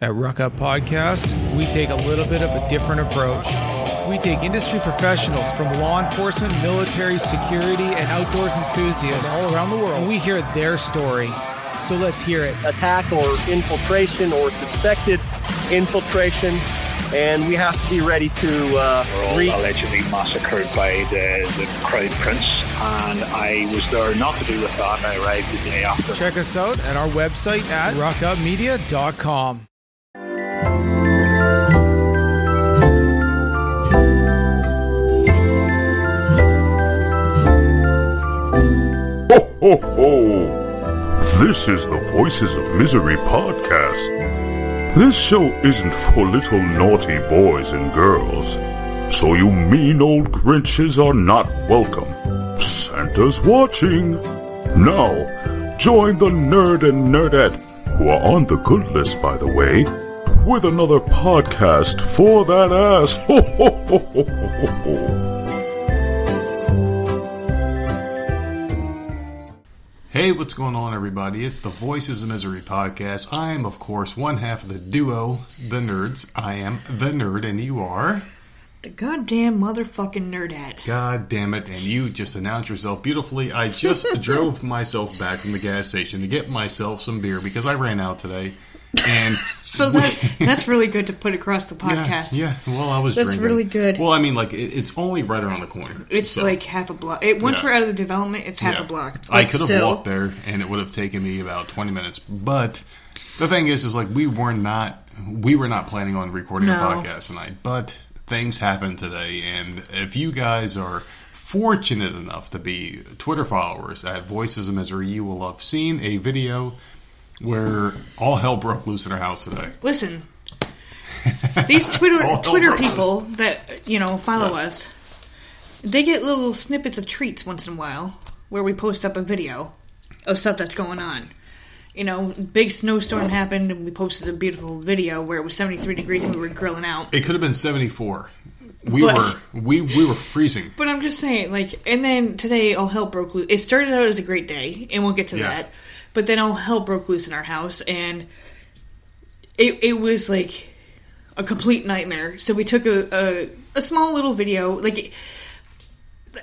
At Ruck Up Podcast, we take a little bit of a different approach. We take industry professionals from law enforcement, military, security, and outdoors enthusiasts all around the world, and we hear their story. So let's hear it. attack or infiltration or suspected infiltration, and we have to be ready to uh, were all reach. allegedly massacred by the, the Crown Prince, and I was there not to do with that. I arrived the day after. Check us out at our website at ruckupmedia.com. Ho, ho, ho! This is the Voices of Misery podcast. This show isn't for little naughty boys and girls, so you mean old Grinches are not welcome. Santa's watching. Now, join the nerd and nerdette, who are on the good list, by the way, with another podcast for that ass. Ho, ho, ho, ho, ho, ho, ho. Hey, what's going on, everybody? It's the Voices of Misery podcast. I am, of course, one half of the duo, the nerds. I am the nerd, and you are. The goddamn motherfucking nerdette. God damn it, and you just announced yourself beautifully. I just drove myself back from the gas station to get myself some beer because I ran out today. And So that that's really good to put across the podcast. yeah, well, I was That's drinking. really good. Well, I mean, like, it, it's only right around the corner. It's so- like half a block. It, once Yeah. we're out of the development, it's half Yeah. a block. I could have walked there, and it would have taken me about twenty minutes. But the thing is, is like we were not we were not planning on recording a podcast tonight. But things happened today, and if you guys are fortunate enough to be Twitter followers at Voices of Misery, you will have seen a video where all hell broke loose in our house today. Listen, these Twitter All Twitter people that you know follow us, they get little snippets of treats once in a while where we post up a video of stuff that's going on. You know, big snowstorm happened, and we posted a beautiful video where it was 73 degrees and we were grilling out. It could have been seventy four. We But- were we we were freezing. But I'm just saying, like, and then today all hell broke loose. It started out as a great day, and we'll get to Yeah. that. But then all hell broke loose in our house, and it it was like a complete nightmare. So we took a a, a small little video, like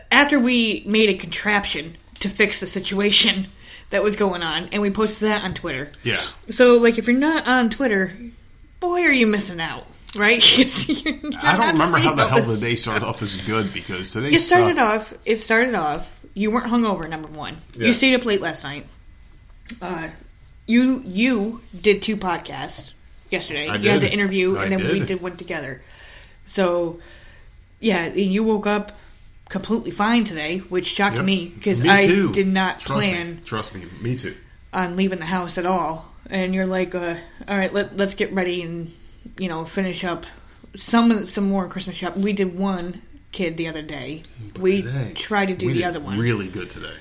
after we made a contraption to fix the situation that was going on, and we posted that on Twitter. Yeah. So, like, if you're not on Twitter, boy, are you missing out, right? I don't remember how the hell the day started off as good because today it started sucked. off. It started off. You weren't hungover. Number one, Yeah. you stayed up late last night. Uh, you you did two podcasts yesterday. I you had the interview, I and then we did. did one together. So, yeah, you woke up completely fine today, which shocked Yep. me because Me I did not Trust me. plan Trust me, me too. on leaving the house at all. And you're like, uh, all right, let, let's get ready and you know finish up some some more Christmas shop. We did one kid the other day. we Today, tried to do the did other one. Really good today.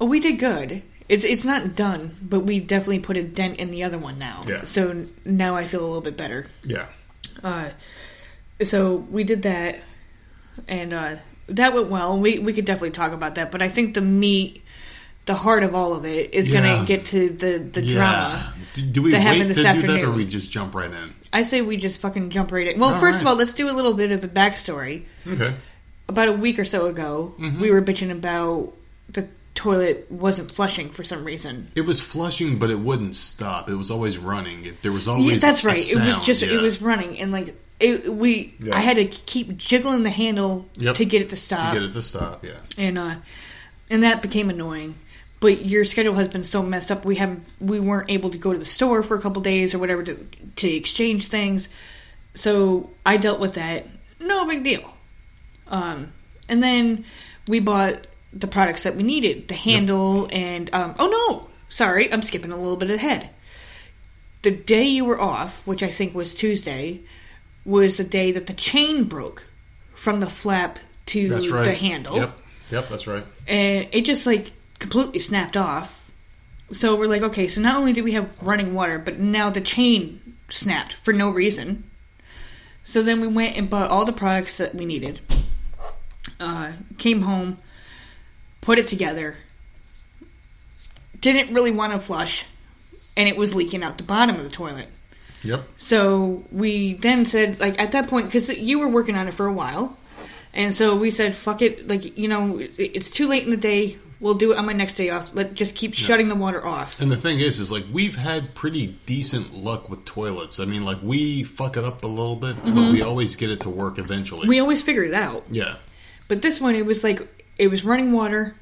Oh, we did good. It's it's not done, but we definitely put a dent in the other one now. Yeah. So now I feel a little bit better. Yeah. Uh, so we did that, and uh, that went well. We we could definitely talk about that, but I think the meat, the heart of all of it, is Yeah. going to get to the the drama. Do, do we that wait happened to this do that, or we just jump right in? I say we just fucking jump right in. Well, All first right. of all, let's do a little bit of a backstory. Okay. About a week or so ago, Mm-hmm. we were bitching about toilet wasn't flushing for some reason. It was flushing, but it wouldn't stop. It was always running. It, there was always Yeah, that's a right. It was just yeah. it was running and like it, we. Yeah. I had to keep jiggling the handle Yep. to get it to stop. to get it to stop. Yeah. and uh, and that became annoying. But your schedule has been so messed up. We haven't we weren't able to go to the store for a couple days or whatever to to exchange things. So I dealt with that. No big deal. Um, and then we bought the products that we needed, the handle and um, oh no, sorry, I'm skipping a little bit ahead. The day you were off, which I think was Tuesday, was the day that the chain broke from the flap to right. the handle Yep. Yep. That's right. and it just like completely snapped off. So we're like, okay, so not only do we have running water, but now the chain snapped for no reason. So then we went and bought all the products that we needed. Uh, came home, put it together. Didn't really want to flush, and it was leaking out the bottom of the toilet. Yep. So we then said, like, at that point, because you were working on it for a while, and so we said, fuck it, like, you know, it's too late in the day. We'll do it on my next day off. Let just keep shutting the water off. And the thing is, is like we've had pretty decent luck with toilets. I mean, like we fuck it up a little bit, but we always get it to work eventually. Mm-hmm. We always figured it out. yeah. But this one, it was like it was running water,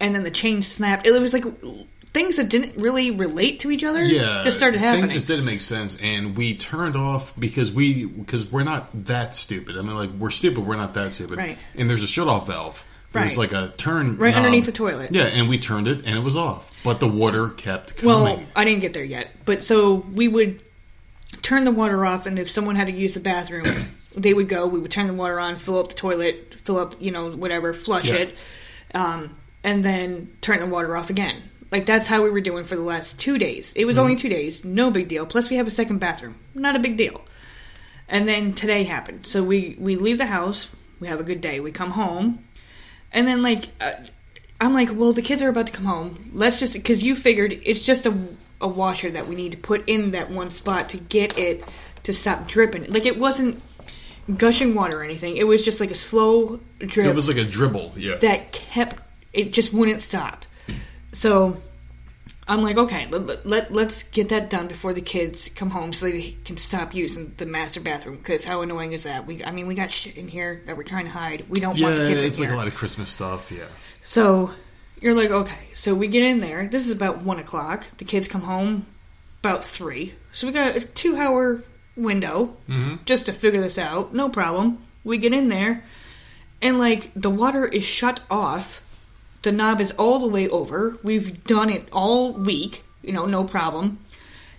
and then the chain snapped. It was like things that didn't really relate to each other. Yeah, just started happening. Things just didn't make sense, and we turned off because we because we're not that stupid. I mean, like we're stupid, we're not that stupid. Right. And there's a shut off valve. There's Right. like a turn Right knob. underneath the toilet. Yeah, and we turned it, and it was off, but the water kept coming. well. I didn't get there yet, but so we would turn the water off, and if someone had to use the bathroom, they would go. We would turn the water on, fill up the toilet, fill up, you know, whatever, flush Yeah. it, um, and then turn the water off again. Like that's how we were doing for the last two days. It was Mm-hmm. only two days, no big deal. Plus, we have a second bathroom, not a big deal. And then today happened. So we we leave the house. We have a good day. We come home, and then like uh, I'm like, well, the kids are about to come home. Let's just because you figured it's just a a washer that we need to put in that one spot to get it to stop dripping. Like it wasn't gushing water or anything. It was just like a slow drip it was like a dribble. Yeah. that kept it just wouldn't stop. So I'm like, okay, let, let, let's get that done before the kids come home so they can stop using the master bathroom. Because how annoying is that? We, I mean, we got shit in here that we're trying to hide. We don't want the yeah, kids it's like here. a lot of Christmas stuff. Yeah. So you're like, okay. So we get in there. This is about one o'clock. The kids come home about three. So we got a two hour window mm-hmm. just to figure this out. No problem. We get in there, and like the water is shut off. The knob is all the way over. We've done it all week. You know, no problem.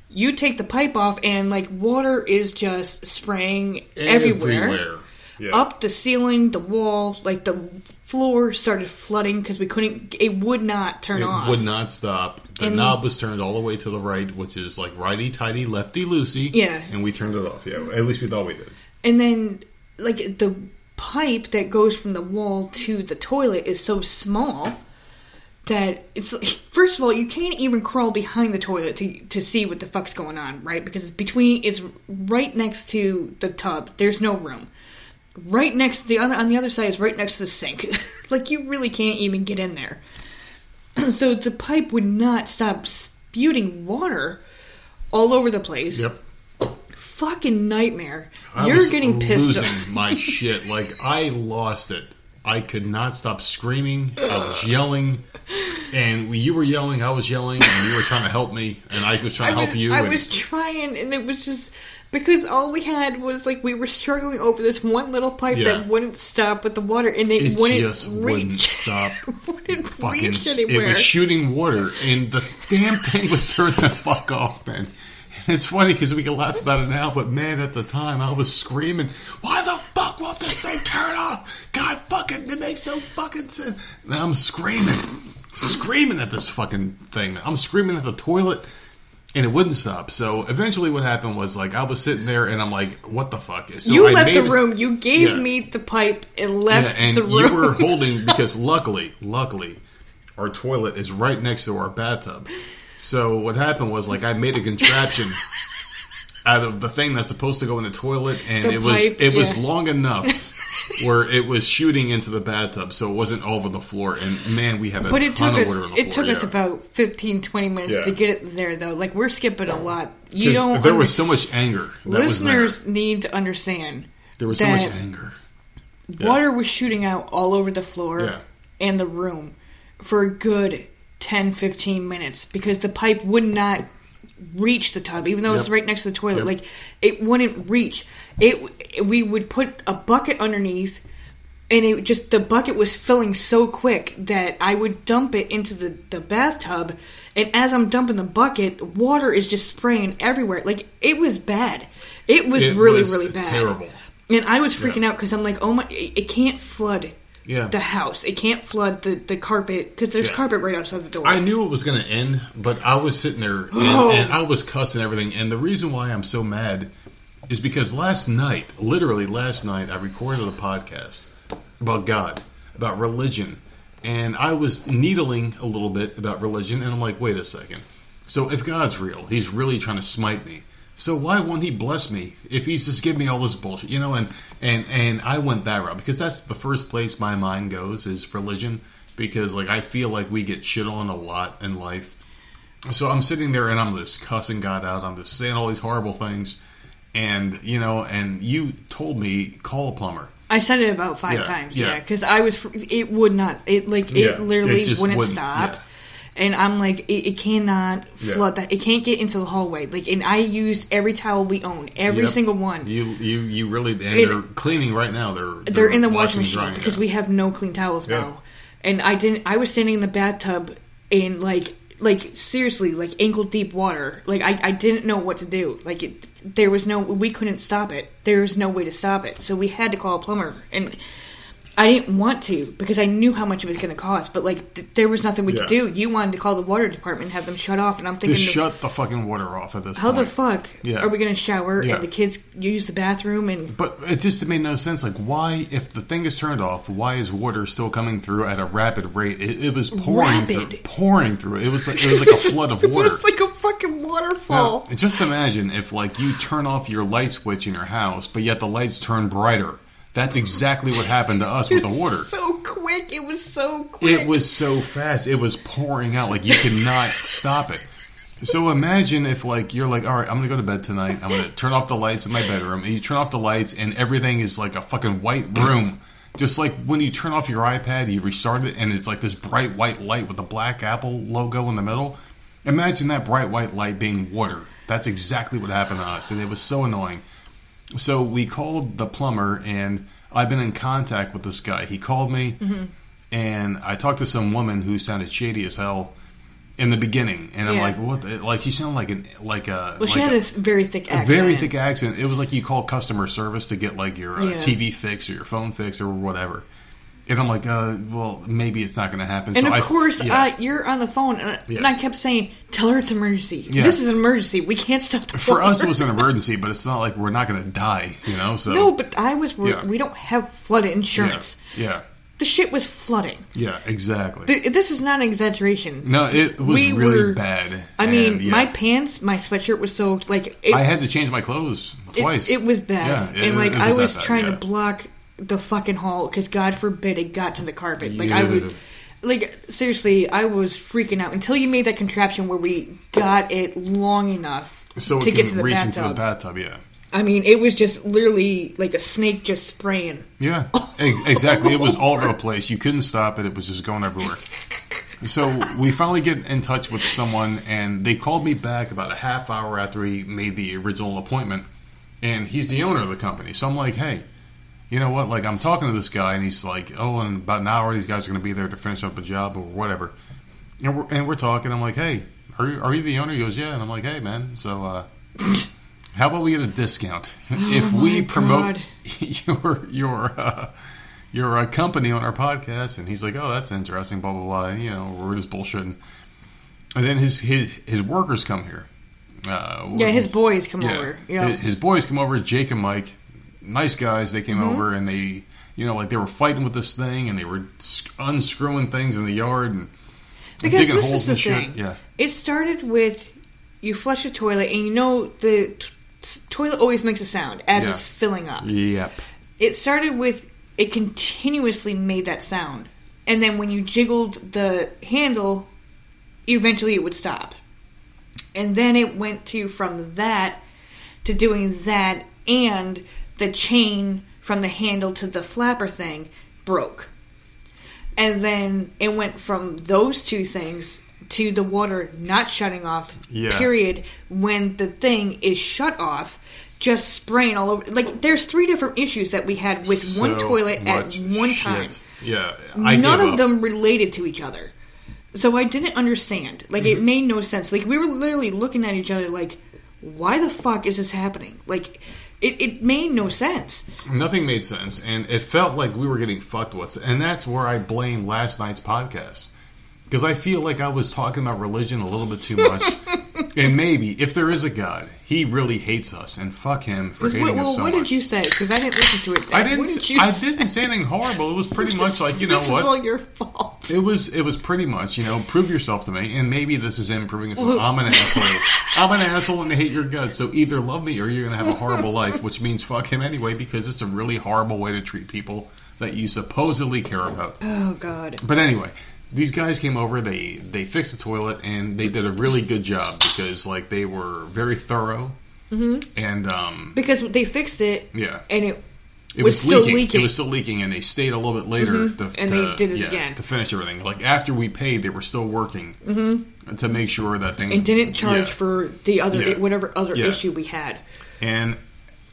You take the pipe off, and like water is just spraying everywhere Yeah. up the ceiling, the wall, like the floor started flooding because we couldn't. It would not turn It off. would not stop. The And- knob was turned all the way to the right, which is like righty tighty, lefty loosey. Yeah. And we turned it off. Yeah. At least we thought we did. And then, like the pipe that goes from the wall to the toilet is so small that it's like, first of all you can't even crawl behind the toilet to to see what the fuck's going on, right? Because it's between it's right next to the tub. There's no room. Right next to the other on the other side is right next to the sink. like you really can't even get in there. so the pipe would not stop spewing water all over the place. Yep. Fucking nightmare. I You're getting pissed losing off. my shit. Like I lost it. I could not stop screaming. I was yelling, and you were yelling. I was yelling, and you were trying to help me, and I was trying to I help was, you. I and- was trying, and it was just because all we had was like we were struggling over this one little pipe Yeah. that wouldn't stop with the water, and it, it wouldn't just reach. wouldn't stop. wouldn't fucking, reach it was shooting water, and the damn thing was turned the fuck off, man. And it's funny because we can laugh about it now, but man, at the time I was screaming, "Why the fuck won't this thing turn off? God fucking, it makes no fucking sense." And I'm screaming, screaming at this fucking thing. I'm screaming at the toilet. And it wouldn't stop. So eventually, what happened was like I was sitting there, and I'm like, "What the fuck?" So you I left made the it- room. You gave Yeah. me the pipe and left yeah, and the room. you were holding because luckily, luckily, our toilet is right next to our bathtub. So what happened was like I made a contraption out of the thing that's supposed to go in the toilet, and The it was pipe, it was long enough where it was shooting into the bathtub, so it wasn't all over the floor. And man, we have a but it ton took of us water on the it floor. took us about 15 20 minutes Yeah. to get it there though like we're skipping a lot You don't there under- was so much anger. That was listeners need to understand there was so much that anger. Yeah. Water was shooting out all over the floor Yeah. and the room for a good 10 15 minutes because the pipe would not reach the tub even though it's right next to the toilet Yep. like it wouldn't reach it we would put a bucket underneath and it just the bucket was filling so quick that I would dump it into the, the bathtub and as I'm dumping the bucket water is just spraying everywhere like it was bad it was It really was really bad terrible. and I was freaking Yeah. out because I'm like, oh my, it can't flood Yeah. the house. It can't flood the, the carpet because there's Yeah. carpet right outside the door. I knew it was going to end, but I was sitting there and, and I was cussing everything. And the reason why I'm so mad is because last night, literally last night, I recorded a podcast about God, about religion, and I was needling a little bit about religion. And I'm like, wait a second. So if God's real, He's really trying to smite me. So why won't he bless me if he's just giving me all this bullshit, you know? And and and I went that route because that's the first place my mind goes is religion because like I feel like we get shit on a lot in life. So I'm sitting there and I'm just cussing God out. I'm just saying all these horrible things, and you know, and you told me call a plumber. I said it about five Yeah, times. yeah. Yeah, because I was. It would not. It like it Yeah, literally it just wouldn't, wouldn't- stop. yeah. And I'm like, it, it cannot Yeah. flood that. It can't get into the hallway. Like, and I used every towel we own, every Yep. single one. You you you really and It- they're cleaning right now. They're They're in the washing washing machine because yeah. we have no clean towels Yeah. now. And I didn't. I was standing in the bathtub in like, like seriously, like ankle deep water. Like I, I didn't know what to do. Like it, there was no. We couldn't stop it. There was no way to stop it. So we had to call a plumber. And I didn't want to because I knew how much it was going to cost. But like, th- there was nothing we could Yeah. do. You wanted to call the water department and have them shut off. And I'm thinking, Just shut the fucking water off at this how point. the fuck Yeah. are we going to shower Yeah. and the kids use the bathroom and But it just made no sense. Like, why, if the thing is turned off, why is water still coming through at a rapid rate? It, it was pouring through, Rapid. pouring through. It was like it was like a flood of water. It was like a fucking waterfall. Now, just imagine if, like, you turn off your light switch in your house, but yet the lights turn brighter. That's exactly what happened to us with the water. So quick. It was so quick. It was so fast. It was pouring out. Like you could not stop it. So imagine if like you're like, all right, I'm gonna go to bed tonight. I'm gonna turn off the lights in my bedroom, and you turn off the lights, and everything is like a fucking white room. Just like when you turn off your iPad, you restart it, and it's like this bright white light with the black Apple logo in the middle. Imagine that bright white light being water. That's exactly what happened to us, and it was so annoying. So we called the plumber, and I've been in contact with this guy. He called me, Mm-hmm. and I talked to some woman who sounded shady as hell in the beginning, and I'm like, "What? The, like, you sound like an like a well, she like had a very thick a accent. very thick accent. It was like you call customer service to get like your uh, Yeah. TV fix or your phone fix or whatever." And I'm like, uh, "Well, maybe it's not going to happen." And so of I- course, yeah. uh, you're on the phone, and, Yeah. and I kept saying, "Tell her it's an emergency. Yeah. This is an emergency. We can't stop the for us, it was an emergency, but it's not like we're not going to die, you know. So no, but I was. worried. We don't have flood insurance. yeah, The shit was flooding. yeah, exactly. Th- This is not an exaggeration. No, it was We really were- bad. I mean, And, my pants, my sweatshirt was soaked. Like it, I had to change my clothes twice. it was bad, Yeah, and like it I was bad, trying yeah. to block the fucking hall because God forbid it got to the carpet. Like I would, like seriously, I was freaking out until you made that contraption where we got it long enough so to get to the reach bathtub. into the bathtub. Yeah, I mean, it was just literally like a snake just spraying. yeah, exactly. It was all over the place. You couldn't stop it. It was just going everywhere. So we finally get in touch with someone, and they called me back about a half hour after we made the original appointment, and he's the owner of the company. So I'm like, hey. You know what? Like, I'm talking to this guy, and he's like, "Oh, in about an hour, these guys are going to be there to finish up a job or whatever." And we're, and we're talking. I'm like, "Hey, are you, are you the owner?" He goes, "Yeah." And I'm like, "Hey, man, so uh, how about we get a discount if we promote your your uh, your uh, company on our podcast?" And he's like, "Oh, that's interesting." Blah blah blah. And, you know, we're just bullshitting. And then his his his workers come here. Uh, Yeah, his boys come yeah. over. Yeah, his boys come over, Jake and Mike, nice guys. They came Mm-hmm. over and they, you know, like they were fighting with this thing and they were unscrewing things in the yard and because digging this holes is the and shit. Yeah, It started with you flush a toilet, and you know the t- toilet always makes a sound as Yeah. it's filling up. yep. It started with it continuously made that sound, and then when you jiggled the handle, eventually it would stop. And then it went to from that to doing that, and the chain from the handle to the flapper thing broke. And then it went from those two things to the water not shutting off, Yeah. period, when the thing is shut off, just spraying all over. Like, there's three different issues that we had with one toilet at one shit. time. Yeah, I None of up. them related to each other. So I didn't understand. Like, Mm-hmm. it made no sense. Like, we were literally looking at each other like, why the fuck is this happening? Like, it, it made no sense. Nothing made sense, and it felt like we were getting fucked with. And that's where I blame last night's podcast. Because I feel like I was talking about religion a little bit too much. and maybe if there is a God, he really hates us, and fuck him for hating what, us well, so what much. did you say? Because I didn't listen to it. I didn't. Did I say? didn't say anything horrible. It was pretty much like you know this what. is all your fault. It was it was pretty much you know prove yourself to me, and maybe this is him proving himself. Well- I'm an asshole. I'm an asshole and I hate your guts. So either love me or you're gonna have a horrible life, which means fuck him anyway because it's a really horrible way to treat people that you supposedly care about. Oh God. But anyway, these guys came over. They they fixed the toilet and they did a really good job because like they were very thorough. Mm-hmm. And um, Because they fixed it. Yeah. And it it was was, still leaking. leaking. It was still leaking, and they stayed a little bit later Mhm. to, And to- they did it yeah, again. to finish everything. Like after we paid, they were still working mm-hmm. to make sure that things and didn't charge yeah. for the other Yeah. whatever other issue we had. And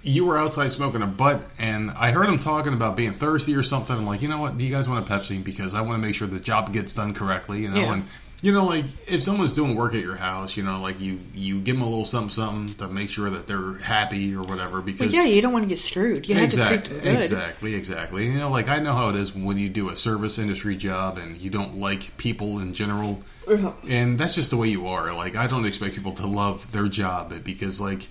you were outside smoking a butt, and I heard him talking about being thirsty or something. I'm like, you know what? Do you guys want a Pepsi? Because I want to make sure the job gets done correctly. You know, Yeah. and you know, like if someone's doing work at your house, you know, like you you give them a little something something to make sure that they're happy or whatever. Because But yeah, you don't want to get screwed. You exactly, exactly, exactly. You know, like I know how it is when you do a service industry job and you don't like people in general, Uh-huh. and that's just the way you are. Like I don't expect people to love their job because, like,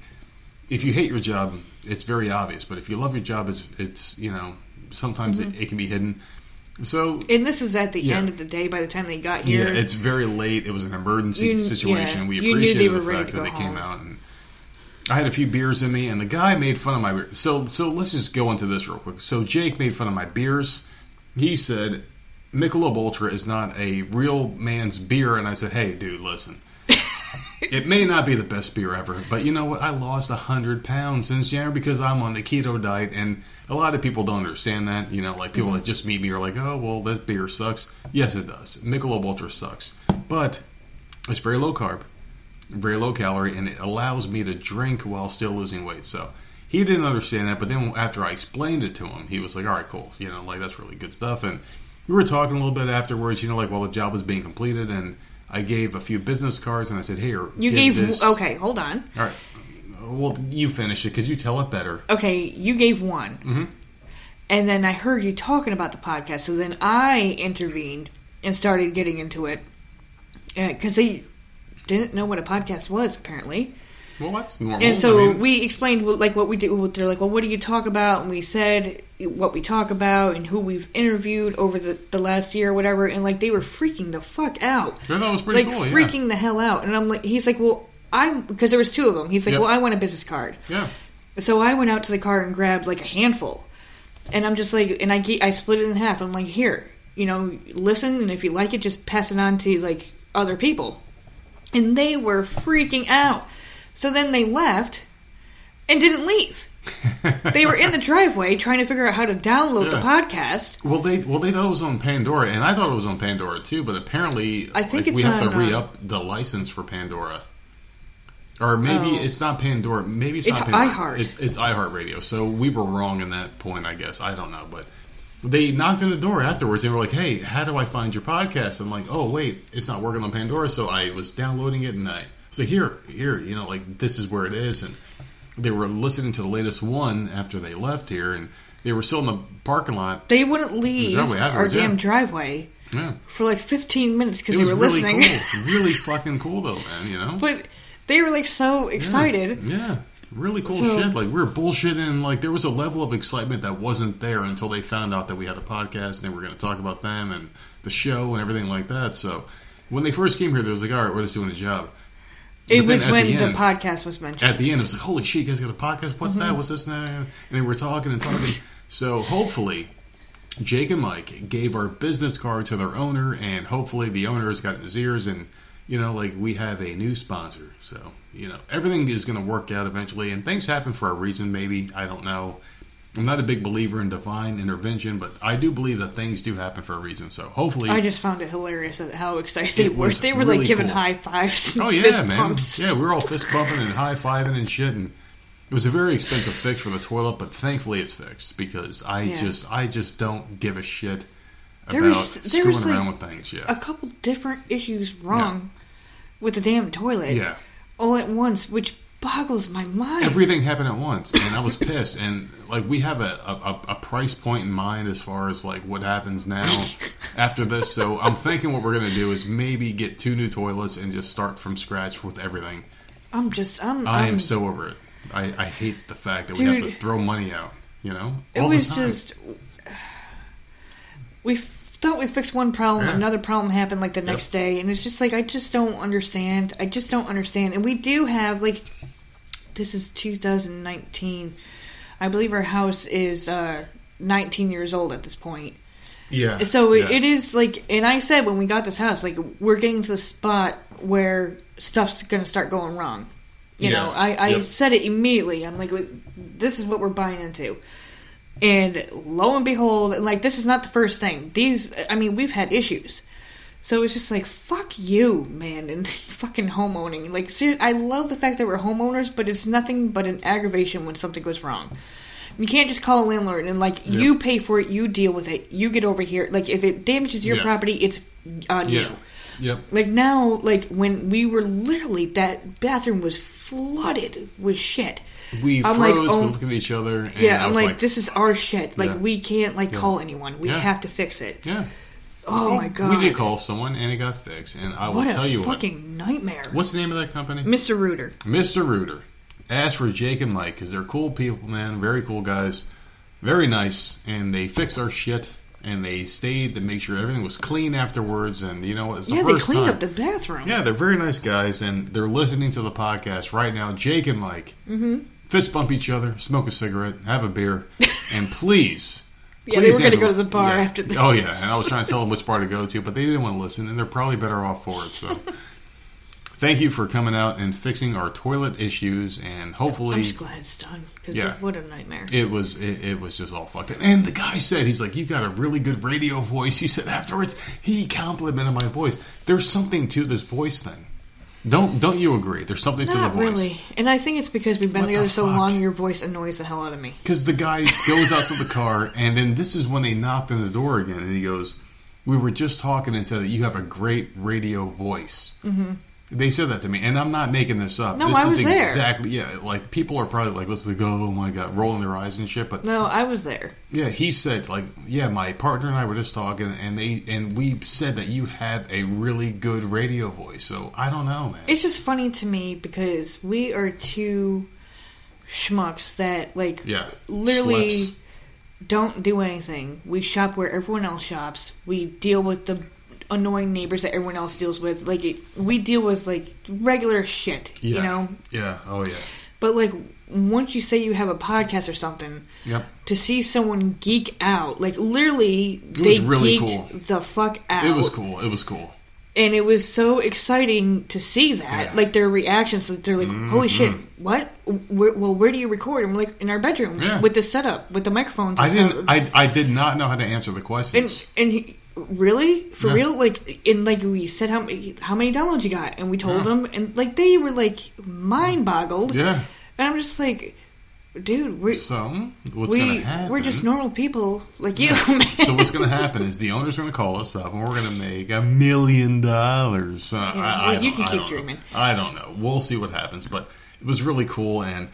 if you hate your job, it's very obvious. But if you love your job, it's it's you know sometimes Mm-hmm. it, it can be hidden. So And this is at the Yeah. end of the day. By the time they got here, yeah, it's very late. It was an emergency You- situation. yeah, we appreciated the fact that they came out and I had a few beers in me, and the guy made fun of my beer. So, so let's just go into this real quick. So, Jake made fun of my beers. He said Michelob Ultra is not a real man's beer, and I said, "Hey, dude, listen." it may not be the best beer ever, but you know what? I lost hundred pounds since January because I'm on the keto diet, and a lot of people don't understand that. You know, like people mm-hmm. that just meet me are like, "Oh, well, this beer sucks." Yes, it does. Michelob Ultra sucks, but it's very low carb, very low calorie, and it allows me to drink while still losing weight. So he didn't understand that, but then after I explained it to him, he was like, "All right, cool. You know, like that's really good stuff." And we were talking a little bit afterwards. You know, like while the job was being completed, and I gave a few business cards, and I said, "Here, you gave this. okay. Hold on. All right. Well, you finish it because you tell it better. Okay, you gave one, Mm-hmm. and then I heard you talking about the podcast. So then I intervened and started getting into it because they didn't know what a podcast was apparently. Well, that's normal. And so I mean, we explained what- like what we do. They're like, "Well, what do you talk about?" And we said what we talk about and who we've interviewed over the, the last year or whatever. And like they were freaking the fuck out, Yeah, that was pretty like cool, yeah. freaking the hell out. And I'm like, he's like, "Well, I'm because there was two of them." He's like, Yep. "Well, I want a business card." yeah. So I went out to the car and grabbed like a handful, and I'm just like, and I ge- I split it in half. I'm like, here, you know, listen, and if you like it, just pass it on to like other people. And they were freaking out. So then they left and didn't leave. they were in the driveway trying to figure out how to download the podcast. Well, they well they thought it was on Pandora, and I thought it was on Pandora too. But apparently, I think like, we have to on, re uh, up the license for Pandora, or maybe Oh. it's not Pandora. Maybe it's, It's not Pandora. iHeart. It's it's iHeartRadio. So we were wrong in that point, I guess. I don't know, but they knocked on the door afterwards. They were like, "Hey, how do I find your podcast?" I'm like, "Oh, wait, it's not working on Pandora." So I was downloading it, and I said, "Here, here, you know, like this is where it is." And they were listening to the latest one after they left here, and they were still in the parking lot. They wouldn't leave our afterwards, damn yeah. driveway Yeah. for like 15 minutes because they were really listening. cool. really fucking cool though, man. You know, but they were like so excited. Yeah, really cool So- shit. Like we were bullshitting. Like there was a level of excitement that wasn't there until they found out that we had a podcast and they were going to talk about them and the show and everything like that. So when they first came here, they was like, "All right, we're just doing a job." It was when the the, podcast was mentioned. At the end, it was like, "Holy shit, you guys got a podcast? What's Mm-hmm. that? What's this?" And that? and they were talking and talking. so hopefully. Jake and Mike gave our business card to their owner, and hopefully the owner has gotten his ears, and you know, like we have a new sponsor. So you know, everything is going to work out eventually, and things happen for a reason. Maybe I don't know. I'm not a big believer in divine intervention, but I do believe that things do happen for a reason. So hopefully, I just found it hilarious how excited they were. They were really like giving cool. high fives Oh yeah, man. pumps. Yeah, we were all fist bumping and high fiving and shit, and it was a very expensive fix for the toilet, but thankfully it's fixed because I Yeah. just I just don't give a shit There about was- there screwing was, like, around with things. Yeah, A couple different issues wrong with the damn toilet. yeah. All at once, which boggles my mind. Everything happened at once, and I was pissed. And like we have a, a, a price point in mind as far as like what happens now after this. So I'm thinking what we're gonna do is maybe get two new toilets and just start from scratch with everything. I'm just I'm. I I'm, so over it. I, I hate the fact that we have to throw money out. You know, It was just we thought we fixed one problem, Yeah. another problem happened like the next day, and it's just like I just don't understand. I just don't understand. And we do have like this is 2019. I believe our house is uh 19 years old at this point. yeah. So yeah. it is like, and I said when we got this house, like we're getting to the spot where stuff's going to start going wrong. You Yeah. know, I, I Yep. said it immediately. I'm like, this is what we're buying into. And lo and behold, like this is not the first thing. These, I mean, we've had issues. So it's just like, fuck you, man, and fucking homeowning. Like, ser- I love the fact that we're homeowners, but it's nothing but an aggravation when something goes wrong. You can't just call a landlord and like you pay for it, you deal with it, you get over here. Like if it damages your Yeah. property, it's on yeah. you. Yep. Like now, like when we were literally that bathroom was flooded with shit. We I'm froze, like, we oh, looked at each other, and yeah, I I'm was like, this is our shit. Like Yeah. we can't like call anyone. We Yeah. have to fix it. Yeah. Oh my god, We did call someone, and it got fixed. And I will tell you what fucking nightmare. What's the name of that company? Mr. Rooter. Mr. Rooter. Ask for Jake and Mike because they're cool people, man. Very cool guys. Very nice. And they fixed our shit. And they stayed to make sure everything was clean afterwards. And you know what? It's the Yeah, they cleaned time. up the bathroom. Yeah, they're very nice guys, and they're listening to the podcast right now. Jake and Mike, mm-hmm. fist bump each other, smoke a cigarette, have a beer, and please. Yeah, they please were gonna go to the bar yeah. after oh, this. Oh yeah, and I was trying to tell them which bar to go to, but they didn't want to listen, and they're probably better off for it. So, thank you for coming out and fixing our toilet issues, and hopefully, I'm just glad it's done because Yeah. what a nightmare. it was it, it was just all fucked up. And the guy said he's like, "You've got a really good radio voice. He said afterwards he complimented my voice. There's something to this voice thing. Don't don't you agree? There's something to the Not voice. really, and I think it's because we've been What the together so fuck? long. Your voice annoys the hell out of me. Because the guy goes out to the car, and then this is when they knocked on the door again, and he goes, "We were just talking and said that you have a great radio voice." Mm-hmm. They said that to me, and I'm not making this up. No, this I is was there. exactly yeah. Like people are probably like, "Let's go, oh my god," rolling their eyes and shit. But No, I was there. yeah, he said like, yeah, my partner and I were just talking, and they and we said that you have a really good radio voice. So I don't know, man. It's just funny to me because we are two schmucks that like yeah, literally don't do anything. We shop where everyone else shops. We deal with the annoying neighbors that everyone else deals with. Like it, we deal with like regular shit, Yeah. you know. Yeah. Oh yeah. But like once you say you have a podcast or something, Yep. to see someone geek out, like literally, they really geeked cool. the fuck out. It was cool. It was cool. and it was so exciting to see that, Yeah. Mm-hmm. like their reactions. Like they're like, "Holy shit, what? Where, well, where do you record?" We're like, "In our bedroom Yeah. with the setup, with the microphones." I didn't. stuff." I, I did not know how to answer the questions. and and he, really for Yeah. real, like in like we said how many how many downloads you got, and we told Yeah. them, and like they were like mind boggled. yeah. and I'm just like, dude, we're So we we're just normal people like you. man. so what's going to happen is the owner's to call us up, and we're going to make a million dollars. Uh, you can I keep don't know. dreaming. I don't know. We'll see what happens, but it was really cool, and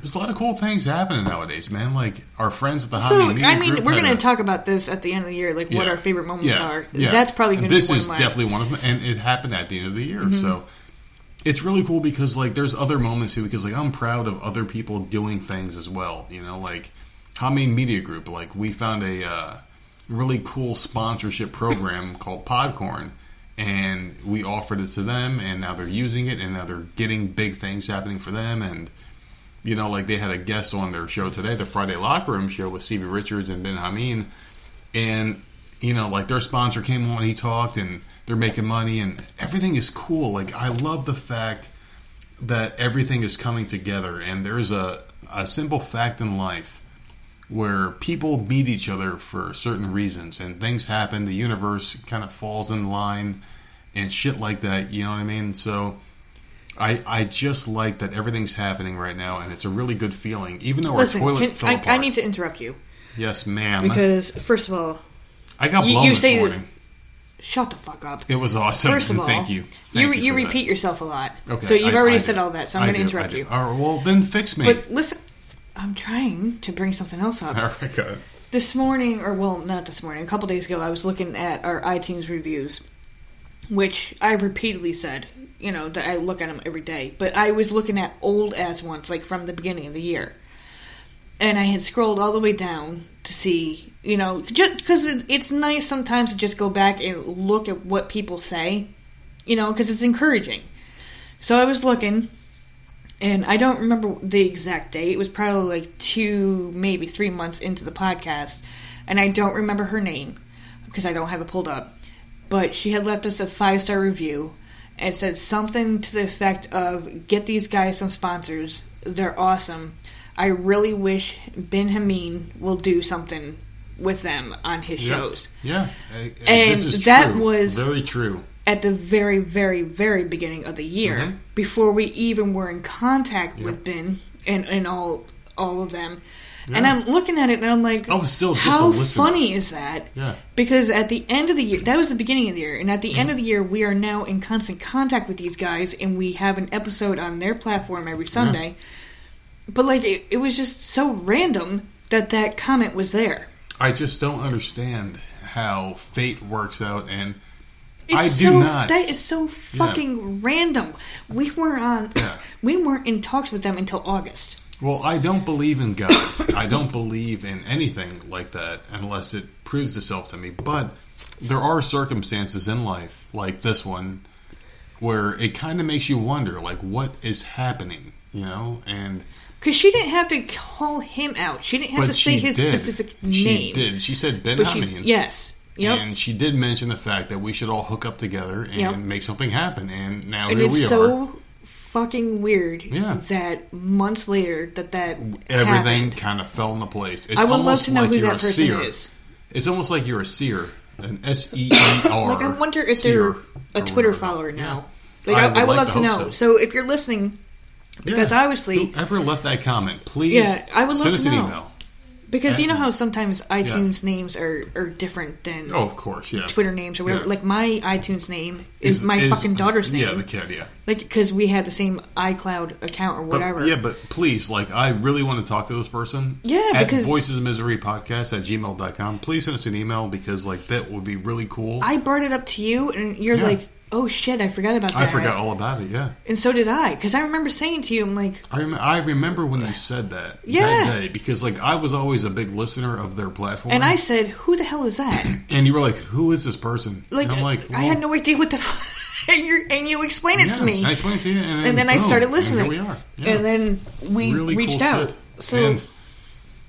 there's a lot of cool things happening nowadays, man. Like our friends at the So Hobby Media I mean, Group we're going to talk about this at the end of the year, like what Yeah. our favorite moments Yeah. are. Yeah. That's probably going to be This is definitely one of them, and it happened at the end of the year. Mm-hmm. So it's really cool because like there's other moments too. Because like I'm proud of other people doing things as well. You know, like Hami Media Group. Like we found a uh, really cool sponsorship program called Podcorn. And we offered it to them, and now they're using it, and now they're getting big things happening for them. And you know, like they had a guest on their show today, the Friday Locker Room show with Stevie Richards and Ben Hameen, and you know, like their sponsor came on, he talked, and they're making money, and everything is cool. Like I love the fact that everything is coming together, and there's a a simple fact in life where people meet each other for certain reasons, and things happen. The universe kind of falls in line, and shit like that. You know what I mean? So. I, I just like that everything's happening right now, and it's a really good feeling. Even though Listen, our toilet can, I, apart. I need to interrupt you yes, ma'am. because first of all, I got you- blown you this say that- morning. shut the fuck up. It was awesome. First of all, thank you. you Thank you, you for repeat that. yourself a lot. Okay, so you've I- already I said all that, so I'm going to interrupt you. All right, well, then fix me. But listen, I'm trying to bring something else up. All right. This morning, or well, not this morning, a couple days ago, I was looking at our iTunes reviews, which I've repeatedly said, you know, that I look at them every day. But I was looking at old as ones, like from the beginning of the year. And I had scrolled all the way down to see, you know, just because it, it's nice sometimes to just go back and look at what people say, you know, because it's encouraging. So I was looking, and I don't remember the exact date. It was probably like two, maybe three months into the podcast, and I don't remember her name because I don't have it pulled up. But she had left us a five star review and said something to the effect of "Get these guys some sponsors. They're awesome. I really wish Ben Hameen will do something with them on his shows." Yeah, And that true. was- very true. at the very, very, very beginning of the year, Mhm. before we even were in contact with Ben and, and all all of them. And I'm looking at it and I'm like, I was still just how funny is that? Yeah. Because at the end of the year, that was the beginning of the year, and at the end of the year, we are now in constant contact with these guys, and we have an episode on their platform every Sunday. But like, it, it was just so random that that comment was there. I just don't understand how fate works out, and It's I do so, not. That is so fucking random. We weren't on. Yeah. We weren't in talks with them until August. Well, I don't believe in God. I don't believe in anything like that unless it proves itself to me. But there are circumstances in life, like this one, where it kind of makes you wonder, like, what is happening, you know? And Because she didn't have to call him out. She didn't have to say his did. specific name. She did. She said Ben But she, yes. Yep. And she did mention the fact that we should all hook up together and Yep. make something happen. And now and here it's we are. so fucking weird Yeah. that months later that that Everything kind of fell into place. It's I would love to know like who you're that person seer. is. It's almost like you're a seer, an S E E R. Like I wonder if they're a Twitter follower Yeah. now. Like I, I would, like love to know. hope So. if you're listening, because Yeah. obviously, whoever left that comment, please. Yeah, I would love send to us an know. email. Because you know how sometimes iTunes names are, are different than Oh, of course, yeah. Twitter names or whatever. Yeah. Like my iTunes name is, my fucking daughter's name. Yeah, the kid. Yeah. like because we had the same iCloud account or But, whatever. yeah, but please, like, I really want to talk to this person. Yeah, at because- Voices of Misery Podcast at gmail.com. Please send us an email because, like, that would be really cool. I brought it up to you, and you're Yeah. like, "Oh shit, I forgot about that." I forgot all about it, yeah. and so did I, because I remember saying to you, "I'm like, I, rem- I remember when you said that Yeah. that day because like I was always a big listener of their platform, and I said, who the hell is that?" and you were like, "Who is this person?" Like, and I'm like, I had well, no idea what the. F- and you and you explained it yeah, to me, I explained it to you, and then, and then I boom, started and listening. here we are, Yeah. and then we really reached cool out. shit. So And,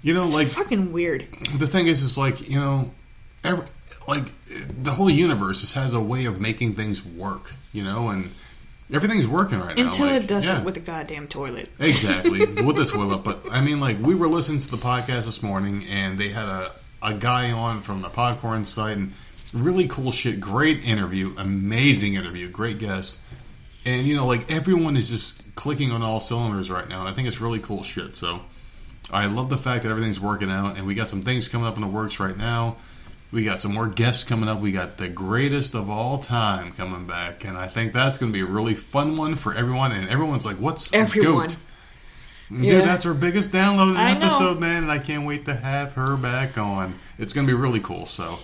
you know, it's like fucking weird. the thing is, is like you know, every, like the whole universe just has a way of making things work, you know, and everything's working right now. Until like, it doesn't yeah. with the goddamn toilet. Exactly with the toilet, but I mean, like we were listening to the podcast this morning, and they had a a guy on from the Podcorn site, and really cool shit. Great interview, amazing interview, great guest, and you know, like everyone is just clicking on all cylinders right now. And I think it's really cool shit. So I love the fact that everything's working out, and we got some things coming up in the works right now. We got some more guests coming up. We got the greatest of all time coming back, and I think that's going to be a really fun one for everyone. And everyone's like, "What's Everyone. Goat? Yeah. Dude, that's our biggest downloaded I know. episode, man, and I can't wait to have her back on. It's going to be really cool. So,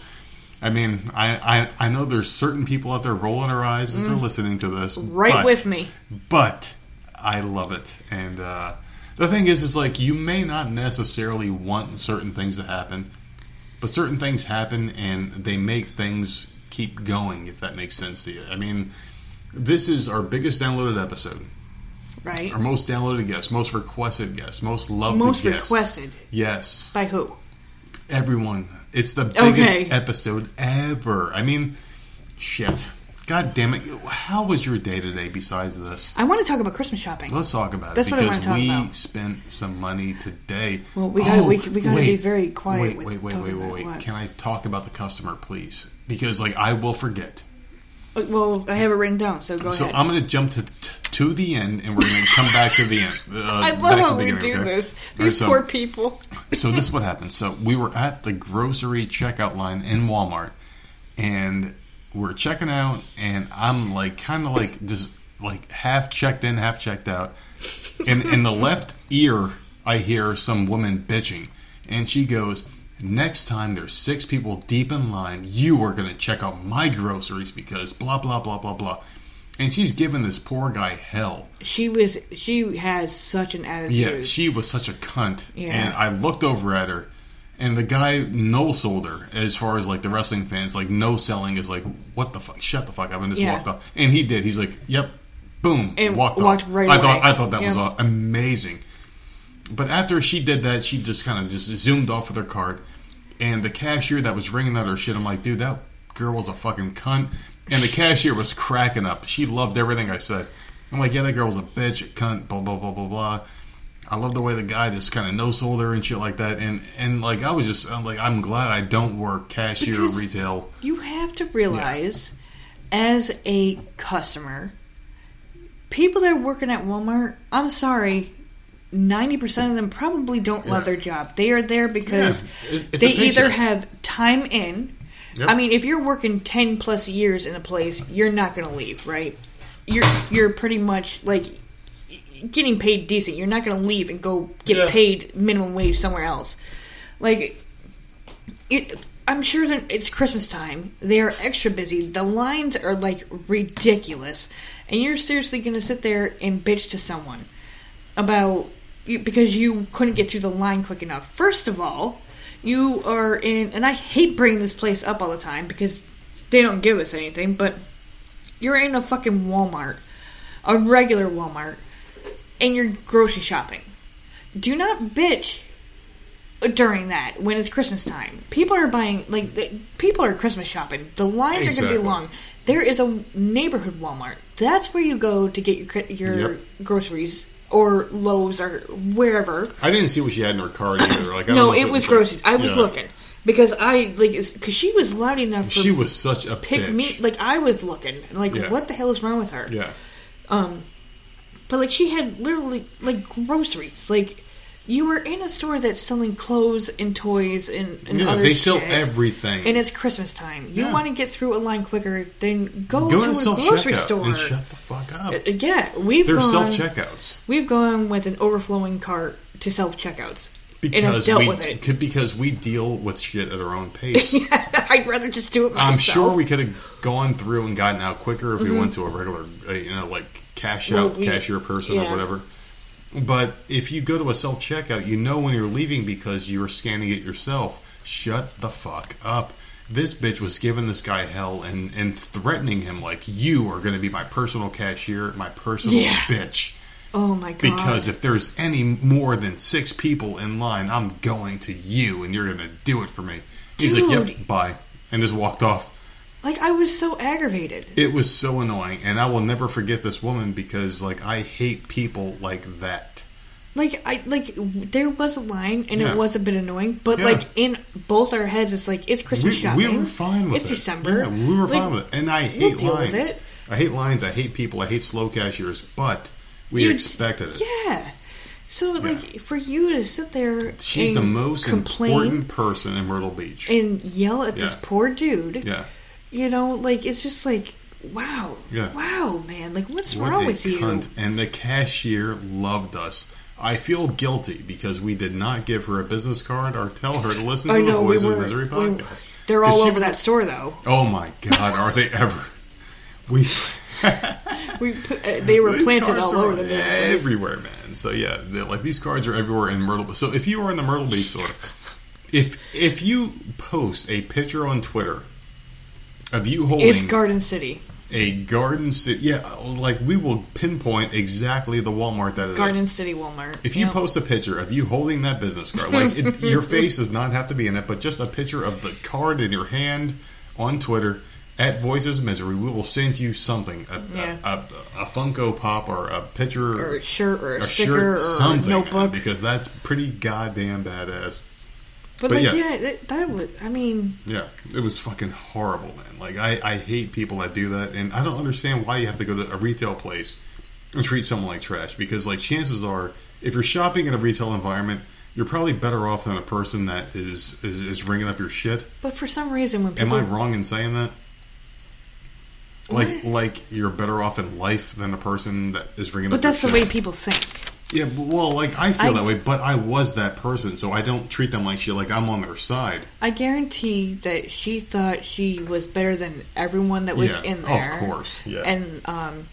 I mean, I, I I know there's certain people out there rolling their eyes as they're listening to this, Mm. Right but- with me. but I love it. And uh, the thing is, is like you may not necessarily want certain things to happen, but certain things happen and they make things keep going. If that makes sense to you, I mean, this is our biggest downloaded episode, Right. our most downloaded guest, most requested guest, most loved Most guest. requested Yes, by who? everyone. It's the biggest Okay. episode ever. I mean, shit. God damn it! How was your day today? Besides this, I want to talk about Christmas shopping. Let's talk about That's it what I wanna talk we about. spent some money today. Well, we gotta- we- we gotta be very quiet Wait, wait, wait, wait, wait, wait. what. Can I talk about the customer, please? Because like I will forget. Uh, Well, I have it written down, so go So ahead. So I'm going to jump to to the end, and we're going to come back to the end. Uh, I love how we do okay? this. These so- poor people. so this is what happened. So we were at the grocery checkout line in Walmart, and we're checking out, and I'm like kind of like just like half checked in, half checked out, and in the left ear I hear some woman bitching, and she goes, Next time there's six people deep in line, you are going to check out my groceries because blah blah blah blah blah. And she's giving this poor guy hell. She was. She had such an attitude. Yeah, she was such a cunt. Yeah. And I looked over at her, and the guy no sold her. As far as like the wrestling fans, like no selling is like, what the fuck? Shut the fuck up and just Yeah. walked off. And he did. He's like, yep, boom, And walked, walked off. right I away. thought I thought that was amazing. But after she did that, she just kind of just zoomed off with her card, and the cashier that was ringing out her shit, I'm like, dude, that girl was a fucking cunt. And the cashier was cracking up. She loved everything I said. I'm like, yeah, that girl was a bitch, a cunt, blah blah blah blah blah. I love the way the guy just kind of no sold her and shit like that. And and like I was just I'm like I'm glad I don't work cashier Because- retail. You have to realize, as a customer, people that are working at Walmart, I'm sorry, 90% of them probably don't love Yeah. their job. They are there because Yeah, they either have time in. Yep. I mean, if you're working 10 plus years in a place, you're not going to leave, right? You're you're pretty much like getting paid decent. You're not going to leave and go get Yeah. paid minimum wage somewhere else. Like it I'm sure that it's Christmas time. They are extra busy. The lines are like ridiculous. And you're seriously going to sit there and bitch to someone about you, because you couldn't get through the line quick enough. First of all, you are in and I hate bringing this place up all the time because they don't give us anything, but you're in a fucking Walmart, a regular Walmart, and you're grocery shopping. Do not bitch during that when it's Christmas time. People are buying like the, people are Christmas shopping. The lines are going to be long. There is a neighborhood Walmart. That's where you go to get your your Yep. groceries or Lowe's or wherever. I didn't see what she had in her card either. Like No, it was like- groceries. I was Yeah. looking because I like because she was loud enough. For She was such a pick bitch. me like I was looking like Yeah. what the hell is wrong with her? Yeah. Um, But like she had literally like groceries. Like you were in a store that's selling clothes and toys and, and Yeah, they sell shit. everything. And it's Christmas time. You Yeah. want to get through a line quicker, then go, Go to a grocery store. and shut the fuck up. Uh, yeah, we've There's gone. self checkouts We've gone with an overflowing cart to self checkouts. because dealt we with it. because we deal with shit at our own pace. yeah, I'd rather just do it myself. I'm sure we could have gone through and gotten out quicker if we went to a regular, uh, you know, like cash. Well, out we- cashier person yeah. or whatever. But if you go to a self checkout, you know when you're leaving because you're scanning it yourself. Shut the fuck up. This bitch was giving this guy hell and, and threatening him like you are going to be my personal cashier, my personal Yeah. bitch. Oh my god! Because if there's any more than six people in line, I'm going to you and you're going to do it for me. He's like, yep, bye. And just walked off. Like I was so aggravated. It was so annoying. And I will never forget this woman because, like, I hate people like that. Like I like there was a line and Yeah. it was a bit annoying, but Yeah. like in both our heads, it's like it's Christmas We, shopping. we were fine with it's it. It's December. Yeah, we were Like, fine with it. And I hate we'll lines. I hate lines. I hate people. I hate slow cashiers. But we You- expected it. Yeah. So like for you to sit there, She's the most complain important person in Myrtle Beach. and yell at this poor dude. yeah. You know, like it's just like, wow, Yeah. wow, man, like what's What wrong with you? And the cashier loved us. I feel guilty because we did not give her a business card or tell her to listen to I the know we of. Misery we- podcast. they're all over that store though. Oh my god, are they ever? We We put, uh, they were These planted all over the place. everywhere, man. So yeah, like these cards are everywhere in Myrtle. Beach. So if you are in the Myrtle Beach store, if if you post a picture on Twitter of you holding It's Garden City. a Garden City, yeah, like we will pinpoint exactly the Walmart that it is. Garden City Walmart. If you Yep. post a picture of you holding that business card, like it, your face does not have to be in it, but just a picture of the card in your hand on Twitter at Voices Misery, we will send you something a, Yeah. a, a, a Funko Pop or a picture or a shirt or a, a sticker shirt, or something, a notebook. because that's pretty goddamn badass. But, but like, yeah. yeah, that, that was. I mean, Yeah, it was fucking horrible, man. Like I, I hate people that do that, and I don't understand why you have to go to a retail place and treat someone like trash. Because like chances are, if you're shopping in a retail environment, you're probably better off than a person that is is, is ringing up your shit. but for some reason when Am I wrong in saying that? Like What? like you're better off in life than a person that is ringing But up. your that's the shit? way people think. Yeah, well, like I feel I- that way, but I was that person, so I don't treat them like shit. Like I'm on their side. I guarantee that she thought she was better than everyone that was Yeah, in there. of course, yeah. And um,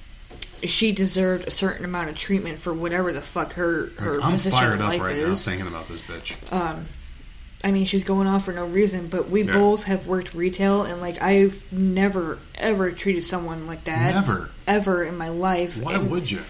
she deserved a certain amount of treatment for whatever the fuck her her I'm position fired in up life right now is. thinking about this bitch. Um, I mean, she's going off for no reason, but we Yeah. both have worked retail, and like I've never ever treated someone like that. Never. ever in my life. Why And, would you?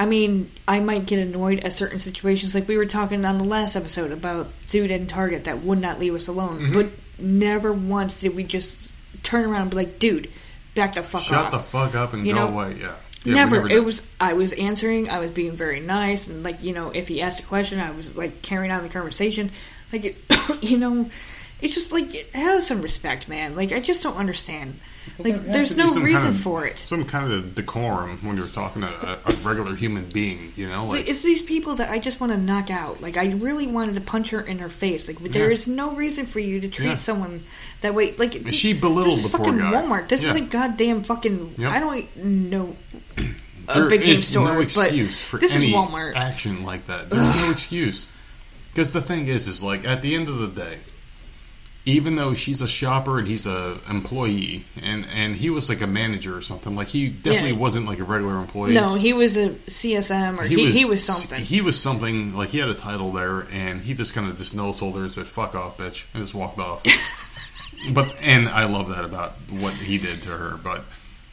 I mean, I might get annoyed at certain situations, like we were talking on the last episode about dude in Target that would not leave us alone, Mm-hmm. but never once did we just turn around and be like, "Dude, back the fuck up. Shut off." the fuck up and You go know, away. Yeah. Yeah, we never. It was. I was answering. I was being very nice, and like you know, if he asked a question, I was like carrying on the conversation. Like, it, you know, it's just like have some respect, man. Like I just don't understand. Like, there's no reason kind of- for it. Some kind of decorum when you're talking to a, a regular human being. You know, like It's these people that I just want to knock out. Like I really wanted to punch her in her face. Like there Yeah. is no reason for you to treat Yeah. someone that way. Like She belittled this is the poor fucking guy. Walmart. This is a goddamn fucking. Yep. I don't know a there big name is store, no excuse for this any is Walmart. action like that. There's no excuse. Because the thing is, is like at the end of the day, even though she's a shopper and he's a employee, and and he was like a manager or something, like he definitely Yeah. wasn't like a regular employee. No, he was a CSM or he, he was, something. He was something like he had a title there, and he just kind of just no shoulder and said "fuck off, bitch," and just walked off. but and I love that about what he did to her. But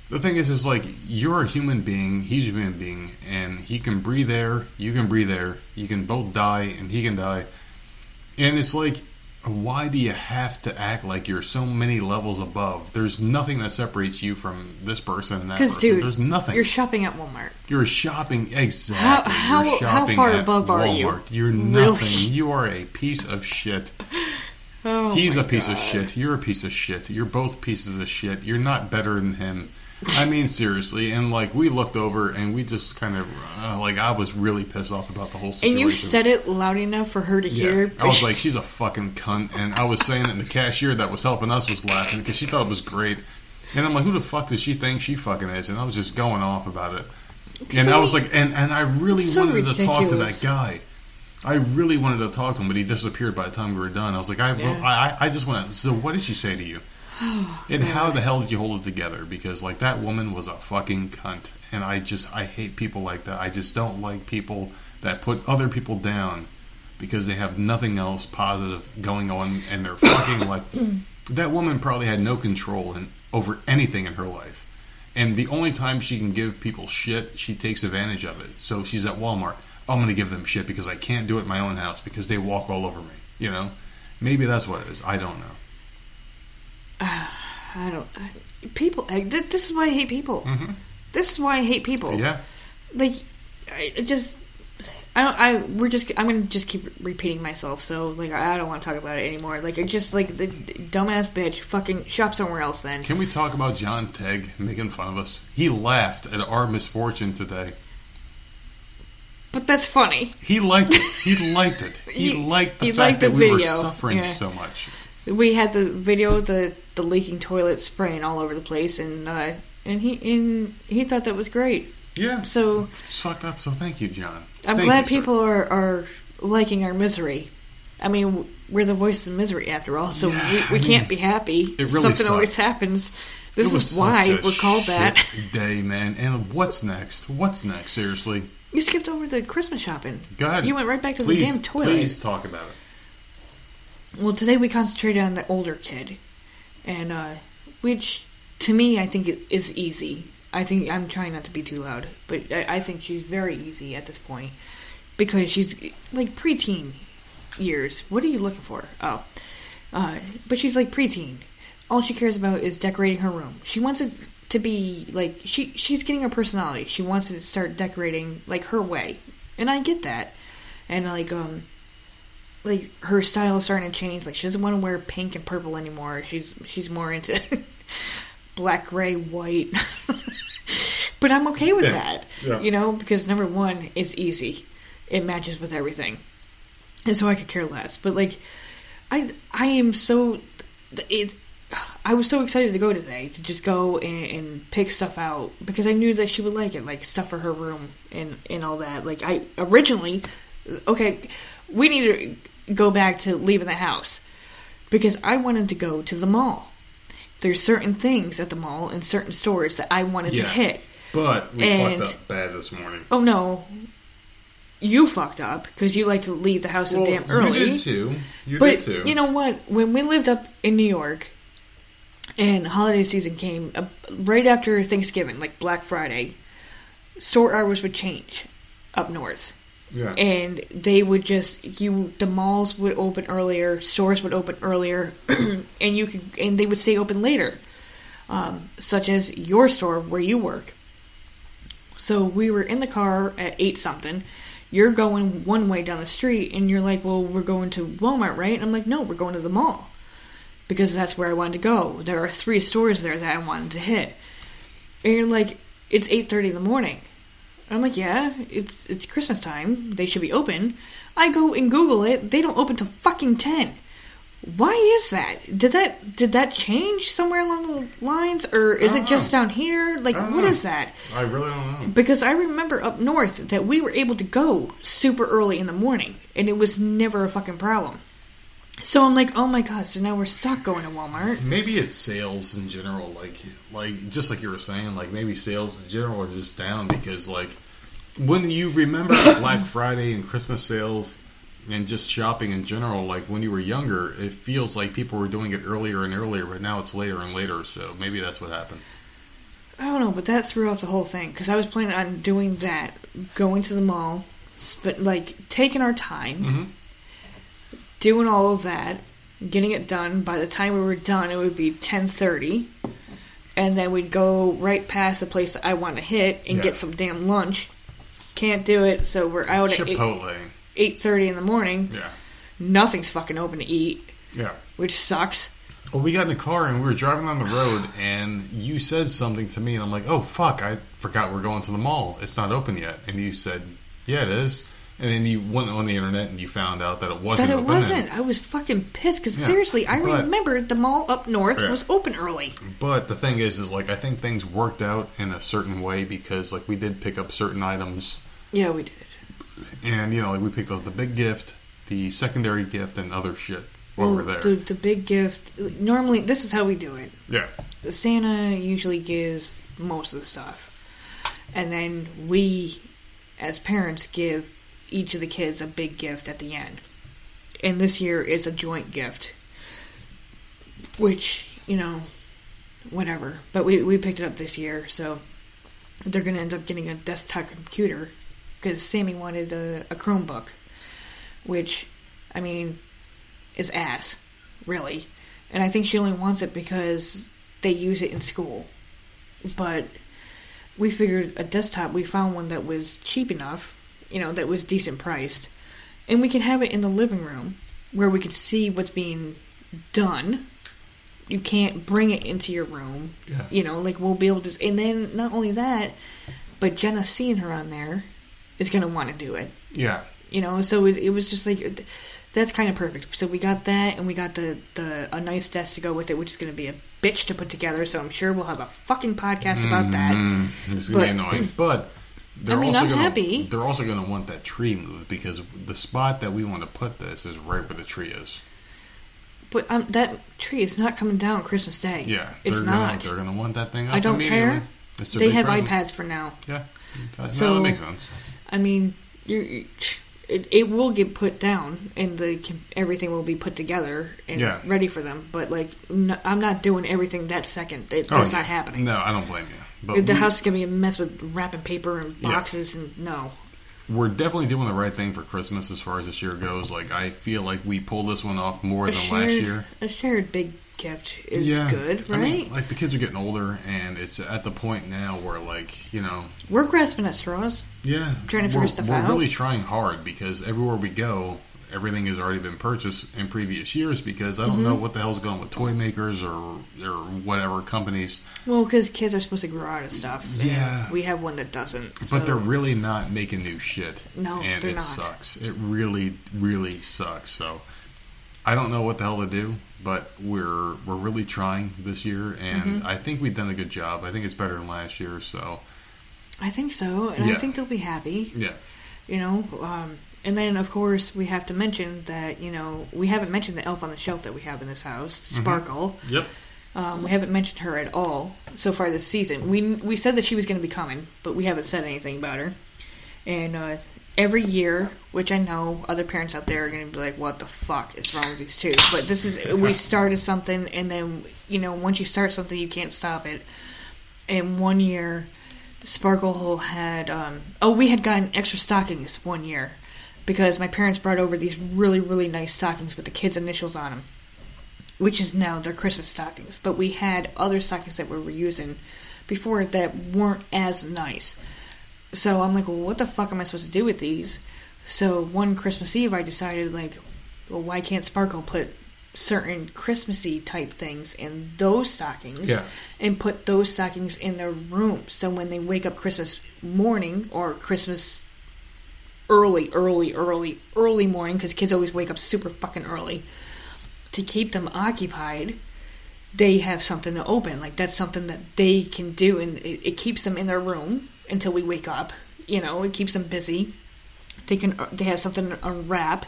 the thing is, is like you're a human being, he's a human being, and he can breathe air, you can breathe air, you can both die, and he can die. And it's like, why do you have to act like you're so many levels above? There's nothing that separates you from this person and that Because, person. dude, There's nothing. You're shopping at Walmart. You're shopping exactly. how- You're how shopping far at above are you? You're Really? nothing. You are a piece of shit. Oh He's a piece of shit. You're a piece of shit. You're both pieces of shit. You're not better than him. I mean, seriously. And like, we looked over and we just kind of uh, like, I was really pissed off about the whole situation. And you said it loud enough for her to hear. I was like, she's a fucking cunt. And I was saying it, and the cashier that was helping us was laughing because she thought it was great. And I'm like, who the fuck does she think she fucking is? And I was just going off about it. And I was like, and, and I really so wanted to talk to that guy. I really wanted to talk to him, but he disappeared by the time we were done. I was like, I, Yeah. I, I just want to. So, what did she say to you? and how the hell did you hold it together? Because like that woman was a fucking cunt, and I just I hate people like that. I just don't like people that put other people down because they have nothing else positive going on, and they're fucking like that woman probably had no control in, over anything in her life. And the only time she can give people shit, she takes advantage of it. So she's at Walmart. "Oh, I'm going to give them shit because I can't do it in my own house because they walk all over me. You know, maybe that's what it is. I don't know. I don't. I, people. I, th- this is why I hate people. This is why I hate people. Mm-hmm. Yeah, Like, I just. I don't. I we're just. I'm gonna just keep repeating myself. So like, I don't want to talk about it anymore. Like, it just like the dumbass bitch. Fucking shop somewhere else. Then. Can we talk about John Tegg making fun of us? He laughed at our misfortune today. But that's funny. He liked it. He liked it. He, He- liked the he fact liked the that we were suffering Yeah. so much. We had the video of the the leaking toilet spraying all over the place, and uh, and he and he thought that was great. Yeah, So it's fucked up. So thank you, John. I'm Thank glad you, sir. people are are liking our misery. I mean, we're the voice of misery after all, so Yeah, we, we I mean, can't be happy. it really Something sucked. always happens. This is why we're called that. Day, man. And what's next? What's next? Seriously, You skipped over the Christmas shopping. go ahead. You went right back to please, the damn toilet. Please talk about it. Well, today we concentrated on the older kid, and uh, which to me I think is easy. I think I'm trying not to be too loud, but I, I think she's very easy at this point because she's like preteen years. What are you looking for? Oh, uh, but she's like preteen. All she cares about is decorating her room. She wants it to be like she she's getting her personality. She wants to start decorating like her way, and I get that. And like um, like her style is starting to change. Like she doesn't want to wear pink and purple anymore. She's she's more into black, gray, white. but I'm okay with Yeah. that. Yeah. You know, because number one, it's easy. It matches with everything. And so I could care less. But like I I am so it I was so excited to go today to just go and, and pick stuff out because I knew that she would like it, like stuff for her room and and all that. Like I originally, okay, we need to go back to leaving the house because I wanted to go to the mall. There's certain things at the mall and certain stores that I wanted to hit. But we And- fucked up bad this morning. Oh no, you fucked up because you like to leave the house Well, damn early. You did too. You but did too. you know what? When we lived up in New York, and holiday season came uh, right after Thanksgiving, like Black Friday, store hours would change up north, yeah. and they would just you the malls would open earlier, stores would open earlier, and you could and they would stay open later, um, such as your store where you work. So we were in the car at eight something. You're going one way down the street, and you're like, "Well, we're going to Walmart, right?" And I'm like, "No, we're going to the mall because that's where I wanted to go. There are three stores there that I wanted to hit." And you're like, "It's eight thirty in the morning." I'm like, "Yeah, it's it's Christmas time. They should be open." I go and Google it. They don't open till fucking ten. Why is that? Did that did that change somewhere along the lines, or is it just know. down here? Like, what know. is that? I really don't know. Because I remember up north that we were able to go super early in the morning, and it was never a fucking problem. So I'm like, oh my god! So now we're stuck going to Walmart. Maybe it's sales in general, like like just like you were saying, like maybe sales in general are just down because like when you remember Black Friday and Christmas sales and just shopping in general, like when you were younger, it feels like people were doing it earlier and earlier, but now it's later and later. So maybe that's what happened. I don't know, but that threw off the whole thing because I was planning on doing that, going to the mall, sp- like taking our time, Mhm. Doing all of that, getting it done. By the time we were done, it would be ten thirty, and then we'd go right past the place that I want to hit and Yeah. get some damn lunch. Can't do it, so we're out at Chipotle. eight thirty in the morning. Yeah. Nothing's fucking open to eat, Yeah. which sucks. Well, we got in the car and we were driving on the road, and you said something to me, and I'm like, "Oh fuck, I forgot we're going to the mall. It's not open yet." And you said, "Yeah, it is." And then you went on the internet and you found out that it wasn't. That it wasn't. I was fucking pissed because Yeah, seriously, I but- remembered the mall up north Yeah. was open early. But the thing is, is like I think things worked out in a certain way because like we did pick up certain items, Yeah, we did. and you know, like we picked up the big gift, the secondary gift, and other shit while we're there. The, the big gift. Normally, this is how we do it. yeah, Santa usually gives most of the stuff, and then we, as parents, give each of the kids a big gift at the end. And this year it's a joint gift, which you know, whatever. But we we picked it up this year, so they're gonna end up getting a desktop computer because Sammy wanted a, a Chromebook, which, I mean, is ass, really. And I think she only wants it because they use it in school. But we figured a desktop, we found one that was cheap enough, you know, that was decent priced. And we can have it in the living room where we could see what's being done. You can't bring it into your room. Yeah. You know, like we'll be able to. And then not only that, but Jenna seeing her on there is going to want to do it yeah. you know so it, it was just like that's kind of perfect so we got that and we got the, the a nice desk to go with it which is going to be a bitch to put together so i'm sure we'll have a fucking podcast about that Mm, it's gonna be annoying, but they're I mean, also I'm gonna happy. they're also gonna want that tree moved because the spot that we want to put this is right where the tree is. but um, that tree is not coming down christmas day Yeah, it's they're not Gonna, they're gonna want that thing. Up i don't care they have ipads for now Yeah, that, So- no, that makes sense. i mean you're, it, it will get put down and the everything will be put together and Yeah. ready for them but like I'm not doing everything that second it, Oh, that's yeah. not happening No, I don't blame you. But the we, house is gonna be a mess with wrapping paper and Yeah. boxes and no we're definitely doing the right thing for Christmas as far as this year goes. Like I feel like we pulled this one off more a than shared, last year. a shared big gift is good, I right? mean, like the kids are getting older, and it's at the point now where, like, you know, We're grasping at straws. yeah, Trying to figure we're, stuff we're really trying hard because everywhere we go, everything has already been purchased in previous years. Because I don't Mm-hmm. know what the hell's going on with toy makers or or whatever companies, Well, because kids are supposed to grow out of stuff. Yeah. we have one that doesn't. So. but they're really not making new shit. No, and they're it not. sucks. It really, really sucks. So. I don't know what the hell to do, but we're we're really trying this year, and Mm-hmm. I think we've done a good job. I think it's better than last year. So I think so, and I think they'll be happy. yeah, You know, um, and then of course we have to mention that you know we haven't mentioned the elf on the shelf that we have in this house, Mm-hmm. Sparkle. yep, Um, we haven't mentioned her at all so far this season. We we said that she was going to be coming, but we haven't said anything about her. And uh, every year, which I know other parents out there are going to be like, "What the fuck is wrong with these two? But this is we started something, and then you know once you start something, you can't stop it. And one year, Sparkle Hole had um, oh we had gotten extra stockings one year because my parents brought over these really really nice stockings with the kids' initials on them which is now their Christmas stockings. But we had other stockings that we were using before that weren't as nice. So I'm like, well, what the fuck am I supposed to do with these? So one Christmas Eve, I decided, like, well, why can't Sparkle put certain Christmassy type things in those stockings Yeah. and put those stockings in their room. So when they wake up Christmas morning or Christmas early, early, early, early morning, because kids always wake up super fucking early to keep them occupied, they have something to open. Like that's something that they can do, and it, it keeps them in their room until we wake up. You know, it keeps them busy. They can they have something to unwrap.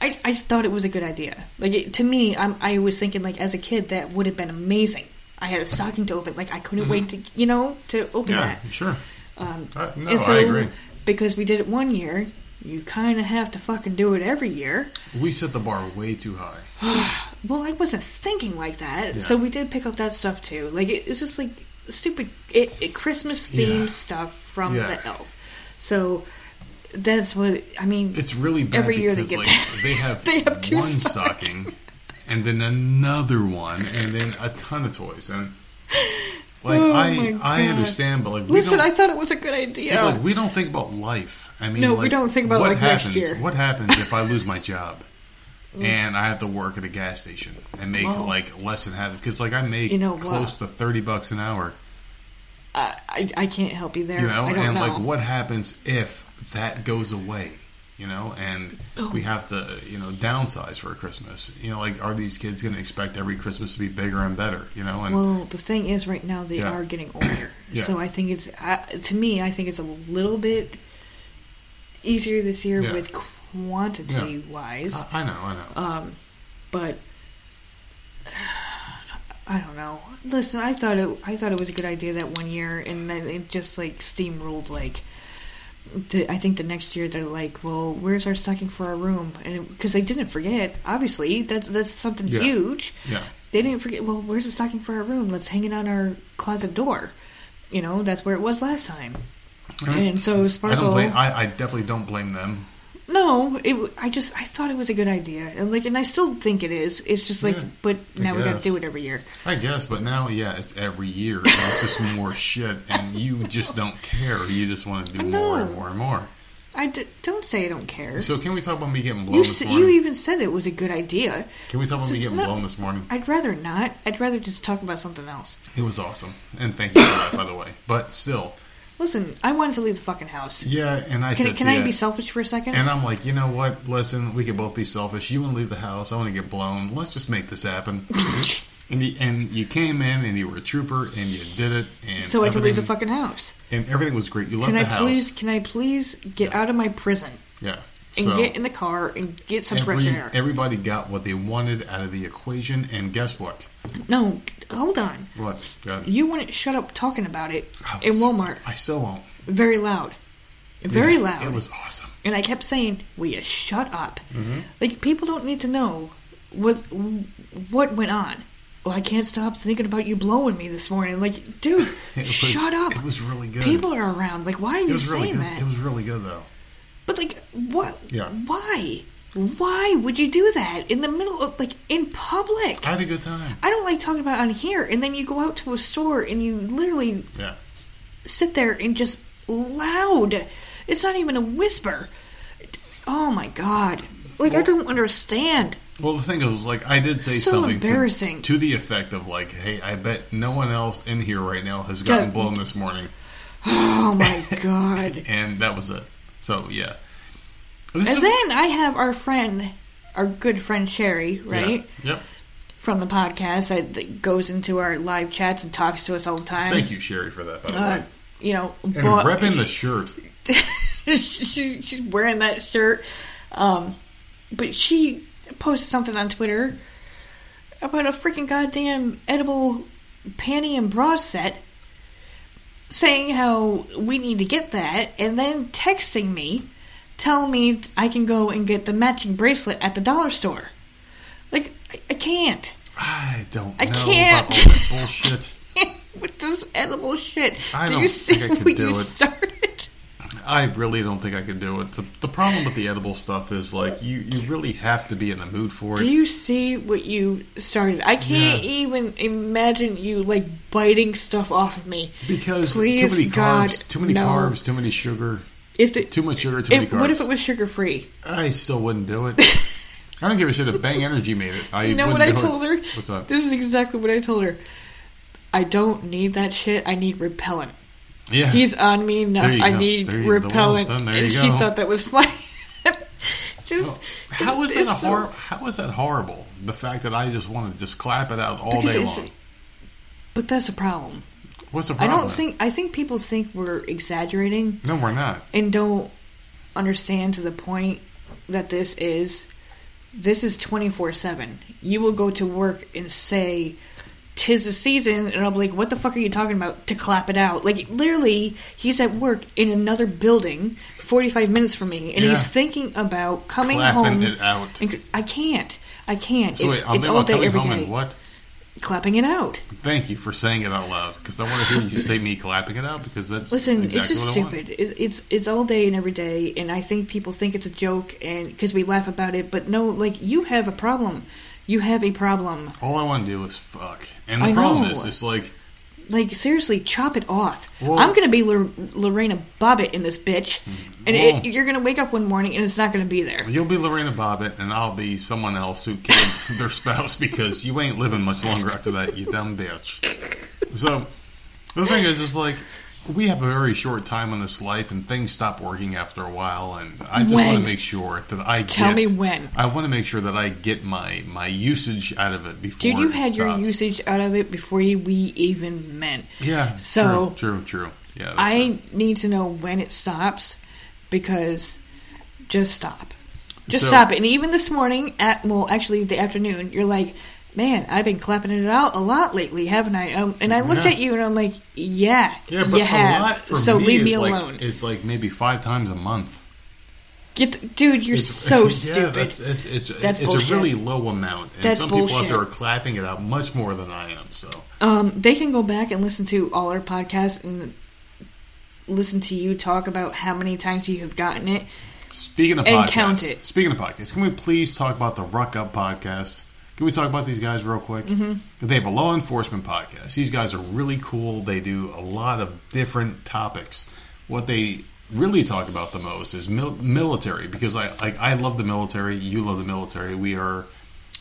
I I thought it was a good idea. Like it, to me, I'm I was thinking like as a kid that would have been amazing. I had a stocking to open. Like I couldn't wait to you know to open yeah, that. sure. Um, uh, no, so I agree. Because we did it one year, you kind of have to fucking do it every year. We set the bar way too high. Well, I wasn't thinking like that, Yeah. so we did pick up that stuff too. Like it, it's just like stupid it, it, Christmas themed Yeah. stuff from Yeah. the elf. So that's what I mean. It's really bad Every year they get like, that. they have, They have two one stocking, and then another one, and then a ton of toys, and like Oh I I understand, but like we Listen, don't, I thought it was a good idea. like, we don't think about life. I mean, No, we don't think about, what like, next happens, year. Mm. What happens if I lose my job? And I have to work at a gas station and make Well, like less than half because like I make You know what? close to thirty bucks an hour. I, I I can't help you there. you know I don't and know. like what happens if that goes away you know and Oh. we have to you know downsize for christmas you know like are these kids going to expect every christmas to be bigger and better you know and Well, the thing is, right now they Yeah. are getting older, Yeah. so I think it's uh, to me. I think it's a little bit easier this year Yeah. with quantity wise. I, I know i know Um, but I don't know. Listen, I thought it. I thought it was a good idea that one year, and it just like steamrolled. Like, the, I think the next year they're like, "Well, where's our stocking for our room?" And because they didn't forget, obviously that's that's something Yeah. huge. yeah They didn't forget. Well, where's the stocking for our room? Let's hang it on our closet door. You know, that's where it was last time. And so i Sparkle. don't blame I, I definitely don't blame them No, it. I just I thought it was a good idea, and like, and I still think it is. It's just like, Yeah, but I now we got to do it every year. i guess but now yeah it's every year and it's just more shit and you just don't care you just want to do more and more and more I d- don't say I don't care. so can we talk about me getting blown you this s- morning you even said it was a good idea. can we talk about me getting No. blown this morning I'd rather not. I'd rather just talk about something else. it was awesome and thank you for that by the way but still Listen, I wanted to leave the fucking house. yeah and i Can, said can I be selfish for a second? And I'm like, you know what? Listen, we could both be selfish. You want to leave the house. I want to get blown. Let's just make this happen. and you, and you came in and you were a trooper and you did it. And so I could leave the fucking house. And everything was great. You left Can I the house. please? Can I please get out of my prison Yeah. And So get in the car and get some every, fresh air? everybody got what they wanted out of the equation. And guess what? no, hold on. What? You wouldn't shut up talking about it I in Walmart. I still won't. Very loud. Very Yeah, loud. It was awesome. and I kept saying, "Will you shut up?" Mm-hmm. Like people don't need to know what what went on. Well, I can't stop thinking about you blowing me this morning. Like, dude, was- shut up. It was really good. People are around. Like, why are you was really saying good. that? It was really good though. But like, what? Yeah. Why? Why would you do that in the middle of like in public? I had a good time. I don't like talking about it on here. And then you go out to a store and you literally Yeah. sit there and just loud. It's not even a whisper. Oh my god! Like I don't understand. Well, the thing is, like, I did say So something to- embarrassing. To, the effect of, like, hey, I bet no one else in here right now has gotten blown this morning. Oh my god! And that was it. So, yeah. This and is- then I have our friend our good friend Sherry, right, Yeah. Yep. from the podcast that, goes into our live chats and talks to us all the time. Thank you, Sherry, for that. By the Uh, way, you know, and but- repping the shirt. she, she's wearing that shirt. Um, but she posted something on Twitter about a freaking goddamn edible panty and bra set, saying how we need to get that, and then texting me, telling me I can go and get the matching bracelet at the dollar store. Like, I, I can't. I don't I know can't. about all that bullshit. With this edible shit. I do you see think I could when do you it. started? I really don't think I could do it. The, the problem with the edible stuff is like you, you really have to be in the mood for it. Do you see what you started? I can't Yeah. even imagine you like biting stuff off of me. because Please, too many God, carbs, too many no. carbs, too many sugar, If the, too much sugar, too many carbs. what if it was sugar free? I still wouldn't do it. I don't give a shit if Bang Energy made it. I You know what I told it. her? What's up? This is exactly what I told her. I don't need that shit. I need repellent. Yeah, He's on me you I go. need well, repellent, there and she go. thought that was funny. just How is that so- hor- How is that horrible? The fact that I just want to just clap it out all because day long. But that's a problem. What's the problem? I don't think. I think people think we're exaggerating. No, we're not. and don't understand to the point that this is this is 24-7 you will go to work and say tis the season and i'll be like what the fuck are you talking about to clap it out like literally he's at work in another building 45 minutes from me and Yeah. he's thinking about coming Clapping home it out. and i can't i can't So it's, wait, I'm it's all day every day what? clapping it out Thank you for saying it out loud because I want to hear you say me clapping it out because that's Listen, exactly it's just stupid. It, it's it's all day and every day, and I think people think it's a joke, and because we laugh about it, but no, like you have a problem. You have a problem. All I want to do is fuck, and the I problem know. is, it's like Like seriously, chop it off. Well- I'm gonna be Lor- Lorena Bobbitt in this bitch, mm-hmm. and Well- it, you're gonna wake up one morning and it's not gonna be there. you'll be Lorena Bobbitt, and I'll be someone else who killed their spouse because you ain't living much longer after that, you dumb bitch. So the thing is, is like we have a very short time in this life, and things stop working after a while, and I just want to make sure that I Tell get, me when. I want to make sure that I get my my usage out of it before. Dude, you had your usage out of it before you, we even met. Yeah. So- true, true, true. Yeah. I right. need to know when it stops because just stop. Just So- stop it. And even this morning, at well, actually the afternoon, you're like, "Man, I've been clapping it out a lot lately, haven't I?" Um, and I looked Yeah. at you and I'm like, "Yeah, Yeah, but you a have." so me leave me like, alone. It's like maybe five times a month. Get the, dude, you're It's- so yeah, stupid. That's, it's it's, That's it's bullshit. a really low amount, and That's some people out there are clapping it out much more than I am. So Um, they can go back and listen to all our podcasts and listen to you talk about how many times you have gotten it. speaking of And podcasts, count it. speaking of podcasts, can we please talk about the Ruck Up podcast? Can we talk about these guys real quick? Mm-hmm. They have a law enforcement podcast. These guys are really cool. They do a lot of different topics. What they really talk about the most is mil- military because I like I love the military. You love the military. We are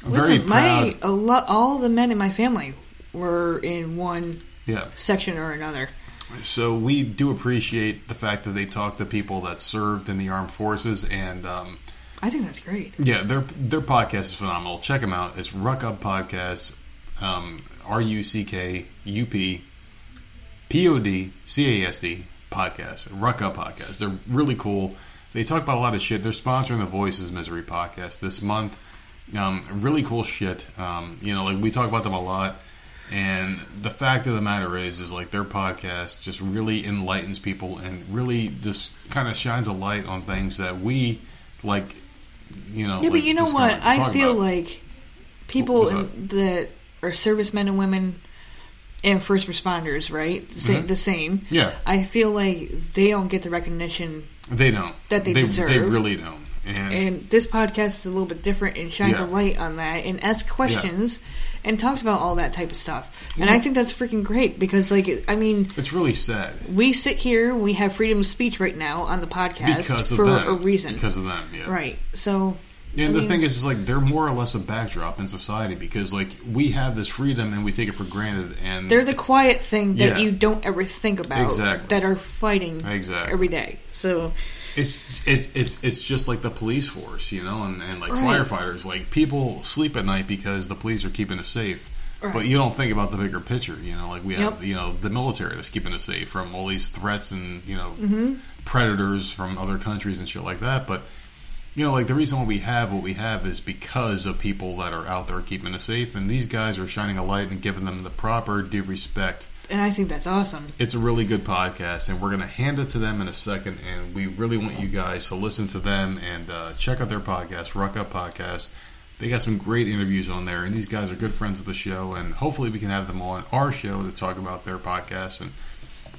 very Listen, proud. my a lot, all the men in my family were in one yeah. section or another. So we do appreciate the fact that they talk to people that served in the armed forces, and um, I think that's great. yeah, their their podcast is phenomenal. Check them out. It's Ruck Up Podcast, um, R U C K U P P O D C A S D podcast. Ruck Up Podcast. They're really cool. They talk about a lot of shit. They're sponsoring the Voices Misery podcast this month. Um, really cool shit. Um, you know, like we talk about them a lot. And the fact of the matter is, is like their podcast just really enlightens people and really just kind of shines a light on things that we like. You know, Yeah, but you know what? I feel about. like people in, that are servicemen and women and first responders, right? The sa- Mhm. The same. Yeah. I feel like they don't get the recognition, they don't that they they, deserve. They really don't. And, and this podcast is a little bit different and shines Yeah. a light on that and asks questions and talked about all that type of stuff. And I think that's freaking great because, like, I mean, it's really sad we sit here, we have freedom of speech right now on the podcast because of for them. a reason, Because of them, yeah. right? So, And I the mean- thing is, is like they're more or less a backdrop in society because like we have this freedom and we take it for granted. And They're the quiet thing that Yeah. you don't ever think about Exactly. that are fighting Exactly. every day. So It's it's it's it's just like the police force, you know, and, and like Right. firefighters. Like people sleep at night because the police are keeping us safe. But you don't think about the bigger picture, you know. Like we have, Yep. you know, the military that's keeping us safe from all these threats and you know Mm-hmm. predators from other countries and shit like that. But you know, like the reason why we have what we have is because of people that are out there keeping us safe, and these guys are shining a light and giving them the proper due respect And I think that's awesome. it's a really good podcast, and we're going to hand it to them in a second. And we really want you guys to listen to them and uh, check out their podcast, Ruck Up Podcast. They got some great interviews on there, and these guys are good friends of the show. And hopefully, we can have them on our show to talk about their podcast and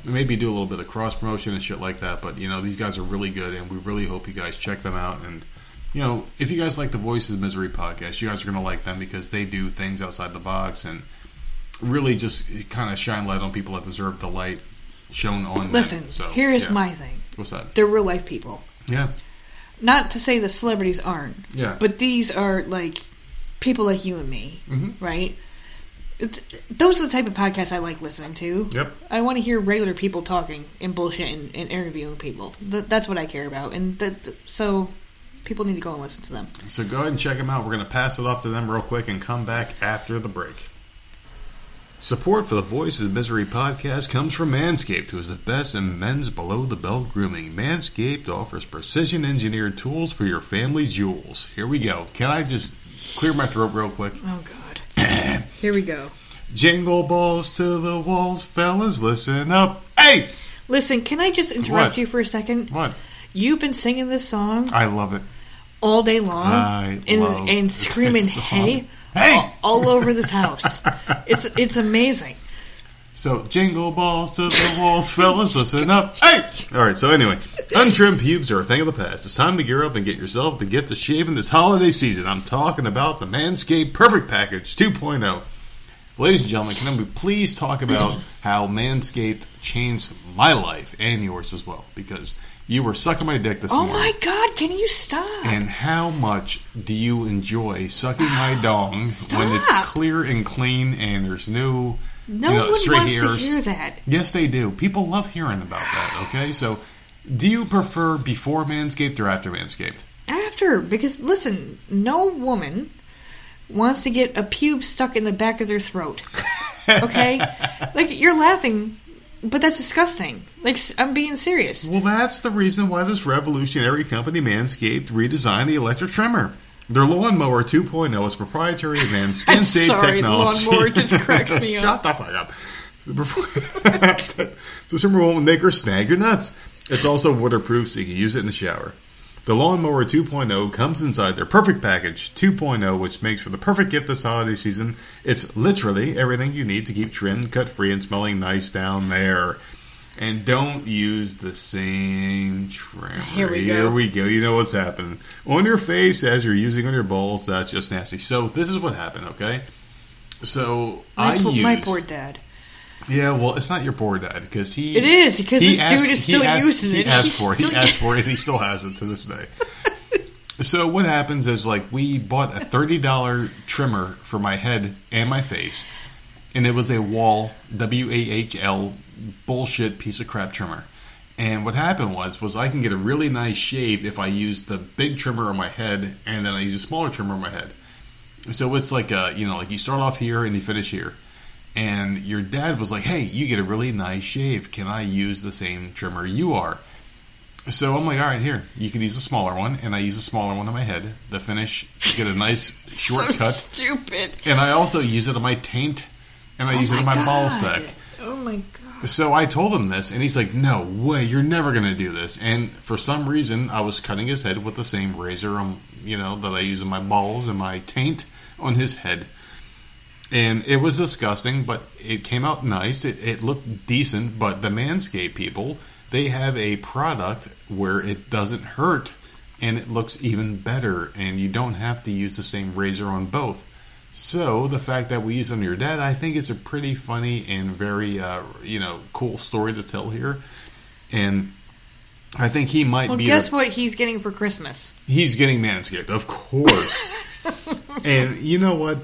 maybe do a little bit of cross promotion and shit like that. But you know, these guys are really good, and we really hope you guys check them out. And you know, if you guys like the Voices of Misery podcast, you guys are going to like them because they do things outside the box and really just kind of shine light on people that deserve the light shown on Listen, them. So, here's yeah. my thing. What's that? They're real life people. Yeah. Not to say the celebrities aren't. Yeah. But these are like people like you and me, Mhm. right? Those are the type of podcasts I like listening to. Yep. I want to hear regular people talking and bullshit and, and interviewing people. Th- that's what I care about, and that, so people need to go and listen to them. So go ahead and check them out. We're going to pass it off to them real quick and come back after the break. Support for the Voices of Misery podcast comes from Manscaped, who is the best in men's below the belt grooming. Manscaped offers precision engineered tools for your family's jewels. Here we go. Can I just clear my throat real quick? Oh God. Here we go. Jingle balls to the walls, fellas, listen up. Hey! Listen, can I just interrupt What? you for a second? What? You've been singing this song I love it. all day long I and, love and screaming this song. "Hey!" All, all over this house. it's it's amazing. So, jingle balls to the walls, fellas, listen up. Hey! Alright, so anyway, untrimmed pubes are a thing of the past. It's time to gear up and get yourself the gift of shaving this holiday season. I'm talking about the Manscaped Perfect Package 2.0. Ladies and gentlemen, can we please talk about how Manscaped changed my life and yours as well? Because you were sucking my dick this Oh morning. Oh my God! Can you stop? And how much do you enjoy sucking my dong when it's clear and clean and there's no, no you know, one stray wants hairs? to hear that. Yes, they do. People love hearing about that. Okay, so do you prefer before Manscaped or after Manscaped? After, because listen, no woman wants to get a pube stuck in the back of their throat. Okay, like you're laughing, but that's disgusting. Like I'm being serious. Well, that's the reason why this revolutionary company, Manscaped, redesigned the electric trimmer. Their lawnmower 2.0 is proprietary advanced skin safe sorry, technology. lawnmower just cracks me Shut up. the fuck up. So trimmer won't make or snag your nuts. It's also waterproof, so you can use it in the shower. The Lawnmower 2.0 comes inside their perfect package 2.0, which makes for the perfect gift this holiday season. It's literally everything you need to keep trimmed, cut free, and smelling nice down there. And don't use the same trimmer. Here we Here go. we go. You know what's happening. On your face as you're using on your balls, that's just nasty. So this is what happened, okay? So My, I poor, used my poor dad. Yeah, well, it's not your poor dad because he. It is, because this dude is still asked- using he it. Asked He's for it. still- He asked for it. and He still has it to this day. so what happens is like we bought a thirty dollar trimmer for my head and my face, and it was a Wahl W A H L bullshit piece of crap trimmer. And what happened was was I can get a really nice shave if I use the big trimmer on my head and then I use a smaller trimmer on my head. So it's like uh, you know, like you start off here and you finish here. And your dad was like, "Hey, you get a really nice shave. Can I use the same trimmer you are?" So I'm like, "All right, here. You can use a smaller one." And I use a smaller one on my head. The finish, get a nice So shortcut. stupid. and I also use it on my taint, and I use it on my ball sack. Oh my god. So I told him this, and he's like, "No way, you're never going to do this." And for some reason, I was cutting his head with the same razor, um, you know, that I use in my balls and my taint on his head. And it was disgusting, but it came out nice. It, it looked decent. But the Manscaped people, they have a product where it doesn't hurt, and it looks even better. And you don't have to use the same razor on both. So the fact that we use it on your dad, I think, is a pretty funny and very, uh, you know, cool story to tell here. And I think he might Well, be. guess the- what he's getting for Christmas? He's getting Manscaped, of course. and you know what?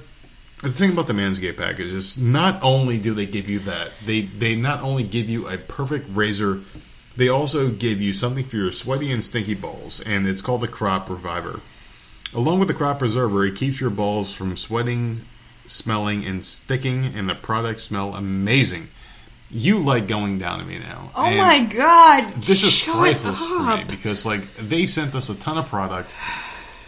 The thing about the Manscaped package is not only do they give you that, they they not only give you a perfect razor they also give you something for your sweaty and stinky balls, and it's called the Crop Reviver. Along with the Crop Preserver, it keeps your balls from sweating, smelling, and sticking, and the products smell amazing. You like going down to me now. Oh and my god! This is priceless for me because, like, they sent us a ton of product,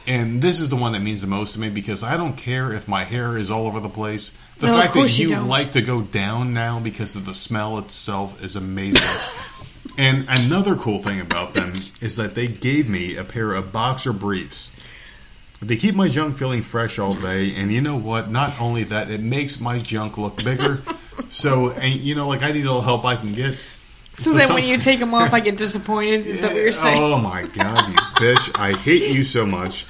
and this is the one that means the most to me because I don't care if my hair is all over the place. The No, fact that you you like to go down now because of the smell itself is amazing. and another cool thing about them is that they gave me a pair of boxer briefs. They keep my junk feeling fresh all day, and you know what? Not only that, it makes my junk look bigger. so, and you know, like I need all the help I can get. So, So some- when you take them off, I get disappointed. Is that what you're saying? Oh my god, you bitch! I hate you so much.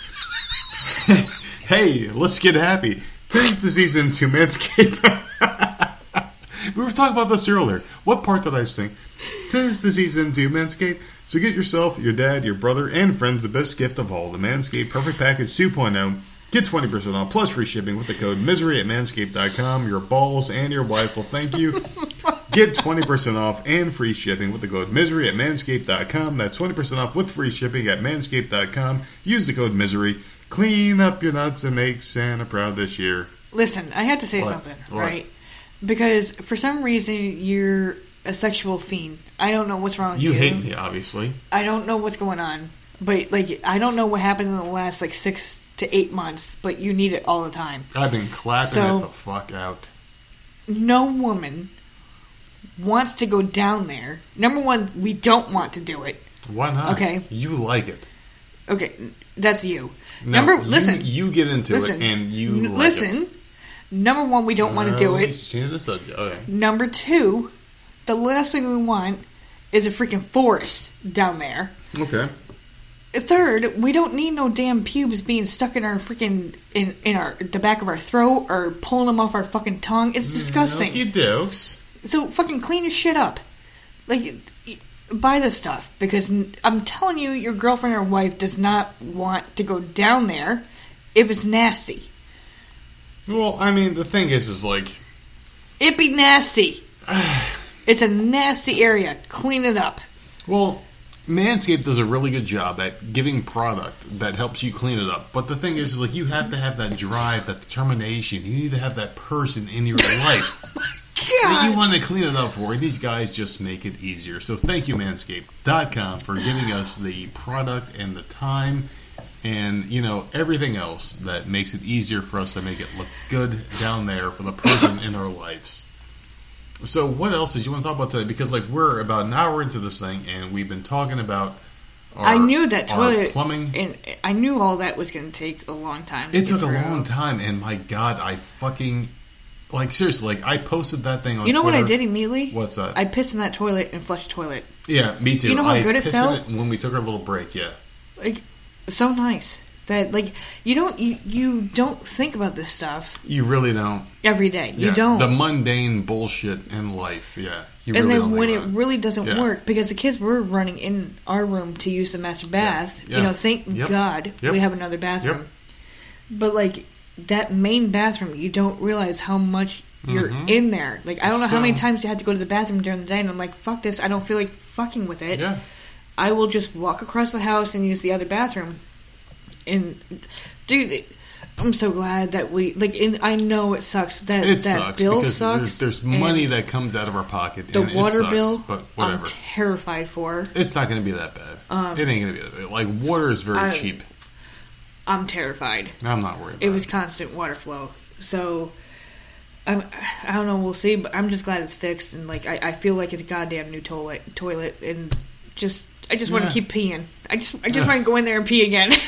hey, let's get happy. Tis the season to Manscaped. we were talking about this earlier. What part did I sing? Tis the season to Manscaped. So get yourself, your dad, your brother, and friends the best gift of all, the Manscaped Perfect Package 2.0. Get 20% off plus free shipping with the code misery at manscaped.com. Your balls and your wife will thank you. Get 20% off and free shipping with the code misery at manscaped.com. That's 20% off with free shipping at manscaped.com. Use the code misery. Clean up your nuts and make Santa proud this year. Listen, I have to say What? something, What? right? Because for some reason you're a sexual fiend. I don't know what's wrong with you. You hate me, obviously. I don't know what's going on, but like I don't know what happened in the last like six to eight months. But you need it all the time. I've been clapping So- it the fuck out. No woman wants to go down there. Number one, we don't want to do it. Why not? Okay. You like it. Okay, that's you. No, Number you- listen, You, get into listen, it and you n- like listen. It. Number one, we don't want to do it. Change the subject. Okay. Number two, the last thing we want is a freaking forest down there. Okay. Third, we don't need no damn pubes being stuck in our freaking in in our the back of our throat or pulling them off our fucking tongue. It's mm, disgusting. Okey dokes. So fucking clean your shit up. Like buy this stuff because I'm telling you, your girlfriend or wife does not want to go down there if it's nasty. Well, I mean, the thing is, is like, It be nasty. it's a nasty area. Clean it up. well, Manscaped does a really good job at giving product that helps you clean it up. But the thing is, is like, you have to have that drive, that determination. You need to have that person in your life oh that you want to clean it up for. These guys just make it easier. So thank you, Manscaped.com, for giving us the product and the time and, you know, everything else that makes it easier for us to make it look good down there for the person in our lives. So what else did you want to talk about today? Because, like, we're about an hour into this thing, and we've been talking about our, I knew that toilet plumbing. and I knew all that was going to take a long time. to It took a long time, and my God, I fucking like seriously. Like I posted that thing on. You know what I did immediately? What's that? I pissed in that toilet and flushed the toilet. Yeah, me too. You know how I good it felt? when we took our little break. Yeah, Like so nice that like you don't you, you don't think about this stuff you really don't. every day. You don't. the mundane bullshit in life. Yeah, you and really then when it really doesn't Yeah. work because the kids were running in our room to use the master bath. Yeah. You know, thank Yep. God Yep. we have another bathroom. Yep. But like that main bathroom, you don't realize how much you're in there. Like I don't know how many Mm-hmm. Times you had to go to the bathroom during the day, and I'm like, fuck this. I don't feel like fucking with it. Yeah, I will just walk across the house and use the other bathroom. And dude, I'm so glad that we like. And I know it sucks that it that sucks bill because sucks. there's, there's money that comes out of our pocket. the water sucks, bill. but I'm whatever. terrified for. it's not going to be that bad. it ain't going to be that bad. Like water is very Um, I- cheap. I'm terrified. I'm not worried. About It was constant water flow. So I'm, I don't know. We'll see. But I'm just glad it's fixed. And like I, I feel like it's a goddamn new toilet. Toilet and just I just want Yeah. to keep peeing. I just I just want to go in there and pee again.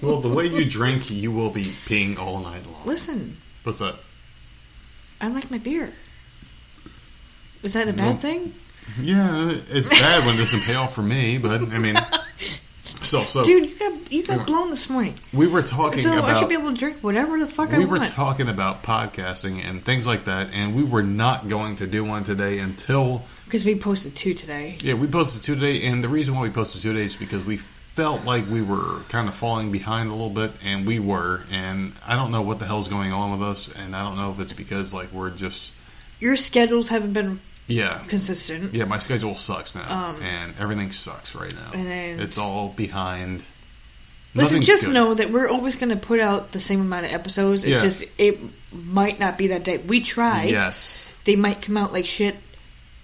Well, the way you drink, you will be peeing all night long. Listen, What's that? I like my beer. Is that a bad Nope. thing? Yeah, it's bad when it doesn't pay off for me, but I mean, so so Dude, you got you got blown this morning. we were talking So about I should be able to drink whatever the fuck I want. we were talking about podcasting and things like that, and we were not going to do one today until Because we posted two today. yeah we posted two today, and the reason why we posted two days is because we felt like we were kind of falling behind a little bit, and we were, and I don't know what the hell's going on with us, and I don't know if it's because like we're just Your schedules haven't been Yeah. consistent. Yeah, my schedule sucks now, and everything sucks right now. Um, and then- it's all behind. Listen, Nothing's just good. know that we're always going to put out the same amount of episodes. It's Yeah. just it might not be that day. We try. Yes. They might come out like shit,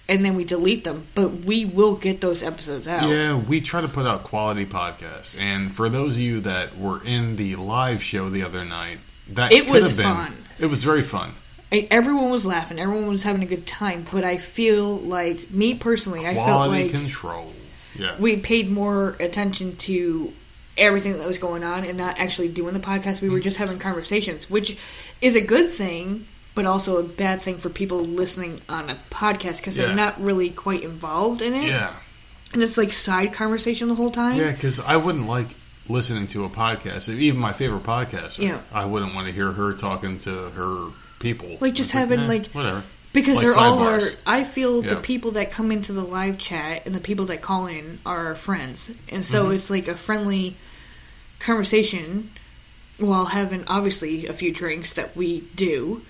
and then we delete them. But we will get those episodes out. Yeah, we try to put out quality podcasts, and for those of you that were in the live show the other night, that It was been, fun. It was very fun. I- everyone was laughing. Everyone was having a good time. But I feel like me personally, I felt like control. Yeah. we paid more attention to everything that was going on and not actually doing the podcast. We Mm. were just having conversations, which is a good thing, but also a bad thing for people listening on a podcast because Yeah. they're not really quite involved in it. yeah. And it's like side conversation the whole time. Yeah, because I wouldn't like listening to a podcast. Even my favorite podcast. Yeah. I wouldn't want to hear her talking to her people. Like, just It's having, eh, like- whatever. Because Like they're all our. sidebars. I feel the people that come into the live chat and the people that call in are our friends, and so Mm-hmm. it's like a friendly conversation while having obviously a few drinks that we do.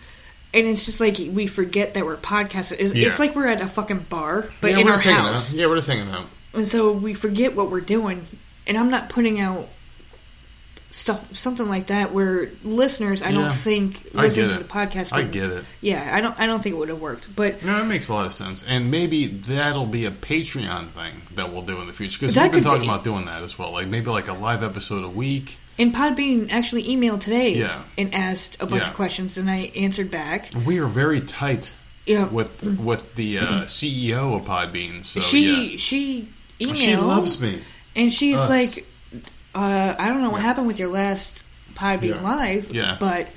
And it's just like we forget that we're podcasting. It's, Yeah. it's like we're at a fucking bar, but yeah, in our house. Yeah, we're just hanging out. And so we forget what we're doing. And I'm not putting out stuff, something like that, where listeners, I Yeah. don't think I listen to the podcast. I get it. Yeah, I don't. I don't think it would have worked. But No, that makes a lot of sense, and maybe that'll be a Patreon thing that we'll do in the future because we've been talking be. about doing that as well. Like maybe like a live episode a week. And Podbean actually emailed today Yeah. and asked a bunch Yeah. of questions, and I answered back. We are very tight Yeah, with with the uh, CEO of Podbean. So she yeah. she emailed. she loves me. and she's Us. like, uh, "I don't know what Yeah. happened with your last Podbean Yeah. live, Yeah. but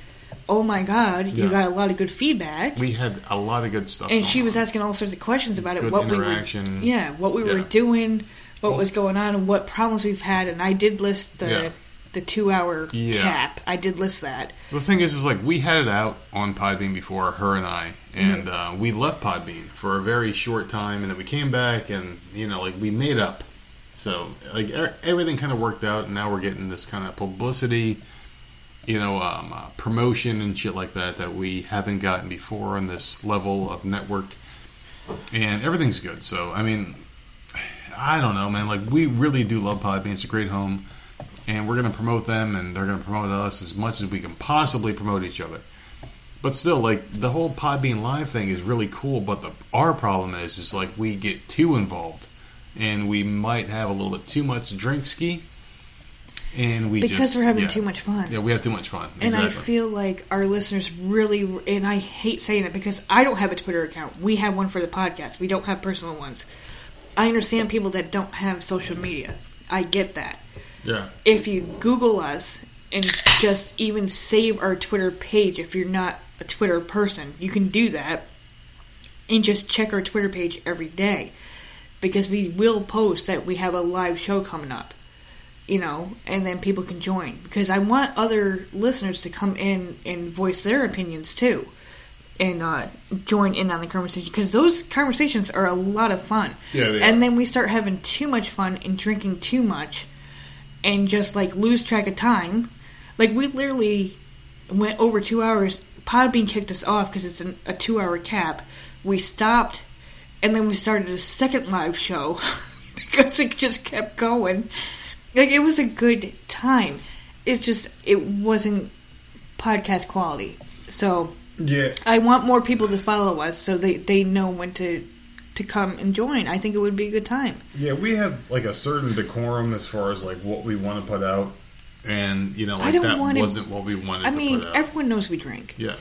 oh my god, you Yeah. got a lot of good feedback." We had a lot of good stuff. and she was on. asking all sorts of questions about it. What interaction. we were, yeah, what we were doing, what was going on, and what problems we've had. And I did list the the two hour cap. I did list that. The thing is, is like we had it out on Podbean before, her and I, and uh, we left Podbean for a very short time, and then we came back, and you know, like we made up. So like er- everything kind of worked out, and now we're getting this kind of publicity, you know, um, uh, promotion and shit like that that we haven't gotten before on this level of network, and everything's good. So I mean, I don't know, man. Like we really do love Podbean. It's a great home, and we're to promote them, and they're to promote us as much as we can possibly promote each other. But still, like the whole Podbean Live thing is really cool. But the our problem is, is like we get too involved, and we might have a little bit too much drink ski, and we Because just- we're having yeah. too much fun. Yeah, we have too much fun. And I feel like our listeners really, and I hate saying it because I don't have a Twitter account. We have one for the podcast. We don't have personal ones. I understand people that don't have social media. I get that. yeah, If you Google us and just even save our Twitter page, if you're not a Twitter person, you can do that and just check our Twitter page every day because we will post that we have a live show coming up you know, and then people can join because I want other listeners to come in and voice their opinions too, and uh, join in on the conversation because those conversations are a lot of fun. Yeah, and are. then we start having too much fun and drinking too much, and just like lose track of time. Like we literally went over two hours. Podbean kicked us off because it's an, a two-hour cap. We stopped, and then we started a second live show because it just kept going. Like it was a good time. It's just it wasn't podcast quality. So yeah. I want more people to follow us so they, they know when to to come and join. I think it would be a good time. Yeah, we have like a certain decorum as far as like what we want to put out, and you know, I like don't that wanna- wasn't what we wanted I to mean, put out. everyone knows we drink, yeah,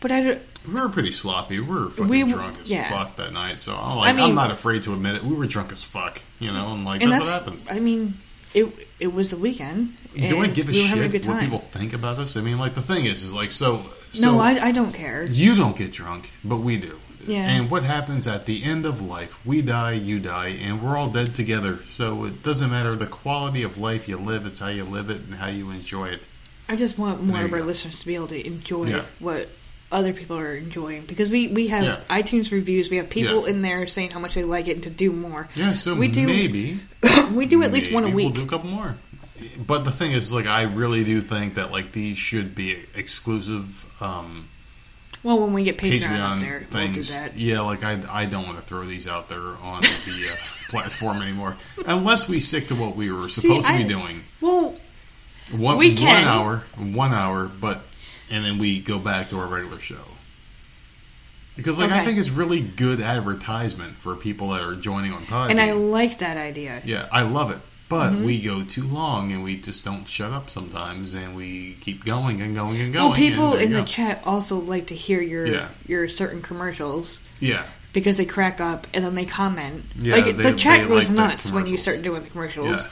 but I we were pretty sloppy. We were fucking We drunk as yeah. fuck that night, so I'm like, I mean- I'm not afraid to admit it. We were drunk as fuck, you know, and like And that's, that's, what happens. I mean, it it was the weekend. Do I give a we shit a what time. people think about us? I mean, like the thing is, is like so. so no, I, I don't care. You don't get drunk, but we do. Yeah. And what happens at the end of life? We die, you die, and we're all dead together. So it doesn't matter the quality of life you live; it's how you live it and how you enjoy it. I just want more of our go. listeners to be able to enjoy Yeah. what other people are enjoying because we we have Yeah. iTunes reviews. We have people Yeah. in there saying how much they like it and to do more. Yeah. So we do. maybe we do at least one a week. We'll do a couple more. But the thing is, like, I really do think that like these should be exclusive um, Well, when we get Patreon, Patreon there, things. we'll do that. Yeah, like I, I don't want to throw these out there on the uh, platform anymore, unless we stick to what we were See, supposed to I- be doing. Well, One, we one hour, one hour, but and then we go back to our regular show. Because like I think it's really good advertisement for people that are joining on Podbean. and I like that idea. yeah, I love it. But Mm-hmm. we go too long and we just don't shut up sometimes, and we keep going and going and going. Well, people in the go. chat also like to hear your Yeah. your certain commercials yeah, because they crack up and then they comment. Yeah, like they- the chat goes like nuts when you start doing the commercials. Yeah.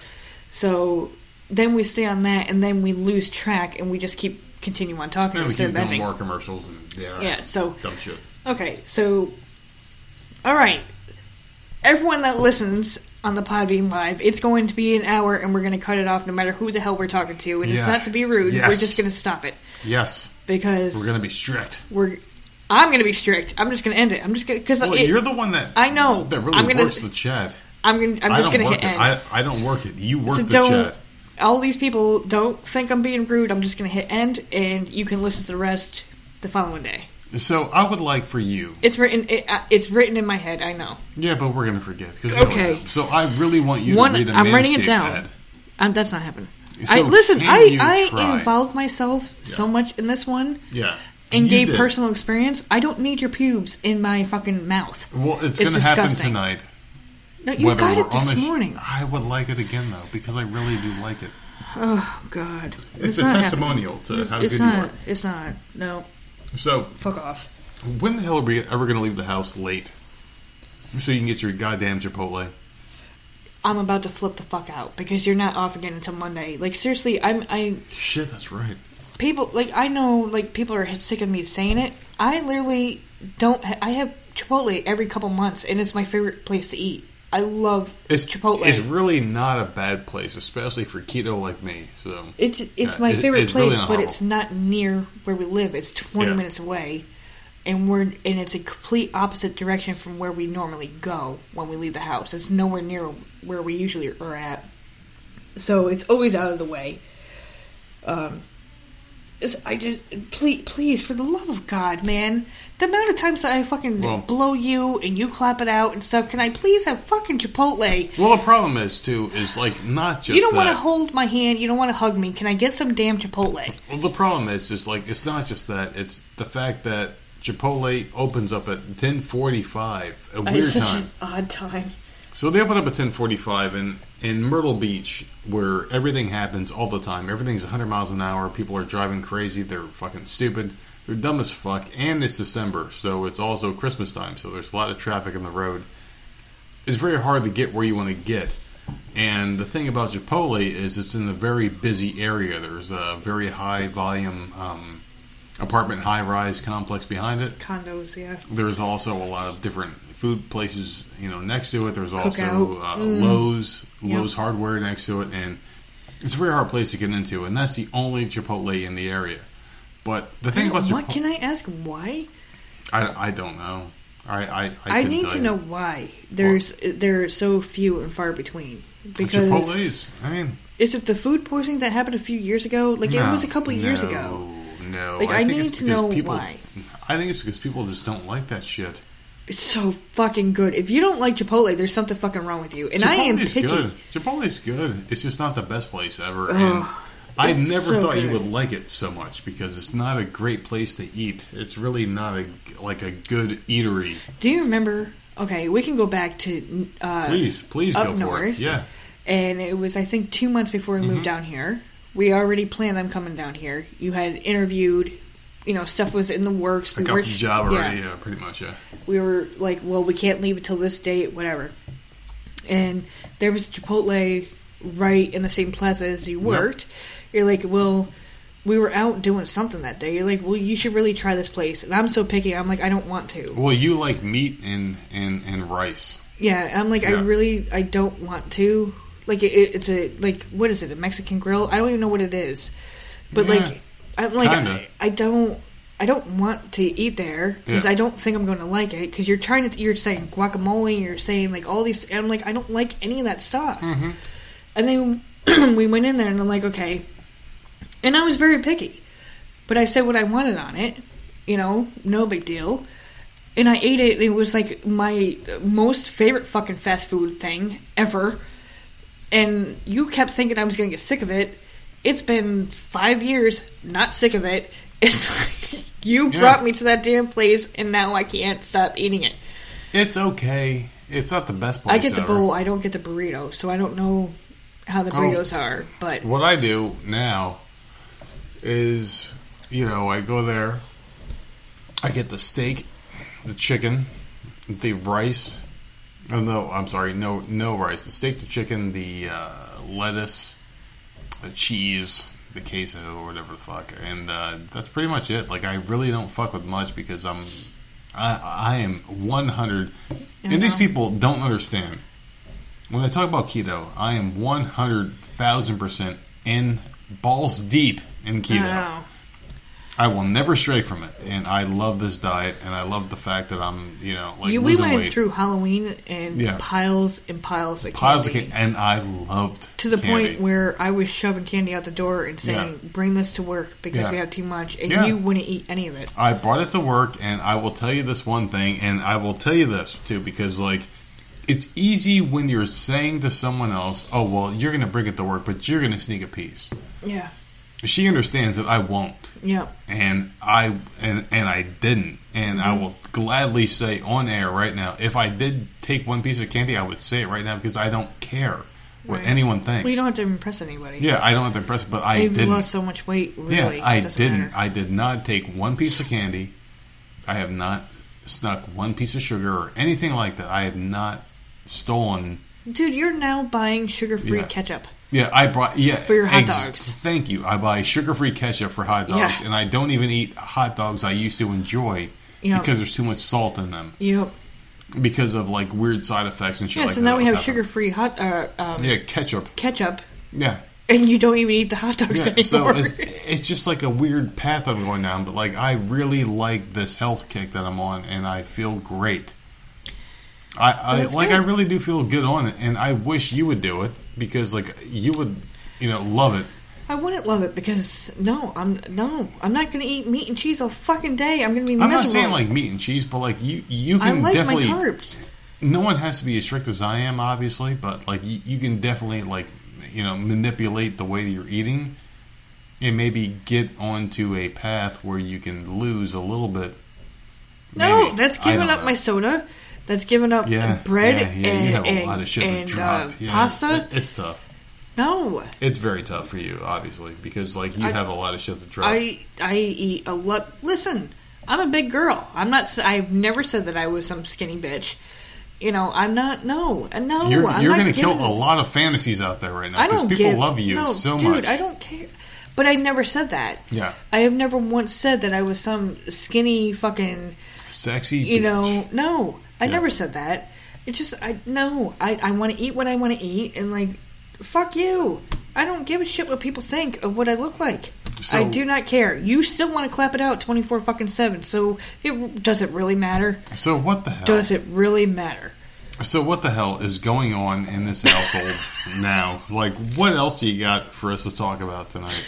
So then we stay on that, and then we lose track, and we just keep continue on talking instead of ending. more commercials and yeah, Yeah, so- dumb shit. Okay, so all right, everyone that listens on the Podbean live, it's going to be an hour, and we're going to cut it off no matter who the hell we're talking to, and it's not to be rude. We're just going to stop it Yes, because we're gonna be strict. we're. I'm going to be strict. I'm just going to end it. I'm just going to because Well, you're the one that I know. that really I'm gonna- works the chat. I'm going. I'm I just going to hit it. end. I, I don't work it. You work so the chat. All these people don't think I'm being rude. I'm just going to hit end, and you can listen to the rest the following day. So I would like for you. It's written. It, uh, it's written in my head. I know. Yeah, but we're gonna forget. Okay. So I really want you One. to read a I'm writing it down. Um, that's not happening. So I listen. I I try? involved myself so much in this one Yeah. and You gave did. personal experience. I don't need your pubes in my fucking mouth. Well, it's, It's gonna happen tonight. No, you whether got it this on the sh- morning. I would like it again though because I really do like it. Oh God, It's, a not happening. testimonial to how It's good not. you are. It's not. No, So fuck off. when the hell are we ever gonna leave the house late so you can get your goddamn Chipotle? I'm about to flip the fuck out because you're not off again until Monday. Like seriously, I'm I Shit, that's right. people like I know like people are sick of me saying it. I literally don't. Ha- I have Chipotle every couple months, and it's my favorite place to eat. I love It's Chipotle. It's really not a bad place, especially for keto like me. So It's it's Yeah, my it- favorite it's place, not but it's not near where we live. It's twenty Yeah. minutes away, and we're and it's a complete opposite direction from where we normally go when we leave the house. It's nowhere near where we usually are at, so it's always out of the way. Um, I just please, please, for the love of God, man, the amount of times that I fucking Well- blow you and you clap it out and stuff. Can I please have fucking Chipotle? well, the problem is too is like not just You don't want to hold my hand. You don't want to hug me. Can I get some damn Chipotle? Well, the problem is just like it's not just that; it's the fact that Chipotle opens up at ten forty-five, a weird such time. an odd time. So they open up at ten forty-five, and in Myrtle Beach, where everything happens all the time, everything's hundred miles an hour. People are driving crazy. They're fucking stupid. They're dumb as fuck. And it's December, so it's also Christmas time. So there's a lot of traffic on the road. It's very hard to get where you want to get. And the thing about Chipotle is it's in a very busy area. There's a very high volume um, apartment high rise complex behind it. Condos, yeah. There's also a lot of different food places, you know, next to it. There's also uh, Mm. Lowe's, Yep. Lowe's Hardware next to it, and it's a very hard place to get into. And that's the only Chipotle in the area. But the thing about what Chipotle, can I ask? Why? I, I don't know. I I, I, I, need to know why. There's uh, there are so few and far between. Because Chipotle's. I mean, is it the food poisoning that happened a few years ago? Like it was a couple of years no, ago. No, Like, I think need to know people, why. I think it's because people just don't like that shit. It's so fucking good. If you don't like Chipotle, there's something fucking wrong with you. And I am Chipotle's picky. good. Chipotle's good. It's just not the best place ever. I never so thought you would like it so much because it's not a great place to eat. It's really not a like a good eatery. Do you remember? Okay, we can go back to uh, Please, please up go for north. it. Yeah. and it was I think two months before we Mm-hmm. moved down here. We already planned on coming down here. You had interviewed, you know, stuff was in the works. I We got were- the job already. yeah. Yeah. pretty much. Yeah. We were like, well, we can't leave until this date, whatever. And there was Chipotle right in the same plaza as you worked. You're like, well, we were out doing something that day. You're like, well, you should really try this place. And I'm so picky. I'm like, I don't want to. Well, you like meat and and and rice. Yeah, I'm like, I really, I don't want to. Like, it, it's a like, what is it? A Mexican grill? I don't even know what it is. But Yeah, like, I'm like. I, I don't, I don't want to eat there because Yeah. I don't think I'm going to like it. Because you're trying to, you're saying guacamole, you're saying like all these. And I'm like, I don't like any of that stuff. Mm-hmm. And then we went in there, and I'm like, okay. And I was very picky, but I said what I wanted on it, You know, no big deal. And I ate it, and it was like my most favorite fucking fast food thing ever. And you kept thinking I was gonna get sick of it. It's been five years, not sick of it. It's like you Yeah. brought me to that damn place, and now I can't stop eating it. It's okay. It's not the best place. I get the ever. bowl, I don't get the burrito, so I don't know how the Oh. burritos are. But What I do now is, you know, I go there, I get the steak, the chicken, the rice. Oh no, I'm sorry, no, no rice. The steak, the chicken, the uh, lettuce, the cheese, the queso, or whatever the fuck, and uh, that's pretty much it. Like I really don't fuck with much because I'm, I, I am 100, and these people don't understand. When I talk about keto, I am 100,000% in balls deep in keto. I will never stray from it, and I love this diet, and I love the fact that I'm, you know, like You, we went weight. through Halloween and Yeah. piles and piles of Piles of candy. candy, and I loved to the candy. point where I was shoving candy out the door and saying, Yeah. "Bring this to work because Yeah. we have too much," and you wouldn't eat any of it. I brought it to work, and I will tell you this one thing, and I will tell you this too, because like it's easy when you're saying to someone else, "Oh, well, you're going to bring it to work, but you're going to sneak a piece." Yeah, She understands that I won't. yeah. and I and and I didn't, and Mm-hmm. I will gladly say on air right now, if I did take one piece of candy, I would say it right now because I don't care what Right. anyone thinks. Well, you don't have to impress anybody. yeah, I don't have to impress, but I They've didn't. lost so much weight. Really, yeah, I didn't. matter. I did not take one piece of candy. I have not snuck one piece of sugar or anything like that. I have not stolen. Dude, you're now buying sugar-free Yeah. ketchup. Yeah, I brought yeah For your hot dogs. Thank you. I buy sugar-free ketchup for hot dogs, Yeah. and I don't even eat hot dogs I used to enjoy Yeah. because there's too much salt in them Yep. because of like weird side effects and shit. Yeah. like so now we have sugar-free hot uh, um, Yeah, ketchup. ketchup, Yeah, and you don't even eat the hot dogs yeah. So it's, it's just like a weird path I'm going down, but like I really like this health kick that I'm on, and I feel great. I, I like. good. I really do feel good on it, and I wish you would do it because like you would, you know, love it. I wouldn't love it because no, I'm no, I'm not going to eat meat and cheese all fucking day. I'm going to be miserable. I'm not saying like meat and cheese, but like you, you I can like my definitely. carbs. no one has to be as strict as I am, obviously, but like you, you can definitely like you know manipulate the way that you're eating, and maybe get onto a path where you can lose a little bit. No, Maybe. that's I giving up know. my soda. That's giving up yeah bread Yeah, yeah, and, you have a and, lot of shit and, uh, Yeah, pasta. it- it's tough. no, It's very tough for you, obviously, because like you I- have a lot of shit to drop. I I eat a lot. Listen, I'm a big girl. I'm not. s- I've never said that I was some skinny bitch. You know, I'm not. No, no. you're you're going to kill a lot of fantasies out there right now I because people give- love you no, so dude, much. I don't care. But I never said that. Yeah, I have never once said that I was some skinny fucking. sexy. You bitch. know, no, I Yeah. never said that. It just, I no, I I want to eat what I want to eat, and like, fuck you. I don't give a shit what people think of what I look like. So- I do not care. You still want to clap it out twenty four fucking seven. So it does it really matter? So what the hell? Does it really matter? So what the hell is going on in this household now? Like, what else do you got for us to talk about tonight?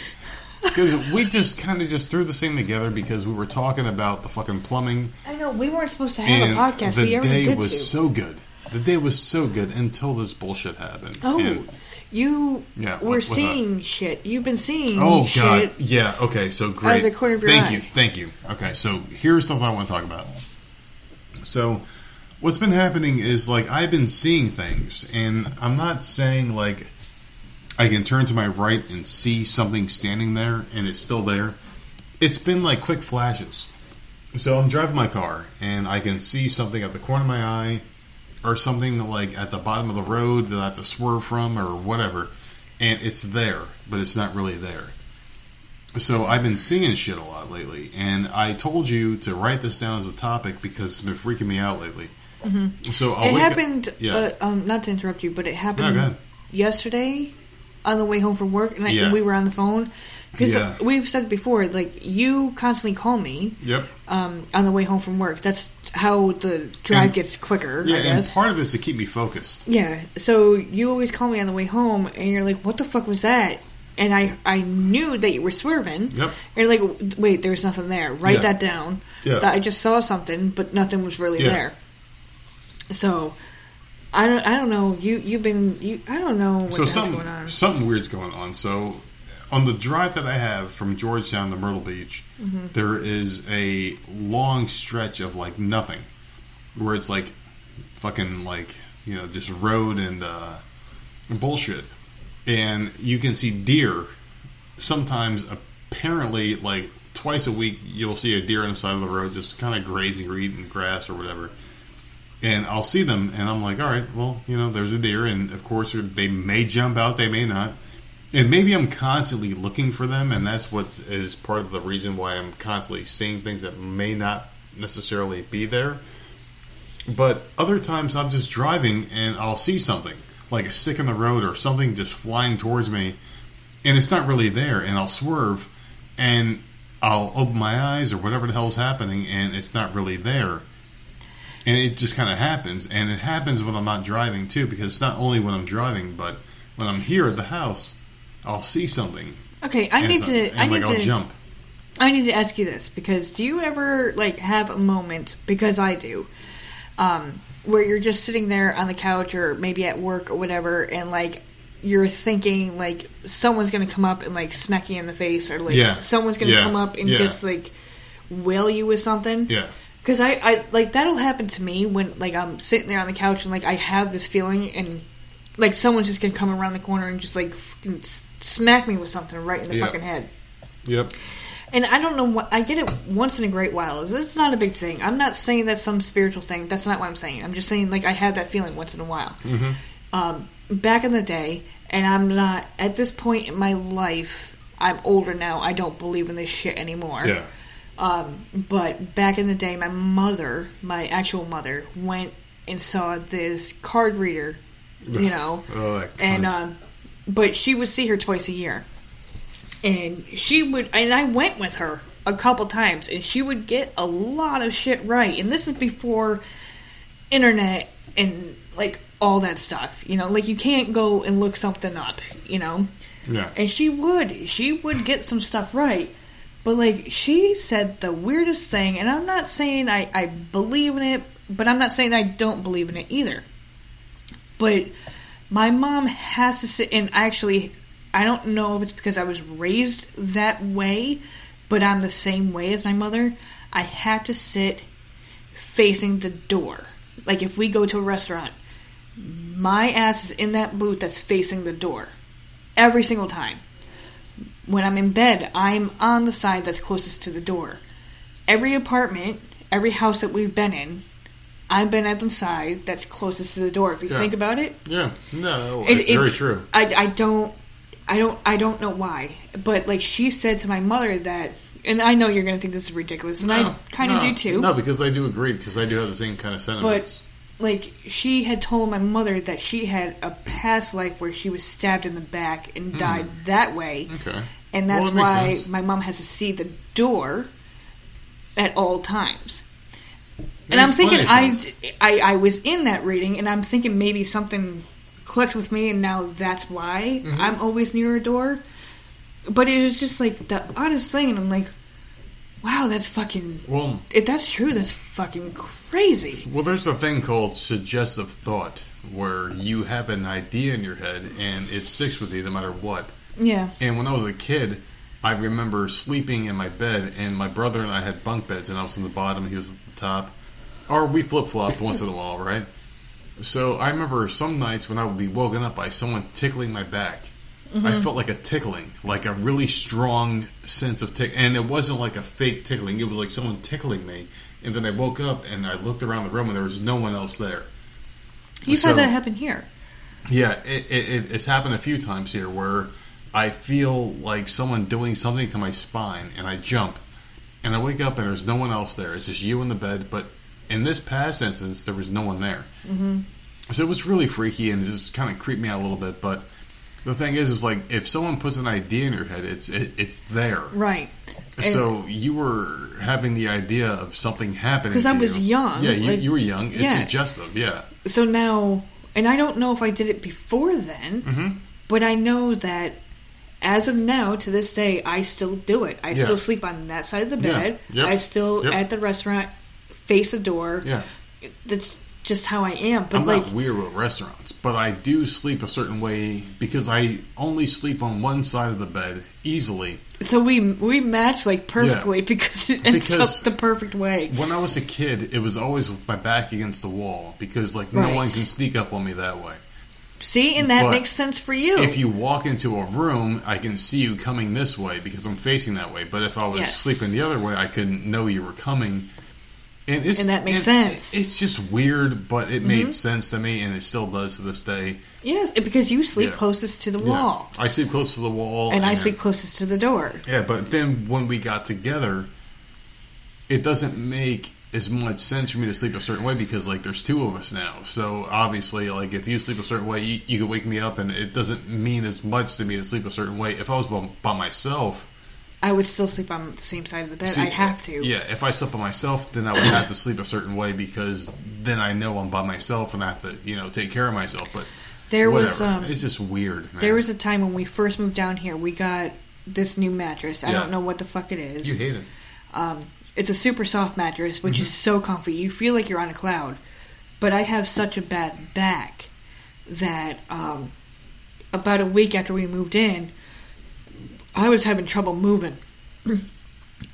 Because we just kind of just threw this thing together because we were talking about the fucking plumbing, I know we weren't supposed to have and a podcast. the we day did was to. so good. The day was so good until this bullshit happened. oh, And- you Yeah, what- were what's seeing shit. You've been seeing. oh shit. god, yeah. Okay, so great. the corner of your thank eye. you, thank you. Okay, so here's something I want to talk about. So, what's been happening is like I've been seeing things, and I'm not saying like I can turn to my right and see something standing there and it's still there. It's been like quick flashes. So I'm driving my car and I can see something at the corner of my eye or something like at the bottom of the road that I have to swerve from or whatever. And it's there, but it's not really there. So I've been seeing shit a lot lately, and I told you to write this down as a topic because it's been freaking me out lately. So I'll Mm-hmm. It wake up- happened. yeah. Uh, um, not to interrupt you, but it happened ahead. yesterday on the way home from work, and, Yeah. we were on the phone because Yeah. we've said before, like you constantly call me Yep. um, on the way home from work. That's how the drive And- gets quicker. Yeah, I and part of it is to keep me focused. yeah. So you always call me on the way home, and you're like, "What the fuck was that?" and I I knew that you were swerving. Yep. And like, wait, there's nothing there. Write Yeah. that down. Yeah. That I just saw something, but nothing was really there. So, I don't I don't know. You you've been you I don't know so something going on. something weird's going on. So on the drive that I have from Georgetown to Myrtle Beach, Mm-hmm. there is a long stretch of like nothing, where it's like fucking like you know just road and uh, bullshit, and you can see deer. Sometimes apparently like twice a week you'll see a deer on the side of the road just kind of grazing or eating grass or whatever and I'll see them, and I'm like, all right, well, you know, there's a deer, and of course they may jump out, they may not, and maybe I'm constantly looking for them, and that's what is part of the reason why I'm constantly seeing things that may not necessarily be there. But other times I'm just driving and I'll see something like a stick in the road or something just flying towards me, and it's not really there, and I'll swerve, and I'll open my eyes or whatever the hell's happening, and it's not really there and it just kind of happens and it happens when i'm not driving too because it's not only when i'm driving but when i'm here at the house i'll see something Okay, I need to and I like need i'll to jump I need to ask you this because do you ever like have a moment because I do um, where you're just sitting there on the couch or maybe at work or whatever and like you're thinking like someone's gonna come up and like smack you in the face or like Yeah. someone's gonna Yeah. come up and Yeah. just like wail you with something yeah because I, I like that'll happen to me when like I'm sitting there on the couch and like I have this feeling and like someone's just gonna come around the corner and just like smack me with something right in the Yeah. fucking head yep and I don't know what I get it once in a great while. It's not a big thing. I'm not saying that's some spiritual thing. That's not what I'm saying. I'm just saying like I had that feeling once in a while. Mm-hmm. Um, back in the day, and I'm not at this point in my life. I'm older now. I don't believe in this shit anymore. yeah Um, but back in the day, my mother, my actual mother, went and saw this card reader. You know, oh and um, but she would see her twice a year, and she would, and I went with her a couple times, and she would get a lot of shit right. And this is before internet and like all that stuff. You know, like you can't go and look something up. You know, yeah and she would, she would get some stuff right. But like she said the weirdest thing, and I'm not saying I, I believe in it, but I'm not saying I don't believe in it either. But my mom has to sit and actually I don't know if it's because I was raised that way, but I'm the same way as my mother. I had to sit facing the door. Like if we go to a restaurant, my ass is in that booth that's facing the door. Every single time. When I'm in bed, I'm on the side that's closest to the door. Every apartment, every house that we've been in, I've been at the side that's closest to the door. If you Yeah. think about it, yeah no it- it's, very true I, I don't, I don't, I don't know why, but like she said to my mother that, and I know you're gonna think this is ridiculous, and I kind of no, do too. no because i do agree because i do have the same kind of sentiments But like she had told my mother that she had a past life where she was stabbed in the back and died that way, Hmm. okay and Well, that's that why sense. my mom has to see the door at all times. And I'm thinking, I. I, I was in that reading, and I'm thinking maybe something clicked with me, and now that's why Mm-hmm. I'm always near a door. But it was just like the oddest thing, and I'm like, wow, that's fucking. well If that's true, that's fucking crazy. Well, there's a thing called suggestive thought where you have an idea in your head and it sticks with you no matter what. Yeah. And when I was a kid, I remember sleeping in my bed, and my brother and I had bunk beds, and I was on the bottom, he was at the top. Or we flip flopped once in a while, right? So I remember some nights when I would be woken up by someone tickling my back. I mm-hmm. felt like a tickling, like a really strong sense of tick, and it wasn't like a fake tickling. It was like someone tickling me. And then I woke up and I looked around the room, and there was no one else there. You've So- had that happen here. Yeah, it, it, it's happened a few times here where I feel like someone doing something to my spine, and I jump, and I wake up and there's no one else there. It's just you in the bed. But in this past instance, there was no one there. Mm-hmm. So it was really freaky and it just kind of creeped me out a little bit. But the thing is, is like if someone puts an idea in your head, it's it, it's there. Right. And- So you were having the idea of something happening because I was you. young, Yeah, you, like- you were young. It's yeah. suggestive. Yeah. so now, and I don't know if I did it before then, Mm-hmm. but I know that as of now, to this day, I still do it. I Yeah. still sleep on that side of the Yeah. bed. Yep. I still Yep. at the restaurant face the door. Yeah. That's just how I am. But I'm like, not weird with restaurants, but I do sleep a certain way because I only sleep on one side of the bed easily. so we we match like perfectly because it ends Because- up the perfect way. When I was a kid, it was always with my back against the wall because like no one can sneak up on me that way. See, and that But makes sense for you. If you walk into a room, I can see you coming this way because I'm facing that way. But if I was Yes. sleeping the other way, I couldn't know you were coming. And, it's, And that makes it- sense. Mm-hmm. It's just weird, but it made sense to me, and it still does to this day. yes, because you sleep Yeah. closest to the Yeah. wall, I sleep close to the wall, and I sleep closest to the door. Yeah, but then when we got together, it doesn't make as much sense for me to sleep a certain way because like there's two of us now. So obviously, like if you sleep a certain way, you, you could wake me up, and it doesn't mean as much to me to sleep a certain way. If I was by, by myself, I would still sleep on the same side of the bed. see, I'd have to. Yeah, if I slept by myself, then I would have to sleep a certain way because then I know I'm by myself and I have to you know take care of myself. But There whatever. was um, it's just weird. Man. there was a time when we first moved down here. We got this new mattress. I Yeah. don't know what the fuck it is. you hate it. Um, it's a super soft mattress, which Mm-hmm. is so comfy. You feel like you're on a cloud. But I have such a bad back that um, about a week after we moved in, I was having trouble moving.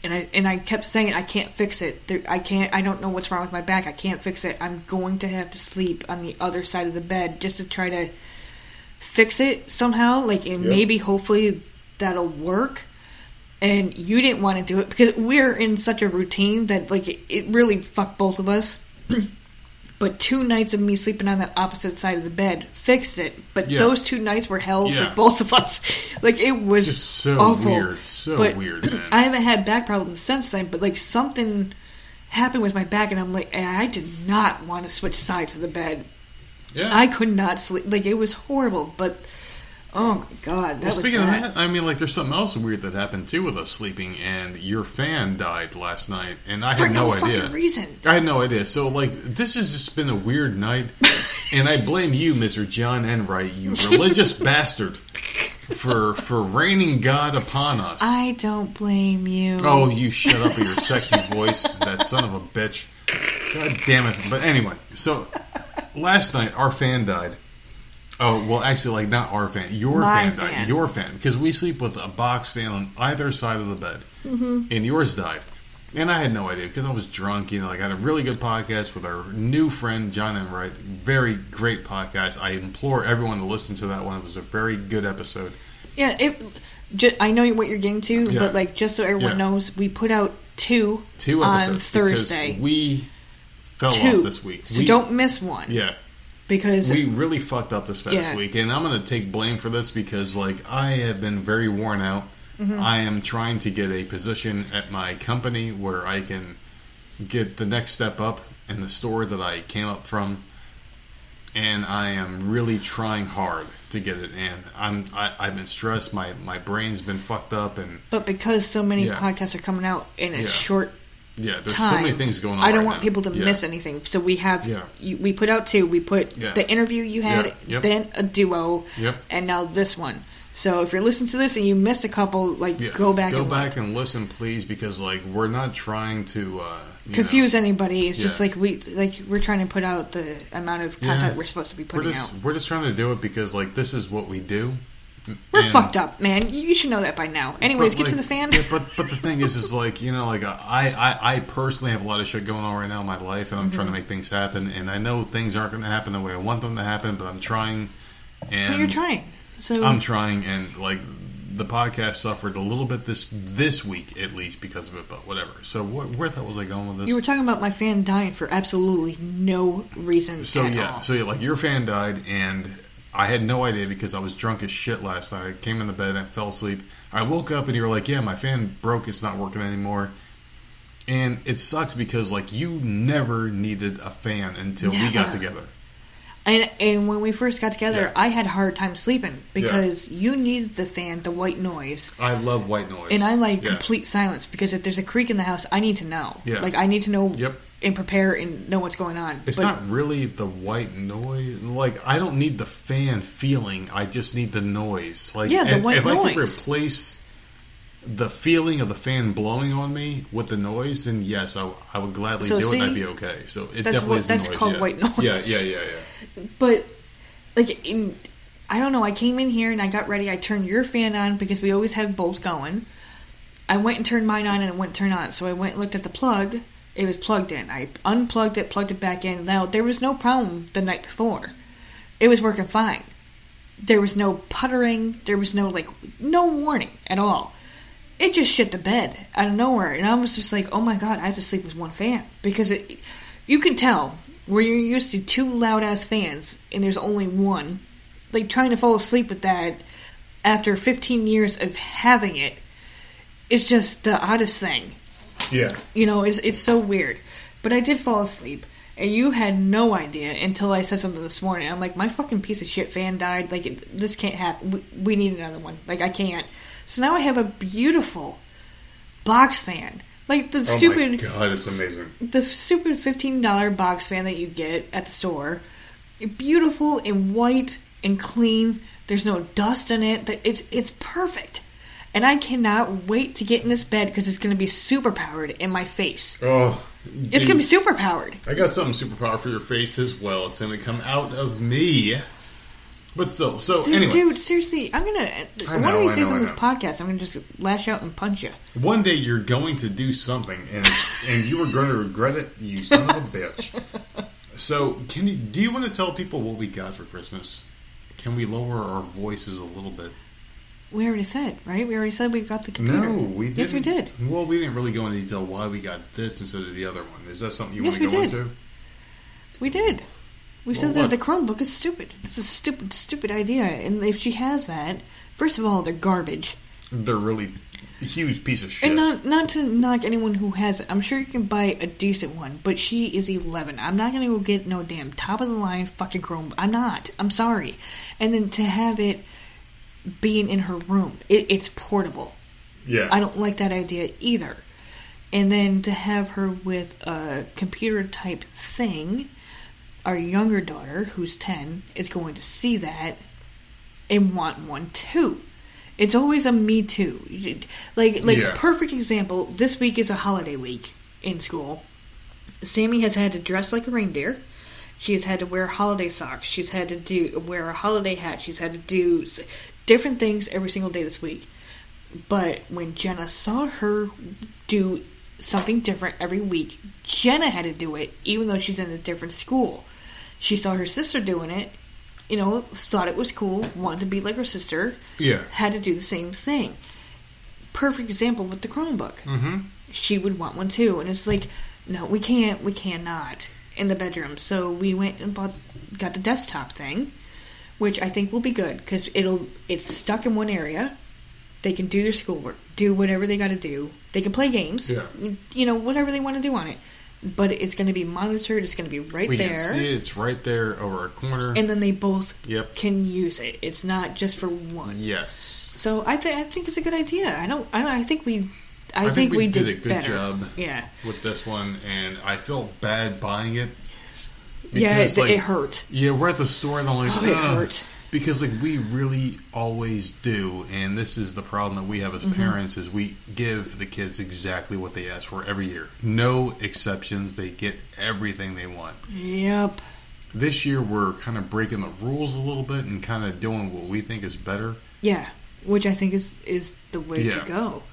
And I and I kept saying I can't fix it. There, I can't. I don't know what's wrong with my back. I can't fix it. I'm going to have to sleep on the other side of the bed just to try to fix it somehow. Like and maybe hopefully that'll work and you didn't want to do it because we're in such a routine that like it, it really fucked both of us. but two nights of me sleeping on that opposite side of the bed fixed it. But Yeah. those two nights were hell Yeah. for both of us. Like it was Just so awful. weird, so But weird, man. I haven't had back problems since then. But like something happened with my back, and I'm like, I did not want to switch sides of the bed. Yeah. I could not sleep. Like it was horrible. But oh my god, that Well, was speaking bad. of that, I mean, like, there's something else weird that happened too with us sleeping, and your fan died last night, and I For had no, no idea. reason. I had no idea. So, like, this has just been a weird night, and I blame you, Mister John Enright, you religious bastard, for for raining God upon us. I don't blame you. Oh, you shut up with your sexy voice, that son of a bitch. God damn it. But anyway, so last night our fan died. Oh, well, actually, like, not our fan. Your fan died. fan. Your fan. Because we sleep with a box fan on either side of the bed. Mm-hmm. And yours died. And I had no idea because I was drunk. You know, like I had a really good podcast with our new friend, John Enright. Very great podcast. I implore everyone to listen to that one. It was a very good episode. Yeah, it. Ju- I know what you're getting to, Yeah. but like just so everyone Yeah. knows, we put out two, Two on. Thursday. We fell two off this week. so We- don't miss one. Yeah. Because we really fucked up this past Yeah. week, and I'm going to take blame for this because, like, I have been very worn out. Mm-hmm. I am trying to get a position at my company where I can get the next step up in the store that I came up from, and I am really trying hard to get it. And I'm I, I've been stressed. My my brain's been fucked up, and but because so many Yeah. podcasts are coming out in a Yeah. short yeah, there's time, so many things going on. I don't right want now. people to Yeah. miss anything. So we have Yeah. you, we put out two. We put Yeah. the interview you had, Yeah. Yep. then a duo, Yep. and now this one. So if you're listening to this and you missed a couple, like Yeah. go back go and back look. and listen, please, because like we're not trying to uh, confuse know, anybody. It's just like we like we're trying to put out the amount of Yeah. content we're supposed to be We're putting just out. we're just trying to do it because like this is what we do. We're And- fucked up, man. You should know that by now. Anyways, get to the fan. yeah, but but the thing is, is like you know, like I I I personally have a lot of shit going on right now in my life, and I'm Mm-hmm. trying to make things happen. And I know things aren't going to happen the way I want them to happen, but I'm trying. And but you're trying. So I'm trying, and like the podcast suffered a little bit this this week at least because of it, but whatever. So wh- where the hell was I going with this? you were talking about my fan dying for absolutely no reason. So at yeah, all. so yeah, like your fan died, and I had no idea because I was drunk as shit last night. I came in the bed, and I fell asleep. I woke up, and you were like, "Yeah, my fan broke. It's not working anymore." And it sucks because like you never needed a fan until we got together. And and when we first got together, Yeah. I had a hard time sleeping because you needed the fan, the white noise, I love white noise, and I like Yeah. complete silence because if there's a creak in the house, I need to know. Yeah. Like I need to know Yep. And prepare and know what's going on. It's But- not really the white noise. Like I don't need the fan feeling. I just need the noise. Like Yeah, the white if I could replace the feeling of the fan blowing on me with the noise, then yes, I, I would gladly So do it. I'd be okay. So it That's definitely what- is that's noise, called yeah. white noise. Yeah, yeah, yeah, yeah. But like in, I don't know. I came in here and I got ready. I turned your fan on because we always have both going. I went and turned mine on and it wouldn't turn on. So I went and looked at the plug. It was plugged in. I unplugged it, plugged it back in. Now there was no problem the night before. It was working fine. There was no puttering. There was no like no warning at all. It just shit the bed out of nowhere, and I was just like, "Oh my god, I have to sleep with one fan because it." You can tell where you're used to two loud ass fans, and there's only one. Like trying to fall asleep with that after 15 years of having it is just the oddest thing. Yeah. You know, it's it's so weird. But I did fall asleep, and you had no idea until I said something this morning. I'm like, my fucking piece of shit fan died. Like, it, this can't happen. We, we need another one. Like, I can't. So now I have a beautiful box fan. Like the Oh stupid, my god, it's amazing. the stupid fifteen dollar box fan that you get at the store. Beautiful and white and clean. There's no dust in it. That It's it's perfect. And I cannot wait to get in this bed because it's going to be super powered in my face. Oh, It's going to be super powered. I got something super powered for your face as well. It's going to come out of me. But still, so Dude, anyway, dude, seriously, I'm gonna I one of these days on this podcast, I'm gonna just lash out and punch you. one day you're going to do something, and and you are going to regret it. You son of a bitch. So, can you do you want to tell people what we got for Christmas? Can we lower our voices a little bit? We already said, right? We already said we got the computer. No, we didn't. Yes, we did. Well, we didn't really go into detail why we got this instead of the other one. Is that something you Yes, want to go did. into? We did. We Well, said that what? the Chromebook is stupid. It's a stupid, stupid idea. And if she has that, first of all, they're garbage. They're really a huge piece of shit. And not not to knock anyone who has it. I'm sure you can buy a decent one, but she is 11. I'm not gonna go get no damn top of the line fucking Chrome. I'm not. I'm sorry. And then to have it being in her room, it, it's portable. yeah, I don't like that idea either. And then to have her with a computer type thing, our younger daughter, who's 10, is going to see that and want one too. It's always a me too. Like like Yeah. perfect example, this week is a holiday week in school. Sammy has had to dress like a reindeer. She has had to wear holiday socks. She's had to do wear a holiday hat. She's had to do different things every single day this week. But when Jenna saw her do something different every week, Jenna had to do it, even though she's in a different school. She saw her sister doing it, you know, thought it was cool, wanted to be like her sister, yeah. had to do the same thing. Perfect example with the Chromebook. Mm-hmm. She would want one too, and it's like, no, we can't, we cannot in the bedroom. So we went and bought, got the desktop thing, which I think will be good because it'll, it's stuck in one area. They can do their schoolwork, do whatever they got to do. They can play games, Yeah. you know, whatever they want to do on it. But it's going to be monitored. It's going to be right We there, can see it. It's right there over a corner. and then they both Yep. can use it. It's not just for one. yes. So I think I think it's a good idea. I don't. I don't. I think we. I, I think we did, did a good better. job. Yeah. with this one, and I feel bad buying it. Yeah. It, like, it hurt. Yeah, we're at the store and I'm like, Oh, it "Ugh," hurt. because like we really always do, and this is the problem that we have as Mm-hmm. parents is we give the kids exactly what they ask for every year, no exceptions. They get everything they want. Yep. This year we're kind of breaking the rules a little bit and kind of doing what we think is better. Yeah. Which I think is is the way Yeah. to go.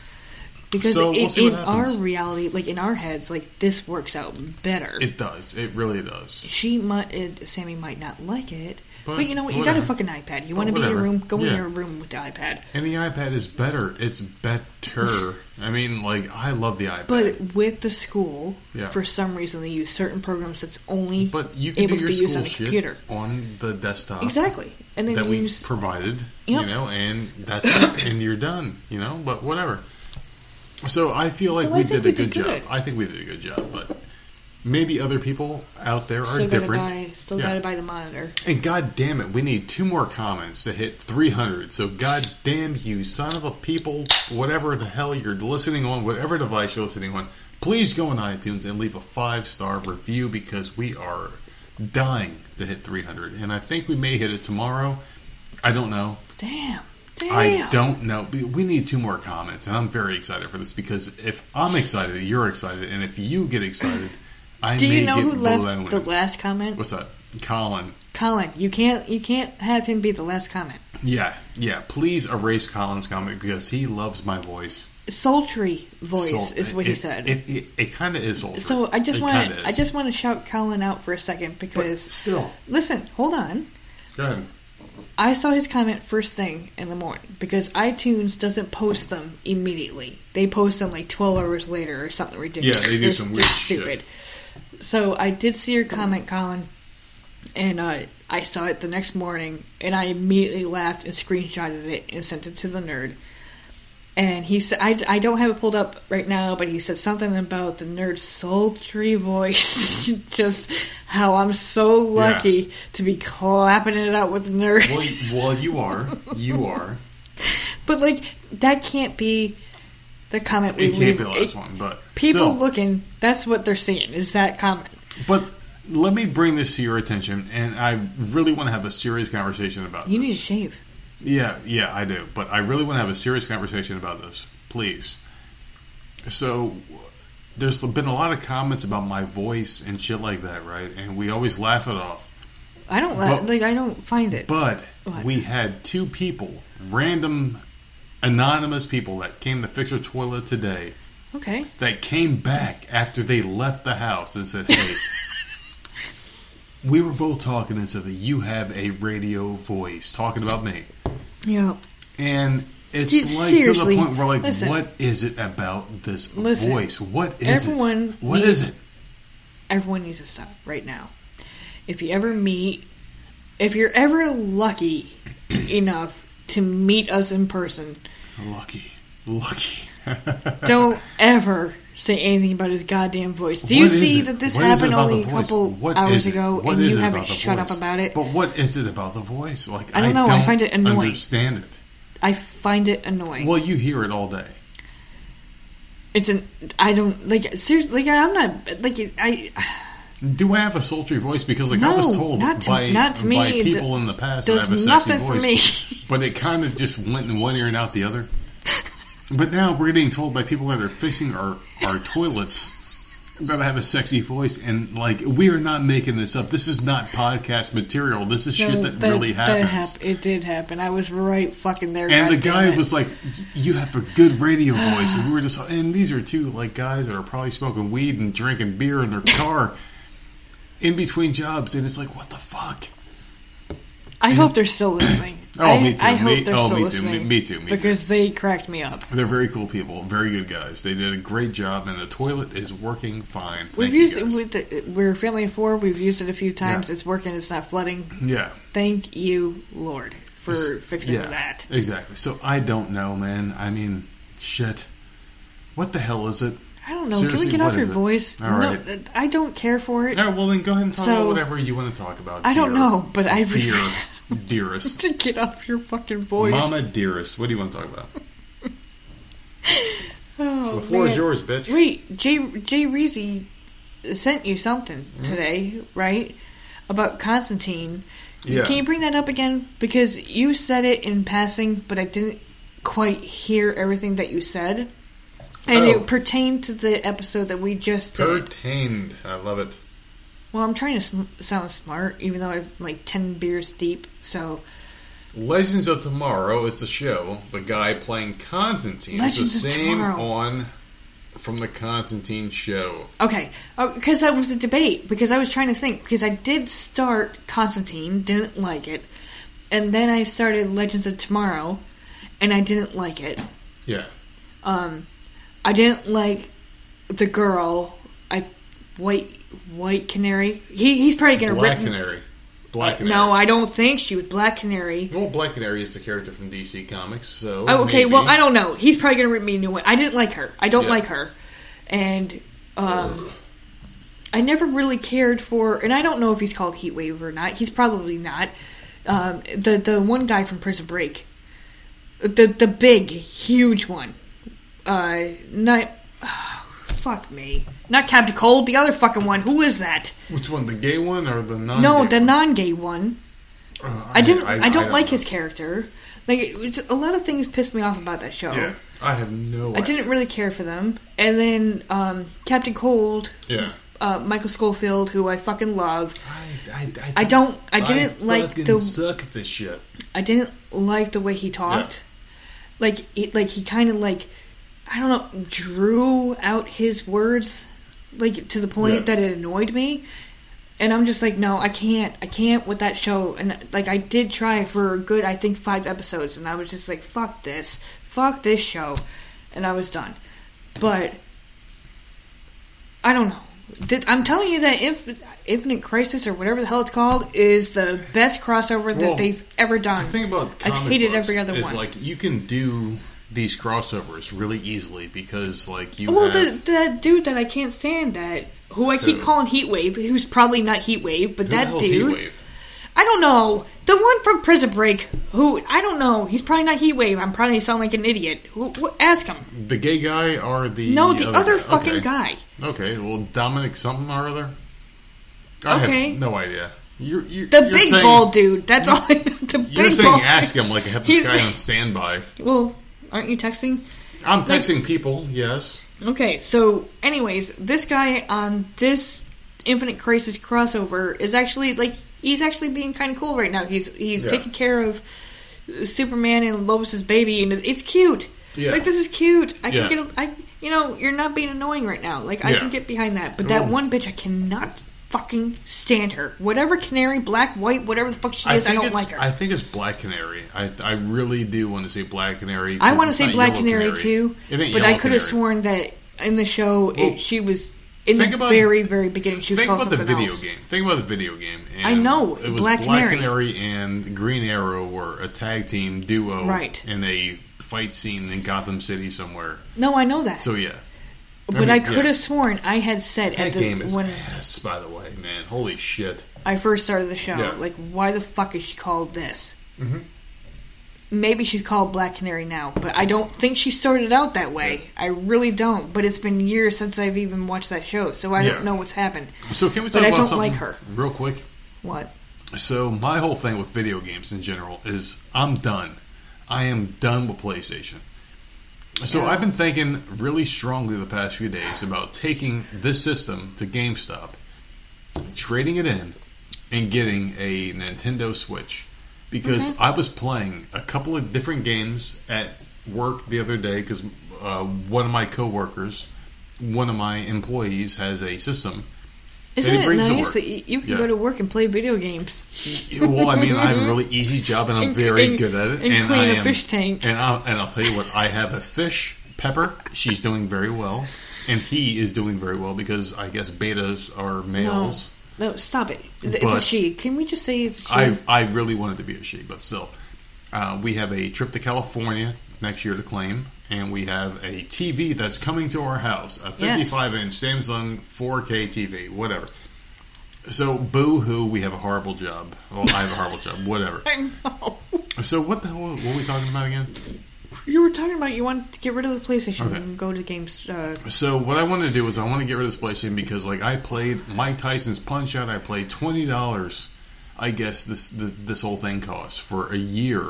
Because So, we'll in, see what in our reality, like in our heads, like this works out better. It does. It really does. she might, it, Sammy might not like it, but, But you know what? You got a fucking iPad. You want to be in your room? Go in your room with the iPad. And the iPad is better. It's better. I mean, like I love the iPad. But with the school, Yeah. for some reason they use certain programs that's only But you can able do to your be used school on the shit computer. on the desktop. Exactly, and then that we use provided, Yep. you know, and that's and you're done, you know. But whatever. So I feel like So we did a we did good, good. job. I think we did a good job, but maybe other people out there are still gotta buy still Yeah. gotta buy the monitor. And god damn it, we need two more comments to hit 300. So god damn you, son of a people, whatever the hell you're listening on, whatever device you're listening on, please go on iTunes and leave a five star review because we are dying to hit 300, and I think we may hit it tomorrow. I don't know. Damn. Damn. I don't know. We need two more comments, and I'm very excited for this because if I'm excited, you're excited, and if you get excited, I Do you know who left the last comment? What's that? Colin. Colin. You can't. You can't have him be the last comment. Yeah, yeah. Please erase Colin's comment because he loves my voice. Sultry voice So, is what it, he said. It, it, it kind of is sultry. so I just want. I just want to shout Colin out for a second But because still, listen. Hold on. go ahead. I saw his comment first thing in the morning because iTunes doesn't post them immediately. They post them like 12 hours later or something ridiculous. Yeah, they do They're- some weird shit. So I did see your comment, Colin, and uh, I saw it the next morning, and I immediately laughed and screenshotted it and sent it to the nerd. And he said, I, I don't have it pulled up right now, but he said something about the nerd's sultry voice. Just how I'm so lucky to be clapping it out with the nerd. Well, y- well, you are. You are. But like that can't be the comment we It can't leave. be the last it- one, but People still. looking, that's what they're seeing is that comment. But let me bring this to your attention, and I really want to have a serious conversation about You this. need to shave. Yeah, yeah, I do. But I really want to have a serious conversation about this, please. So, there's been a lot of comments about my voice and shit like that, right? And we always laugh it off. I don't la- But- like. I don't find it. But What? we had two people, random, anonymous people that came to fix our toilet today okay. that came back after they left the house and said, "Hey, we were both talking and said that you have a radio voice talking about me." Yeah. And it's Dude, like seriously, to the point where like, listen. what is it about this Listen, voice? What is everyone it? What needs- is it? Everyone needs to stop right now. If you ever meet, if you're ever lucky enough to meet us in person, Lucky, lucky. don't ever say anything about his goddamn voice. Do you What see that this What happened only a couple What hours ago, and you haven't shut voice? up about it? But what is it about the voice? Like I don't know, I find it annoying. Understand it? I find it annoying. Well, you hear it all day. It's an I don't like seriously. Like I'm not like I. Do I have a sultry voice? Because like I was told not to- by not to by It people in the past that I have a sexy voice, me. but it kind of just went in one ear and out the other. But now we're getting told by people that are fixing our our toilets that I have a sexy voice, and like we are not making this up. This is not podcast material. This is shit that, really happens. hap- it did happen. I was right fucking there. And the guy was like, "You have a good radio voice," and we were just, and these are two like guys that are probably smoking weed and drinking beer in their car in between jobs, and it's like, what the fuck? I hope they're still listening. Oh, I, me too. I hope Me- they're oh, still me too. Me- me too. Me too. because they cracked me up. They're very cool people, very good guys. They did a great job, and the toilet is working fine. Thank We've used it. With the, we're a family of four. We've used it a few times. Yeah. It's working. It's not flooding. yeah, Thank you, Lord, for fixing yeah, that. exactly. So I don't know, man. I mean, shit. What the hell is it? I don't know. Seriously, Can we get off your it? voice? All no, right. I don't care for it. All right, well then go ahead and talk So- about whatever you want to talk about. I don't know, but I dear, dearest. to get off your fucking voice. Mama dearest, what do you want to talk about? oh, The floor is yours, bitch. Wait, Jay Jay Reezy sent you something Mm-hmm. today, right? About Constantine. Yeah. Can you bring that up again? Because you said it in passing, but I didn't quite hear everything that you said. And Oh. it pertained to the episode that we just did. Pertained. I love it. Well, I'm trying to sm- sound smart, even though I'm like 10 beers deep, so. Legends of Tomorrow is the show. The guy playing Constantine Legends is the same Tomorrow. on from the Constantine show. Okay, because that was the debate. Because I was trying to think. Because I did start Constantine, didn't like it, and then I started Legends of Tomorrow, and I didn't like it. Yeah. Um, I didn't like the girl. I white white canary. He, he's probably gonna Black rip. Canary. Black Canary. No, I don't think she was Black Canary. Well, Black Canary is the character from DC Comics, so. Oh, okay, maybe. well, I don't know. He's probably gonna rip me a new one. I didn't like her. I don't Yeah. like her, and um, I never really cared for. And I don't know if he's called Heatwave or not. He's probably not. Um, the the one guy from Prison Break, the the big huge one, uh, not fuck me. Not Captain Cold, the other fucking one. Who is that? Which one, the gay one or the non? No, the non-gay one. Uh, I didn't. I, don't like his character. Like was, a lot of things pissed me off about that show. Yeah, I have no. I didn't really care for them. And then um, Captain Cold, Yeah. uh, Michael Scofield, who I fucking love. I, I, I don't. I didn't like the. suck at this shit. I didn't like the way he talked. Like it, like he kind of like I don't know drew out his words like to the point Yeah. that it annoyed me. And I'm just like, no, I can't. I can't with that show. And like I did try for a good I think 5 episodes and I was just like, fuck this. Fuck this show. And I was done. But I don't know. Did- I'm telling you that Inf- Infinite Crisis or whatever the hell it's called is the best crossover that Well, they've ever done. The thing about I've hated every other is one. like you can do these crossovers really easily because like you well, have the the dude that I can't stand that who I keep Who? calling Heatwave, who's probably not Heatwave, but who that dude, Heatwave? I don't know, the one from Prison Break, who I don't know, he's probably not Heatwave. I'm probably sound like an idiot. Who, who, ask him. the gay guy or the No, the other guy? fucking Okay. guy. Okay, well Dominic something or other. I Okay. no idea. You're, you're, The big saying, bald dude. That's all. I know. The You're big saying bald ask dude. him like I have He's- this guy on standby. Well, aren't you texting? I'm texting people. Yes. Okay, so anyways, this guy on this Infinite Crisis crossover is actually like he's actually being kind of cool right now. He's he's Yeah. taking care of Superman and Lois's baby, and it's cute. Yeah. Like this is cute. I Yeah. can get. I you know you're not being annoying right now. Like I Yeah. can get behind that, but that Oh. one bitch I cannot fucking stand her. Whatever canary, black, white, whatever the fuck she is, I, think don't like her. I think it's Black Canary. I I really do want to say Black Canary. I want to say Black Yellow Canary, too, but I could have sworn that in the show Well, it, she was in the about- very, very beginning. She was Think called about the video else. game. Think about the video game. And I know, it was Black Canary. Canary and Green Arrow were a tag team duo, Right. In a fight scene in Gotham City somewhere. No, I know that, So yeah, but mean, I yeah. could have sworn I had said that at the game is when ass. By the way, man, holy shit. I first started the show, Yeah. like, why the fuck is she called this? Mhm. Maybe she's called Black Canary now, but I don't think she started out that way. I really don't. But it's been years since I've even watched that show, so I Yeah. don't know what's happened. So can we talk But talk I don't something like her. real quick? What? So my whole thing with video games in general is I'm done. I am done with PlayStation. So Yeah. I've been thinking really strongly the past few days about taking this system to GameStop, trading it in, and getting a Nintendo Switch. Because I was playing a couple of different games at work the other day because uh, one of my coworkers, one of my employees has a system. Isn't it brings nice that you, can Yeah. go to work and play video games? Well, I mean, I have a really easy job, and I'm And- very and- good at it. and clean I a am- fish tank. And I'll, and I'll tell you what, I have a fish, Pepper. She's doing very well, and he is doing very well because I guess bettas are males. no, stop it. It's a she. Can we just say it's a she? I I really wanted to be a she, but still, uh, we have a trip to California next year to claim, and we have a TV that's coming to our house, a 55 inch Samsung 4K TV, whatever. So, boo hoo, we have a horrible job. Well, I have a horrible job, whatever. I know. So, what the hell what were we talking about again? You were talking about you wanted to get rid of the PlayStation Okay. and go to games. Uh, So, what I want to do is I want to get rid of this PlayStation because, like, I played Mike Tyson's Punch Out. I played twenty dollars. I guess this the, this whole thing costs for a year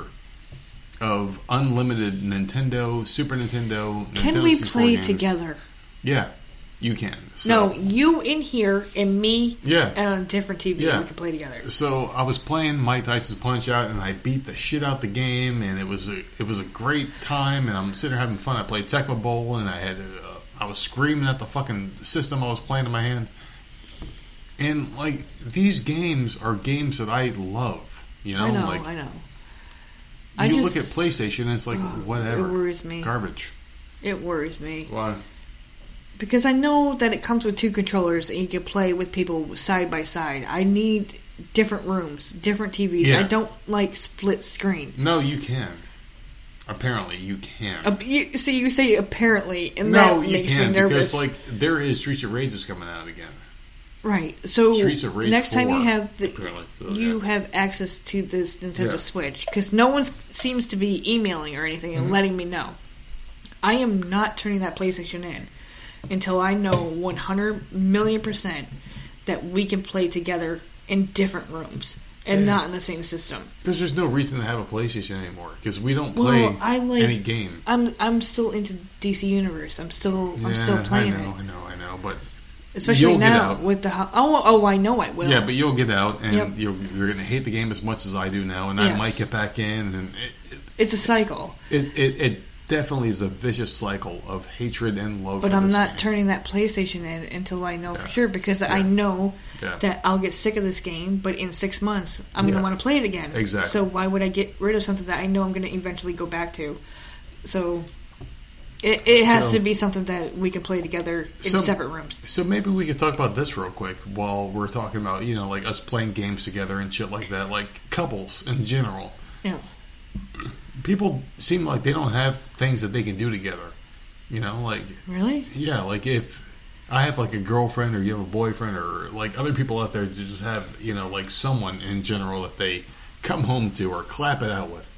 of unlimited Nintendo, Super Nintendo. can Nintendo we play games. together? Yeah, you can. So, no, you in here and me Yeah. and on a different TV. Yeah. We can play together. So I was playing Mike Tyson's Punch Out, and I beat the shit out the game, and it was a it was a great time, and I'm sitting there having fun. I played Tecmo Bowl, and I had uh, I was screaming at the fucking system I was playing in my hand, and like these games are games that I love. You know, I know. like I know. You I look at PlayStation, and it's like whatever, It worries me. garbage. It worries me Why? because I know that it comes with two controllers and you can play with people side by side. I need different rooms, different TVs. Yeah. I don't like split screen. No, you can. Apparently, you can. Uh, you, see, you say apparently, and no, that you makes can me nervous. because like there is Streets of Rage is coming out again. Right. So Streets of Rage next time you have the, apparently. So, you yeah. have access to this Nintendo Yeah. Switch because no one seems to be emailing or anything Mm-hmm. and letting me know. I am not turning that PlayStation in until I know 100 million percent that we can play together in different rooms and Yeah. not in the same system. Because there's no reason to have a PlayStation anymore. Because we don't play Well, I like any game. I'm I'm still into DC Universe. I'm still I'm still playing I know, it, I know, I know. But especially you'll now with the oh oh I know I will. yeah, but you'll get out and Yep. you're, you're going to hate the game as much as I do now, and I might get back in, and it, it's a cycle. it, it, it definitely is a vicious cycle of hatred and love. But I'm not game. turning that PlayStation in until I know Yeah. for sure because I know Yeah. that I'll get sick of this game. But in six months, I'm Yeah. going to want to play it again. Exactly. So why would I get rid of something that I know I'm going to eventually go back to? So it, it has So- to be something that we can play together in So- separate rooms. So maybe we could talk about this real quick while we're talking about you know like us playing games together and shit like that, like couples in general. Yeah. People seem like they don't have things that they can do together. You know, like Really? yeah, like if I have like a girlfriend or you have a boyfriend or like other people out there just have you know like someone in general that they come home to or clap it out with.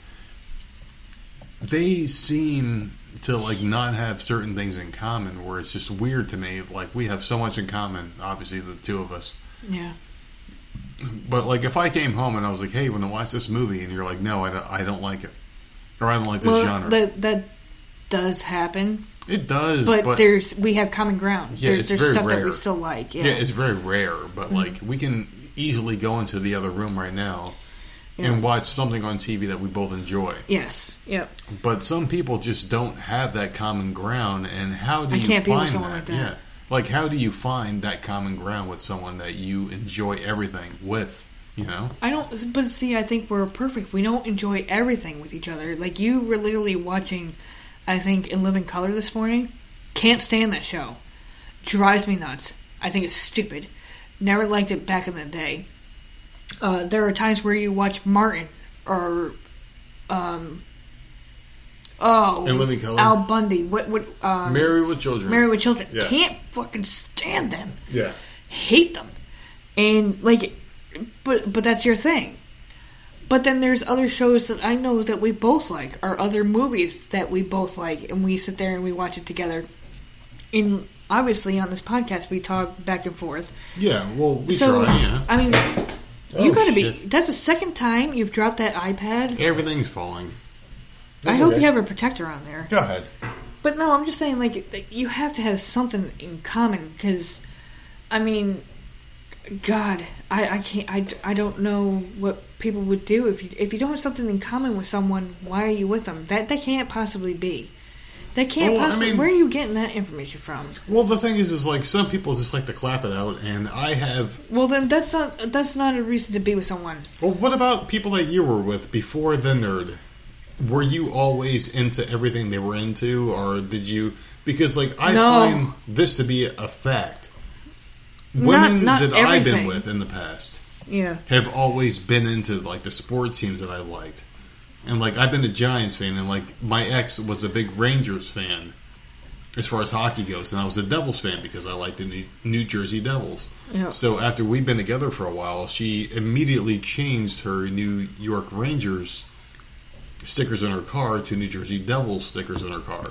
They seem to like not have certain things in common where it's just weird to me like we have so much in common obviously the two of us Yeah. but like if i came home and i was like hey want to watch this movie and you're like no i don't, I don't like it or i don't like this Well, genre that that does happen, it does but, but, there's we have common ground. Yeah, there's it's there's very stuff that rare. we still like. Yeah. yeah it's very rare but Mm-hmm. like we can easily go into the other room right now Yeah. and watch something on tv that we both enjoy yes. Yep. But some people just don't have that common ground, and how do I you can't be with find someone that? like that. Yeah, like how do you find that common ground with someone that you enjoy everything with? You know, I don't, but see, I think we're perfect. We don't enjoy everything with each other. Like you were literally watching, I think, In Living Color this morning. Can't stand that show. Drives me nuts. I think it's stupid. Never liked it back in the day. Uh, there are times where you watch Martin or, um, oh, In Living Color? Al Bundy. What? What? Um, Married with Children. Married with Children. Yeah. Can't fucking stand them Yeah, hate them and like but but that's your thing but then there's other shows that i know that we both like or other movies that we both like and we sit there and we watch it together and obviously on this podcast we talk back and forth yeah. Well, we so try. Yeah, i mean Oh, you gotta be that's the second time you've dropped that ipad everything's falling. i hope you have a protector on there Go ahead. But no, I'm just saying, like, like, you have to have something in common because, I mean, God, I, I can't, I, I don't know what people would do if you if you don't have something in common with someone. Why are you with them? That that can't possibly be. That can't Well, I possibly. mean- where are you getting that information from? Well, the thing is, is like some people just like to clap it out, and I have. Well, then that's not that's not a reason to be with someone. Well, what about people that you were with before the nerd? Were you always into everything they were into, or did you? Because like I No. find this to be a fact. Women not that I've been with in the past Yeah. have always been into like the sports teams that I liked, and like I've been a Giants fan, and like my ex was a big Rangers fan as far as hockey goes, and I was a Devils fan because I liked the New, Jersey Devils. Yeah. So after we've been together for a while, she immediately changed her New York Rangers stickers in her car to New Jersey Devils stickers in her car.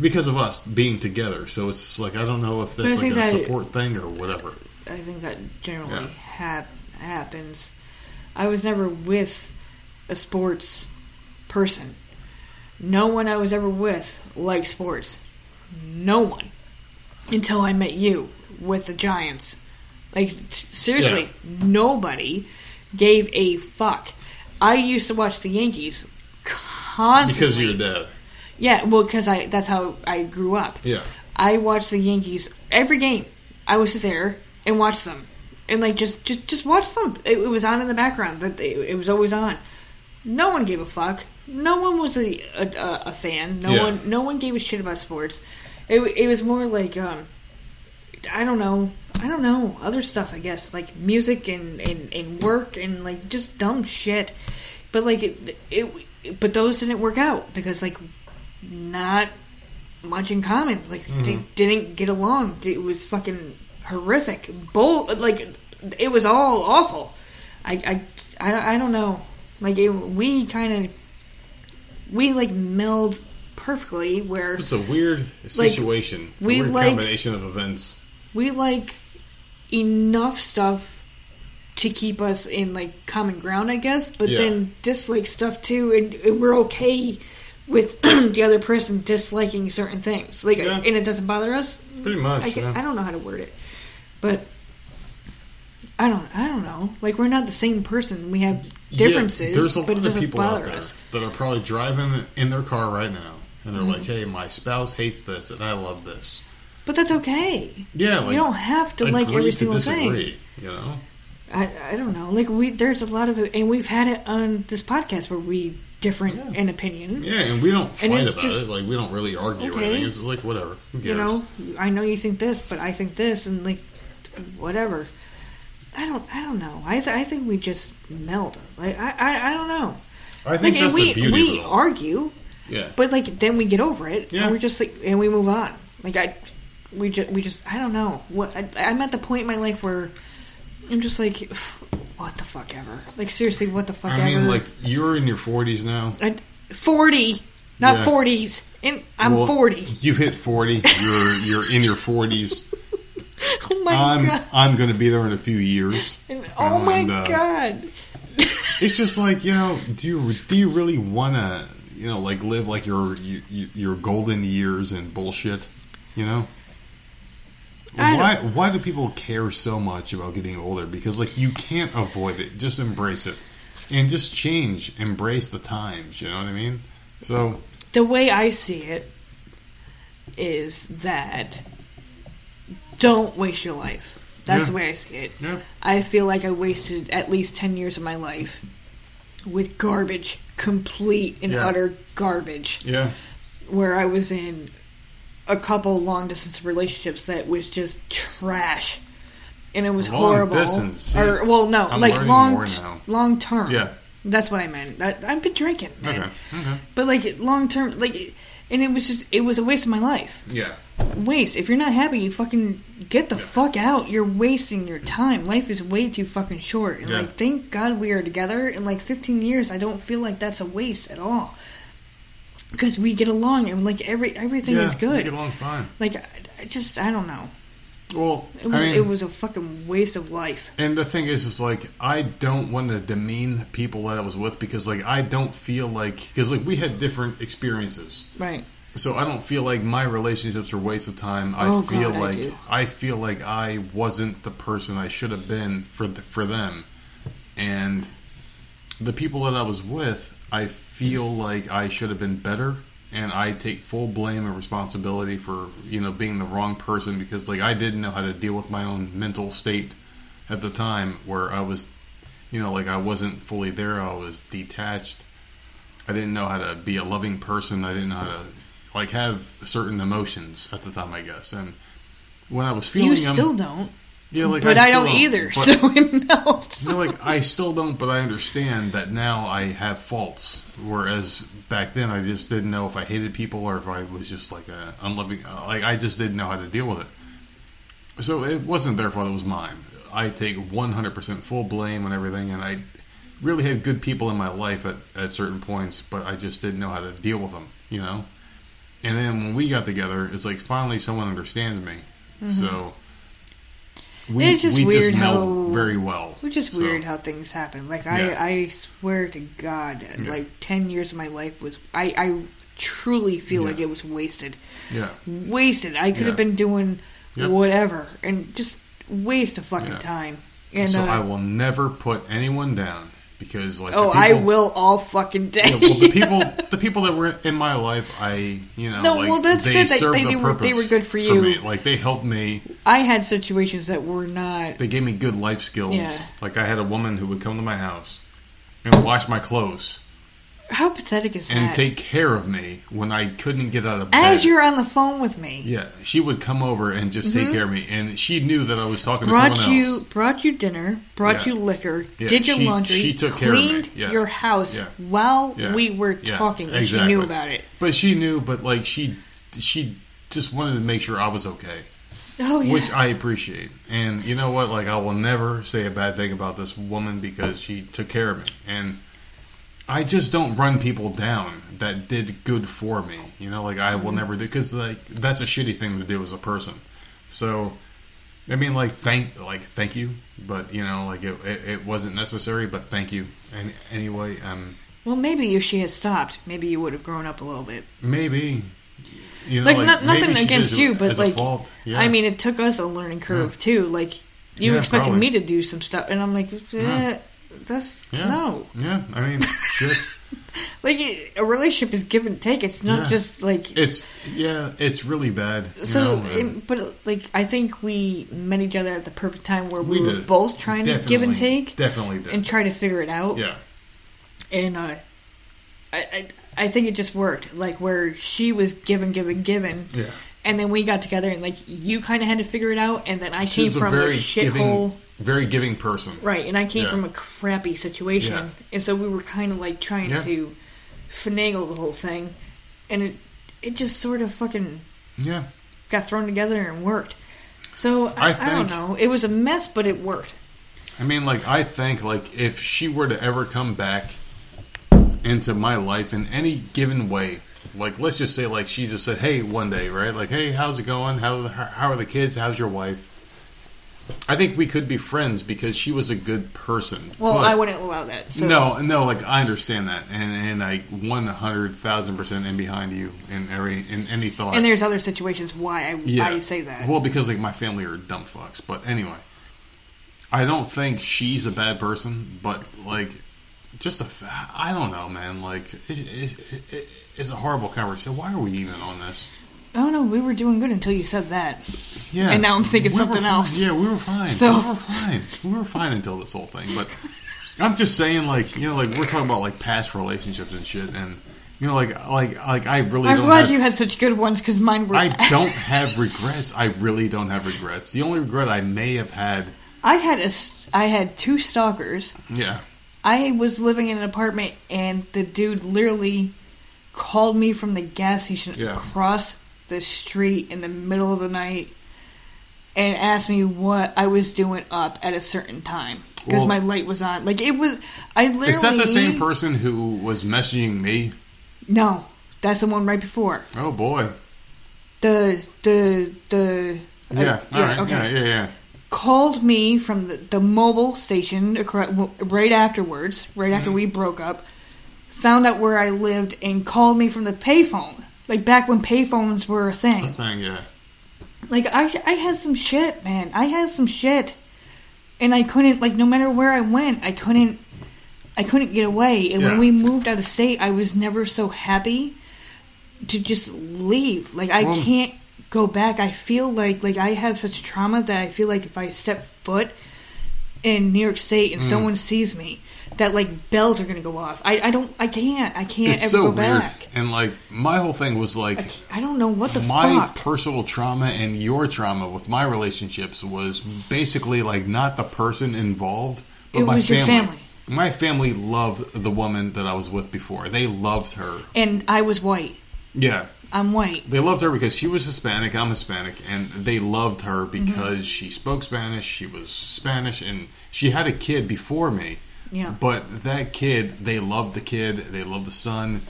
Because of us being together, so it's like I don't know if that's like a that- support thing or whatever. I think that generally Yeah. hap- happens. I was never with a sports person. No one I was ever with liked sports. No one. Until I met you with the Giants. Like, t- seriously, nobody gave a fuck. I used to watch the Yankees constantly. Because of your dad. Yeah, well, because I that's how I grew up. Yeah. I watched the Yankees every game. I sit there and watch them, and like just just just watch them. It, it was on in the background. That it, it was always on. No one gave a fuck. No one was a a, a fan. No Yeah. one no one gave a shit about sports. It it was more like um, I don't know. I don't know other stuff. I guess like music and and, and work and like just dumb shit. But like it, it but those didn't work out because like not much in common. Like d- didn't get along. It was fucking horrific. Bull. Like it was all awful. I I I, I don't know. Like it, we kind of we like meld perfectly where It's a weird situation. a we weird like- combination of events. we like enough stuff to keep us in like common ground, I guess, but Yeah. then dislike stuff too, and, and we're okay with the other person disliking certain things, like, Yeah. and it doesn't bother us. Pretty much. I, yeah. I don't know how to word it, but I don't. I don't know. Like we're not the same person. We have differences, Yeah, there's a lot of people out there us. that are probably driving in their car right now, and they're Mm-hmm. like, "Hey, my spouse hates this, and I love this." But that's okay. Yeah, like, you don't have to like every single thing. You know, I, I don't know. Like we, there's a lot of, and we've had it on this podcast where we different Yeah. in opinion. yeah, and we don't fight about just- it. Like we don't really argue or Okay. anything. It's like whatever. You know, I know you think this, but I think this, and like whatever. I don't. I don't know. I th- I think we just meld. Like I, I, I don't know. I think Like that's we the beauty we of it all. argue, Yeah, but like then we get over it, Yeah. and we're just like, and we move on. Like I, we just we just I don't know. What I, I'm at the point in my life where I'm just like, what the fuck ever. Like seriously, what the fuck I ever. mean, like you're in your 40s now. I, 40, not Yeah. 40s. And I'm Well, 40. You hit 40. You're you're in your 40s. Oh my I'm god. I'm going to be there in a few years. And- oh my uh, god. It's just like you know, do you do you really want to you know like live like your your, your golden years and bullshit? You know. Why why do people care so much about getting older? Because like you can't avoid it. Just embrace it, and just change. Embrace the times. You know what I mean? So The way I see it is that don't waste your life. That's Yeah. the way I see it. yeah, I feel like I wasted at least 10 years of my life with garbage, complete and Yeah. utter garbage. yeah, where I was in a couple long distance relationships that was just trash, and it was Long horrible. distance? Or well, no, I'm like long, t- long term. Yeah. that's what I meant. I, I've been drinking, man. okay, okay, but like long term, like, and it was just it was a waste of my life. yeah, Waste. If you're not happy, you fucking get the fuck out. You're wasting your time. Life is way too fucking short. And Yeah. like, thank God we are together. In like 15 years, I don't feel like that's a waste at all. Because we get along and like every everything yeah. is we good. Get along fine. Like I, just I don't know. Well, It was I mean, it was a fucking waste of life. And the thing is, is like I don't want to demean the people that I was with because like I don't feel like because like we had different experiences, Right. So I don't feel like my relationships are waste of time. I Oh, feel God, like do. I, feel like I wasn't the person I should have been for the, for them, and the people that I was with, I feel like I should have been better. And I take full blame and responsibility for you know being the wrong person because like I didn't know how to deal with my own mental state at the time where I was, you know, like I wasn't fully there. I was detached. I didn't know how to be a loving person. I didn't know how to like have certain emotions at the time. I guess, and when I was feeling You them, still don't. yeah, like but I, still don't either. but- so it melts. you know, like I still don't, but I understand that now I have faults. Whereas back then, I just didn't know if I hated people or if I was just like a unloving. uh, Like I just didn't know how to deal with it. So it wasn't their fault; it was mine. I take 100% full blame on everything, and I really had good people in my life at, at certain points, but I just didn't know how to deal with them. You know. And then when we got together, it's like finally someone understands me. So. We, Mm-hmm. It's just we weird just how- very well. Which is So- weird how things happen. Like Yeah. I, I swear to God, Yeah. like ten years of my life was I, I truly feel Yeah. like it was wasted. Yeah. Wasted. I could have been doing Yep. whatever and just waste of fucking time. And so uh, I will never put anyone down because, like, oh, the I will all fucking day. Yeah, well, the people, the people that were in my life, I, you know, No, like, well, that's they good they- the they were- they were good for you. me. Like, they helped me. I had situations that were not. They gave me good life skills. Yeah. Like, I had a woman who would come to my house and wash my clothes How pathetic is that and that? take care of me when I couldn't get out of bed. As you're on the phone with me, yeah, she would come over and just take care of me, and she knew that I was talking to Mm-hmm. brought someone you else. brought you dinner, brought Yeah. you liquor, Yeah, did your she- laundry, she took care of me. cleaned Yeah. your house while we were talking, and she knew about it. But she knew, but like she, she just wanted to make sure I was okay. Oh yeah, which I appreciate. And you know what? Like, I will never say a bad thing about this woman because she took care of me. And I just don't run people down that did good for me. You know, like I will Mm-hmm. never do because like that's a shitty thing to do as a person. So, I mean, like thank like thank you, but you know, like it it, it wasn't necessary, but thank you. And anyway, um, Well, maybe if she had stopped, maybe you would have grown up a little bit. maybe. You know, Like, like, not, nothing against you, but like. Yeah. I mean, it took us a learning curve too. Like, you Yeah, expected probably. me to do some stuff, and I'm like, eh, that's yeah, no. yeah. I mean, shit. Like, a relationship is give and take. It's not Yeah. just like It's yeah, it's really bad. So, know, it, but like, I think we met each other at the perfect time where we, We were did. both trying to give and take Definitely did. and try to figure it out. yeah, And uh, I, I, I think it just worked. Like where she was giving, giving, giving, yeah. and then we got together and like you kind of had to figure it out, and then I She came a from a, very shithole. Very giving person. Right, and I came Yeah. from a crappy situation, Yeah. and so we were kind of like trying Yeah. to finagle the whole thing, and it it just sort of fucking Yeah, got thrown together and worked. So I, I I, don't think- know. It was a mess, but it worked. I mean, like I think, like if she were to ever come back into my life in any given way, like let's just say, like she just said, "Hey," one day, right? Like, "Hey, how's it going? How how are the kids? How's your wife?" I think we could be friends because she was a good person. Well, But- I wouldn't allow that. So. No, no, like I understand that, and and I one hundred thousand percent in behind you in every in any thought. And there's other situations why I, yeah. I say that. Well, because like my family are dumb fucks. But anyway, I don't think she's a bad person, but like just a fa- I don't know, man. Like it, it, it, it's a horrible conversation. Why are we even on this? Oh no, we were doing good until you said that. Yeah, And now I'm thinking we something else. Yeah, we were fine. So- we were fine. We were fine until this whole thing. But I'm just saying, like you know, like we're talking about like past relationships and shit, and you know, like like like I really I'm glad have, you had such good ones because mine were. I don't have regrets. I really don't have regrets. The only regret I may have had, I had a I had two stalkers. yeah, I was living in an apartment, and the dude literally called me from the gas station Yeah. across the street in the middle of the night and asked me what I was doing up at a certain time because Well- my light was on. Like it was, I literally. is that the same person who was messaging me? No, that's the one right before Oh boy, the the the. uh, yeah, all right, okay. yeah, yeah, yeah. Called me from the, the mobile station right afterwards, right after Mm-hmm. we broke up. Found out where I lived and called me from the payphone, like back when payphones were a thing. A Thing, yeah. Like I, I had some shit, man. I had some shit, and I couldn't like no matter where I went, I couldn't, I couldn't get away. And Yeah. when we moved out of state, I was never so happy to just leave. Like I Well- can't go back. I feel like like I have such trauma that I feel like if I step foot in New York State Mm. and someone sees me, that like bells are gonna go off. I, I don't I can't I can't It's ever so go weird, back. and like my whole thing was like. I don't know what the my fuck. personal trauma and your trauma with my relationships was basically like not the person involved, but It my was your family. family. My family loved the woman that I was with before. They loved her. and I was white. Yeah. I'm white. They loved her because she was Hispanic, I'm Hispanic, and they loved her Mm-hmm. because she spoke Spanish, she was Spanish, and she had a kid before me. Yeah. But that kid, they loved the kid, they loved the son,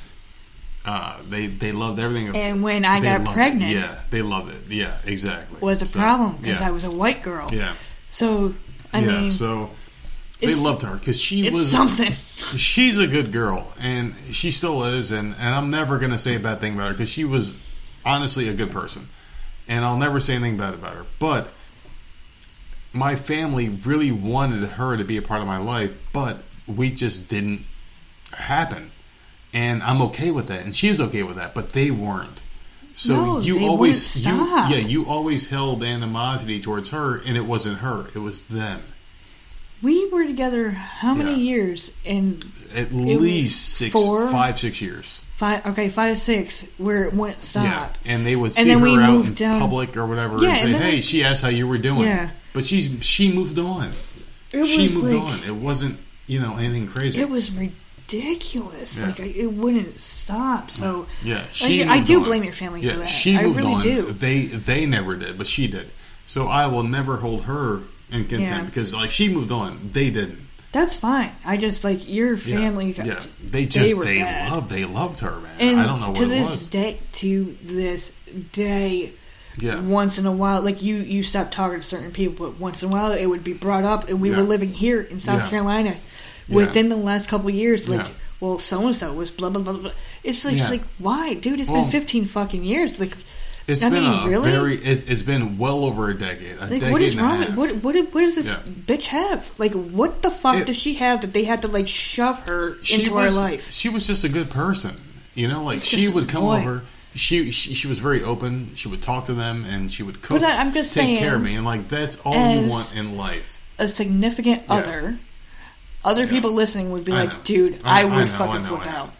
uh, they they loved everything. And when I They got loved it. pregnant- yeah, they loved it. Yeah, exactly. was a So, problem because yeah. I was a white girl. Yeah, So I yeah. mean, so they loved her because she it's was something. she's a good girl, and she still is, and, and I'm never going to say a bad thing about her because she was honestly a good person, and I'll never say anything bad about her. But my family really wanted her to be a part of my life, but we just didn't happen, and I'm okay with that, and she's okay with that, but they weren't. So No, you they always, you, yeah, you always held animosity towards her, and it wasn't her; it was them. We were together how many Yeah. years? And At least six, four? five, six years. five, okay, five, six, where it went stop. Yeah, and they would And see then her out in down- public or whatever, Yeah, and say, and "Hey, she asked how you were doing." Yeah. But she's she moved on. It she was moved like, on. It wasn't you know anything crazy. It was ridiculous. Yeah. Like I, it wouldn't stop. So yeah, she. I moved do on. blame your family yeah, for that. She I really on. do. They they never did, but she did. So I will never hold her in contempt Yeah. because like she moved on, they didn't. That's fine. I just like your Yeah. family. Yeah, they just they, bad. loved they loved her, man. And I don't know what to it this was. day, to this day, Yeah, once in a while, like you, you stop talking to certain people, but once in a while it would be brought up, and we Yeah. were living here in South Yeah. Carolina. Within the last couple of years, like, well, so and so was blah blah blah blah. It's like, it's like, why, dude? It's Well, been fifteen fucking years. Like, It's I been mean, really? very. It, it's been well over a decade. A like decade what is wrong? with What what what does this Yeah. bitch have? Like, what the fuck It- does she have that they had to like shove her into was, our life? She was just a good person. You know, like It's she would come annoying. over. She, she she was very open. She would talk to them, and she would cook. But I- I'm just take saying, care of me, and like that's all you want in life. A significant Yeah. other, other Yeah. people listening would be I like, know. dude, I- I, I would know, I fucking know, flip I know. out.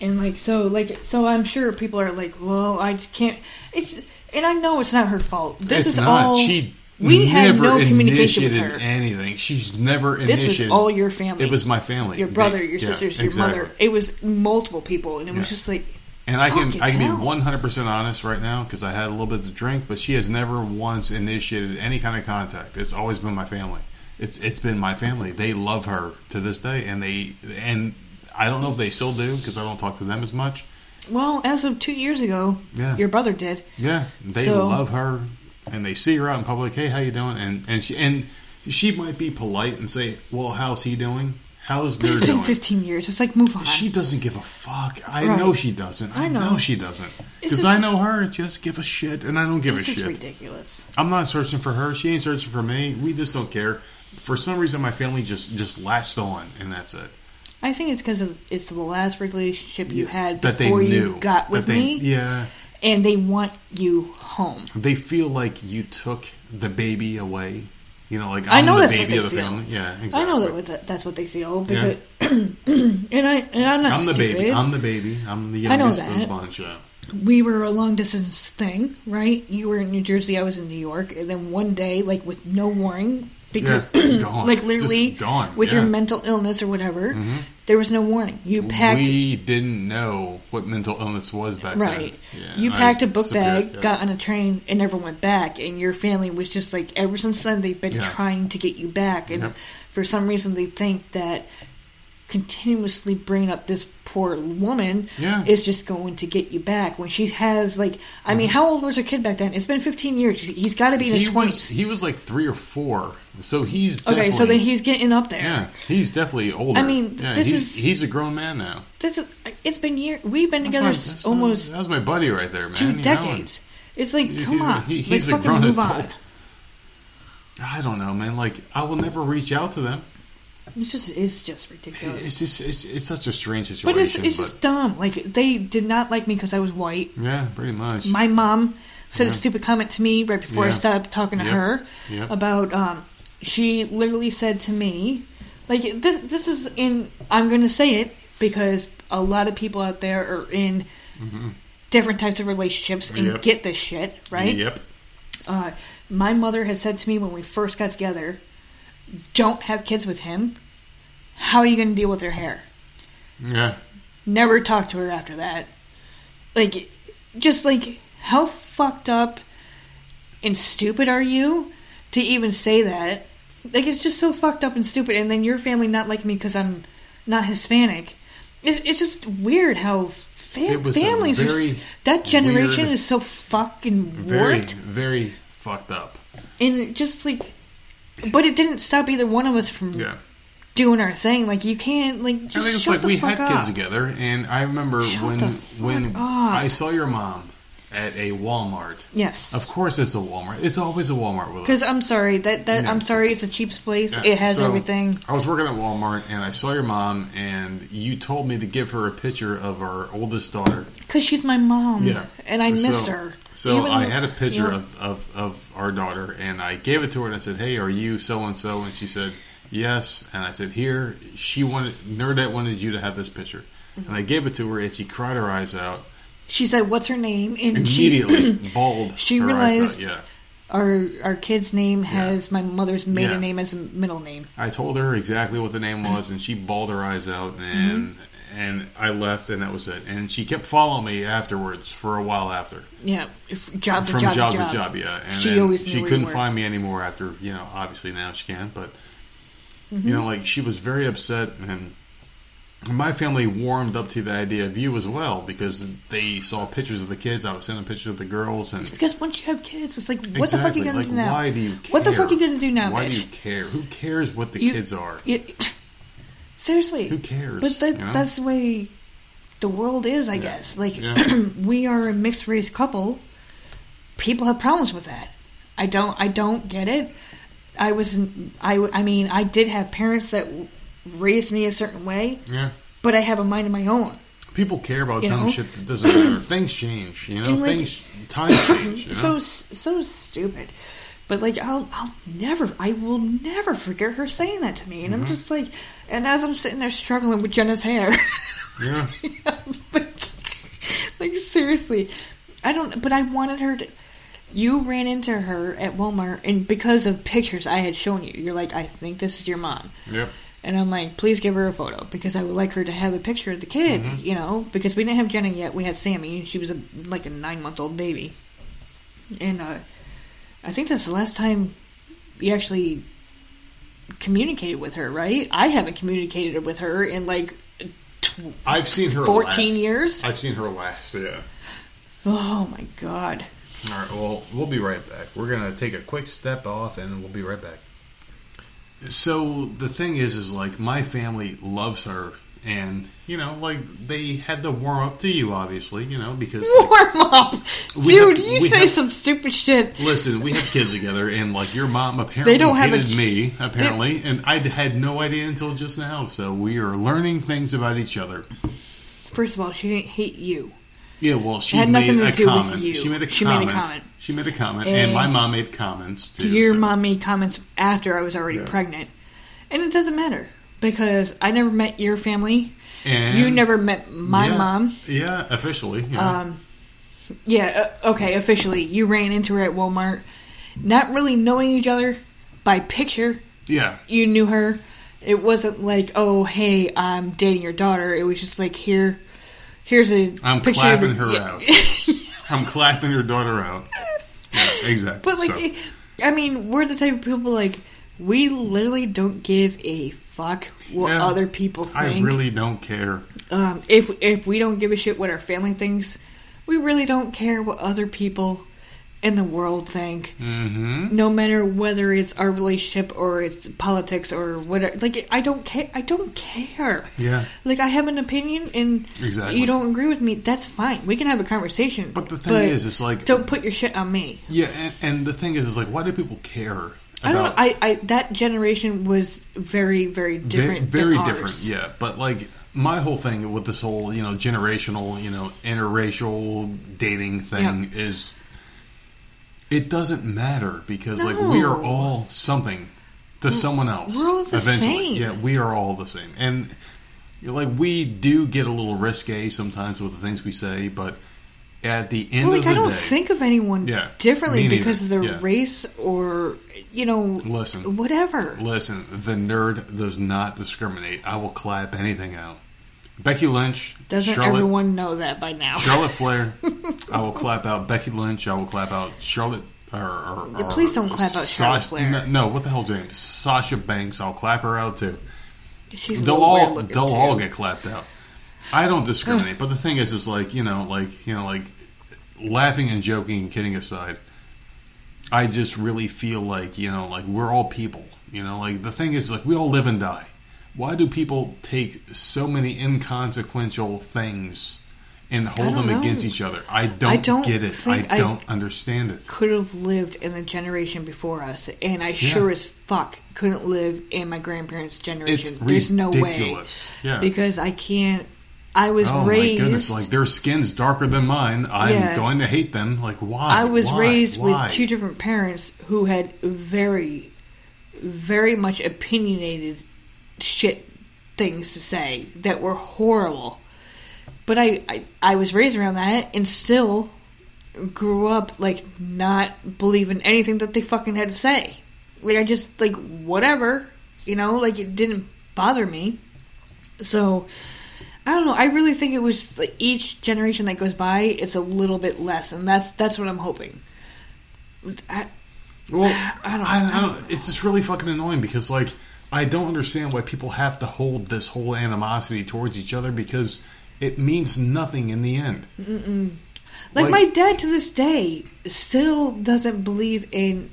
And like so, like so, I'm sure people are like, well, I can't. It's and I know it's not her fault. This it's is not. all. she we had no communication with her. anything. She's never initiated. This was all your family. It was my family. your brother, your yeah, sisters, your exactly. mother. It was multiple people, and it was just like, And I can I can hell. be one hundred percent honest right now because I had a little bit to drink, but she has never once initiated any kind of contact. It's always been my family. It's it's been my family. They love her to this day, and they and I don't know if they still do because I don't talk to them as much. well, as of two years ago, Yeah. your brother did. Yeah, they So- love her, and they see her out in public. Hey, how you doing? And and she and she might be polite and say, "Well, how's he doing? How's But their it's been doing?" 15 years. It's like move on. She doesn't give a fuck. I Right. know she doesn't. I, I know. know. she doesn't. It's Because just- I know her. Just give a shit, and I don't give it's a just shit. ridiculous. I'm not searching for her. She ain't searching for me. We just don't care. For some reason, my family just just latched on, and that's it. I think it's because it's the last relationship you had that they before knew you got with they, me, Yeah, and they want you home. they feel like you took the baby away. You know, like I I'm know the that's baby what they of the feel. family. Yeah, exactly. I know that with that, that's what they feel Yeah. because, and I and I'm not I'm the stupid. baby. I'm the baby. I'm the I know youngest of the that. bunch. Yeah. we were a long distance thing, right? You were in New Jersey, I was in New York, and then one day, like with no warning, because Yeah, gone. like literally gone, with your yeah. Mm-hmm. mental illness or whatever, there was no warning. You packed We didn't know what mental illness was back Right. then. Yeah, you packed a book bag, yeah. got on a train, and never went back. And your family was just like, ever since then, they've been trying to get you back. And for some reason, they think that continuously bringing up this poor woman Yeah. is just going to get you back when she has like i mean mm-hmm. how old was her kid back then it's been 15 years He's- got to be in his he 20s was he was like three or four, so he's okay so then he's getting up there yeah he's definitely older. I mean, yeah, this he's, is- he's a grown man now. this is it's been years we've been That's together my- that's my- almost that was my buddy right there, man. two you know, decades it's like come he's a- on he- like he's a grown move adult. on I don't know, man. Like I will never reach out to them. It's just it's just ridiculous It's just it's, it's such a strange situation. But it's it's just dumb. Like they did not like me because I was white. yeah, pretty much. My mom said Yeah. a stupid comment to me right before I stopped talking to Yep. her Yep. about. Um, she literally said to me, like th- this is in. I'm going to say it because a lot of people out there are in different types of relationships and Mm-hmm. Yep. get this shit right. Yep. Uh, my mother had said to me when we first got together, "Don't have kids with him. How are you going to deal with their hair?" Yeah. never talk to her after that. Like, just like, how fucked up and stupid are you to even say that? Like, it's just so fucked up and stupid. And then your family not like me because I'm not Hispanic. It, it's just weird how fam- It was a families are. That generation weird- is so fucking Very warped. very fucked up. And just like. But it didn't stop either one of us from Yeah. doing our thing. Like, you can't, like, just I think it's like we had up. kids together, and I remember Shut when when up. I saw your mom at a Walmart. Yes. Of course, it's a Walmart. It's always a Walmart with. Because I'm sorry that that Yeah. I'm sorry it's a cheap place. Yeah, It has so, everything. I was working at Walmart and I saw your mom, and you told me to give her a picture of our oldest daughter. Because she's my mom. Yeah, And I missed So- her. So Even- I had a picture yeah. of, of, of our daughter, and I gave it to her, and I said, "Hey, are you so and so?" And she said, "Yes." And I said, "Here." She wanted Nerdette wanted you to have this picture, Mm-hmm. and I gave it to her, and she cried her eyes out She said, "What's her name?" And she immediately, bawled. she her eyes realized- out. Yeah. our our kid's name has my mother's maiden Yeah. name as a middle name. I told her exactly what the name was, and she bawled her eyes out, and Mm-hmm. and I left, and that was it. And she kept following me afterwards for a while after, Yeah, if, job to from job, job to job. job, yeah. And She always knew she couldn't find me anymore after, you know. Obviously now she can, but Mm-hmm. You know, like she was very upset, and my family warmed up to the idea of you as well because they saw pictures of the kids. I was sending pictures of the girls, and Because once you have kids, it's like, what the fuck are you gonna like, do now? Why do you? Care? What the fuck are you gonna do now, Why bitch? do you care? Who cares what the You- kids are? you- seriously, Who cares, But that, you know? that's the way the world is, I guess. Like Yeah. we are a mixed race couple. People have problems with that. I don't. I don't get it. I was. I. I mean, I did have parents that raised me a certain way, Yeah. but I have a mind of my own. People care about You dumb know? shit that doesn't matter. Things change, you know. Like, Things, time change. You know? so so stupid. But like I'll I'll never I will never forget her saying that to me, and Mm-hmm. I'm just like, and as I'm sitting there struggling with Jenna's hair, yeah. Like, like seriously, I don't. But I wanted her to. You ran into her at Walmart, and because of pictures I had shown you, you're like, I think this is your mom. Yep. And I'm like, please give her a photo because I would like her to have a picture of the kid, Mm-hmm. you know, because we didn't have Jenna yet. We had Sammy, and she was a, like a nine month old baby. And uh, I think that's the last time you actually communicated with her, right? I haven't communicated with her in like, tw- I've seen her 14 last. years? I've seen her last. Yeah. oh my god. All right. Well, we'll be right back. We're gonna take a quick step off, and we'll be right back. So the thing is, is like my family loves her, and you know, like they had to warm up to you, obviously, you know, because like, Warm up, dude. have- you say have- some stupid shit. Listen, we have kids together, and like your mom apparently They don't have a- me, apparently, and I had no idea until just now. So we are learning things about each other. First of all, she didn't hate you. Yeah, well, she had made nothing to a do with you. She made a She made a comment. comment. She made a comment, and, my mom made comments too. Your so- mom made comments after I was already Yeah. pregnant, and it doesn't matter because I never met your family. and you never met my yeah, mom. Yeah, officially. Yeah. Um, Yeah, okay, officially, you ran into her at Walmart, not really knowing each other by picture. yeah. You knew her. It wasn't like, oh, hey, I'm dating your daughter. It was just like, here, here's a I'm picture. clapping of her yeah. out. I'm clapping your daughter out. Yeah, exactly. But like, So, it- I mean, we're the type of people like we literally don't give a fuck what Yeah. other people think. I really don't care. um, if if we don't give a shit what our family thinks, we really don't care what other people in the world think. Mm-hmm. No matter whether it's our relationship or it's politics or whatever. Like, I don't care. I don't care. Yeah. Like, I have an opinion, and Exactly. you don't agree with me. That's fine. We can have a conversation. But the thing is, it's like don't put your shit on me. Yeah, and, and the thing is, is like, why do people care? I don't know. I, I that generation was very, very different. very than different. Yeah, but like my whole thing with this whole you know generational you know interracial dating thing is it doesn't matter because like we are all something to someone else. we're all the eventually. same. Yeah, we are all the same, and like we do get a little risque sometimes with the things we say, but at the end Well, of like the I don't day, think of anyone Yeah, differently because of their Yeah. race or you know, Listen. whatever. Listen, the nerd does not discriminate. I will clap anything out. Becky Lynch, Doesn't Charlotte, everyone know that by now? Charlotte Flair. I will clap out Becky Lynch. I will clap out Charlotte. Or, or, or please don't clap out Charlotte Sasha- Flair. No, no, what the hell, James? Sasha Banks. I'll clap her out too. She's They'll all they'll too. all get clapped out. I don't discriminate, but the thing is, is like you know, like you know, like laughing and joking and kidding aside. I just really feel like you know, like we're all people. You know, like the thing is, like we all live and die. Why do people take so many inconsequential things and hold them know. against each other? I don't, I don't get it. I don't understand it. could have lived in the generation before us, and I sure as fuck couldn't live in my grandparents' generation. It's There's no way. Yeah. because I can't. I was Oh raised. my goodness! Like their skin's darker than mine. I'm Yeah. going to hate them. Like why? I was Why? raised Why? with two different parents who had very, very much opinionated shit things to say that were horrible. But I, I, I was raised around that and still grew up like not believing anything that they fucking had to say. Like I just like whatever, you know, like it didn't bother me. So I don't know. I really think it was like each generation that goes by, it's a little bit less, and that's that's what I'm hoping. I, Well, I don't- I, I don't. It's just really fucking annoying because like I don't understand why people have to hold this whole animosity towards each other because it means nothing in the end. Like, Like- my dad to this day still doesn't believe in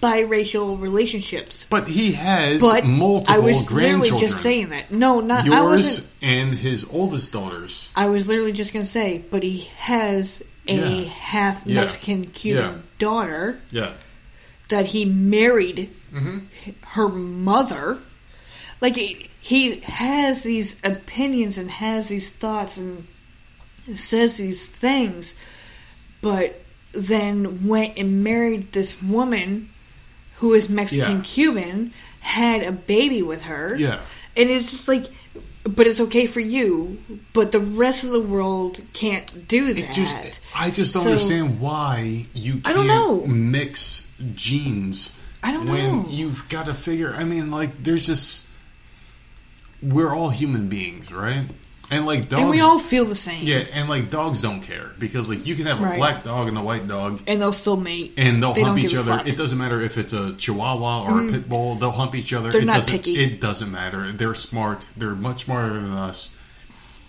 biracial relationships. But he has But multiple I was grandchildren. literally just saying that. No, not I Yours wasn't. and his oldest daughters. I was literally just gonna say, but he has a Yeah. half Yeah. Mexican Cuban Yeah. daughter Yeah. that he married Mm-hmm. her mother. Like he, he has these opinions and has these thoughts and says these things, but then went and married this woman who is Mexican Yeah. Cuban, had a baby with her. Yeah. And it's just like, but it's okay for you, but the rest of the world can't do that. Just, I just don't So- understand why you can't I don't know. mix genes. I don't when know. you've got to figure. I mean, like, there's just we're all human beings, right? And like dogs, and we all feel the same. yeah, and like dogs don't care because like you can have a Right. black dog and a white dog, And they'll still mate. and they'll They hump each other. It doesn't matter if it's a Chihuahua or a pit bull; they'll hump each other. They're it not doesn't, picky. It doesn't matter. They're smart. They're much smarter than us,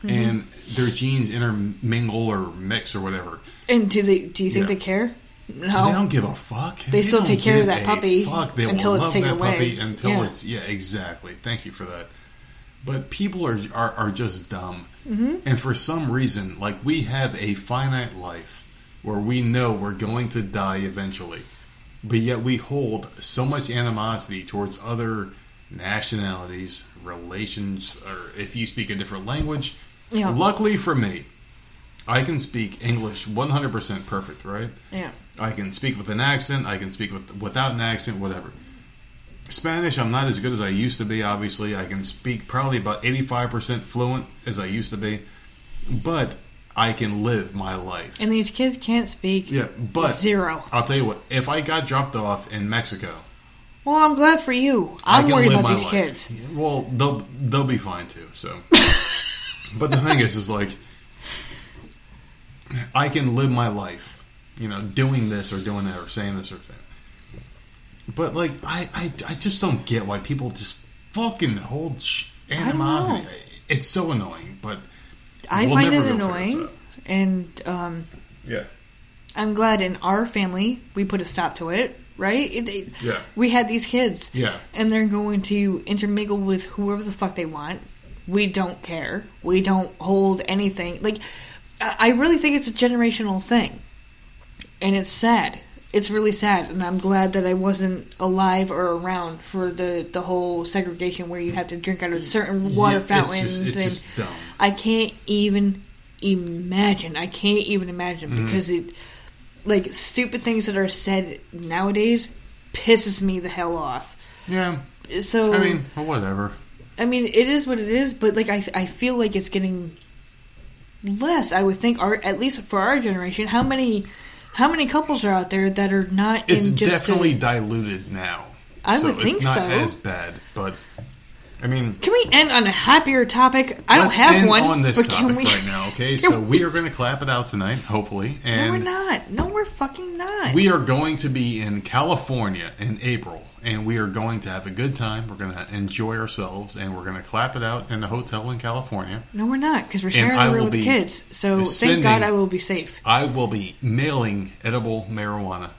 Mm-hmm. and their genes intermingle or mix or whatever. And do they? Do you think Yeah. they care? No. They don't give a fuck. They still take care of that puppy fuck. They until will it's love taken that away. puppy until Yeah. it's yeah, exactly. Thank you for that. But people are are, are just dumb, Mm-hmm. and for some reason, like we have a finite life where we know we're going to die eventually, but yet we hold so much animosity towards other nationalities, relations, or if you speak a different language. Yeah. Luckily for me, I can speak English 100% perfect, right? Yeah. I can speak with an accent. I can speak with without an accent. Whatever. Spanish, I'm not as good as I used to be. Obviously, I can speak probably about 85% fluent as I used to be, but I can live my life. And these kids can't speak. Yeah, but zero. I'll tell you what. If I got dropped off in Mexico, Well, I'm glad for you. I'm worried about these life. kids. Well, they'll they'll be fine too. So, but the thing is, is like I can live my life, you know, doing this or doing that or saying this or that. But like, I I, I just don't get why people just fucking hold sh- animosity. It's so annoying, but I we'll find never it go annoying, and um, Yeah. I'm glad in our family we put a stop to it. Right? It, it- Yeah. We had these kids. Yeah. And they're going to intermingle with whoever the fuck they want. We don't care. We don't hold anything. Like, I I really think it's a generational thing, and it's sad. It's really sad, and I'm glad that I wasn't alive or around for the the whole segregation where you had to drink out of certain water Yeah, it's just- fountains it's and. I can't even imagine. I can't even imagine Mm-hmm. because it, like, stupid things that are said nowadays pisses me the hell off. Yeah. So I mean, whatever. I mean, it is what it is, but like, I I feel like it's getting less. I would think, our at least for our generation, how many how many couples are out there that are not It's in just definitely A, diluted now. I so would think so. it's not so. as bad, but I mean, can we end on a happier topic? I don't have end one. on this but topic can we? right now. Okay, so we are going to clap it out tonight, hopefully, No, and we're not. No, we're fucking not. we are going to be in California in April, and we are going to have a good time. We're going to enjoy ourselves, and we're going to clap it out in a hotel in California. No, we're not because we're sharing the room with kids. So sending- thank God I will be safe. I will be mailing edible marijuana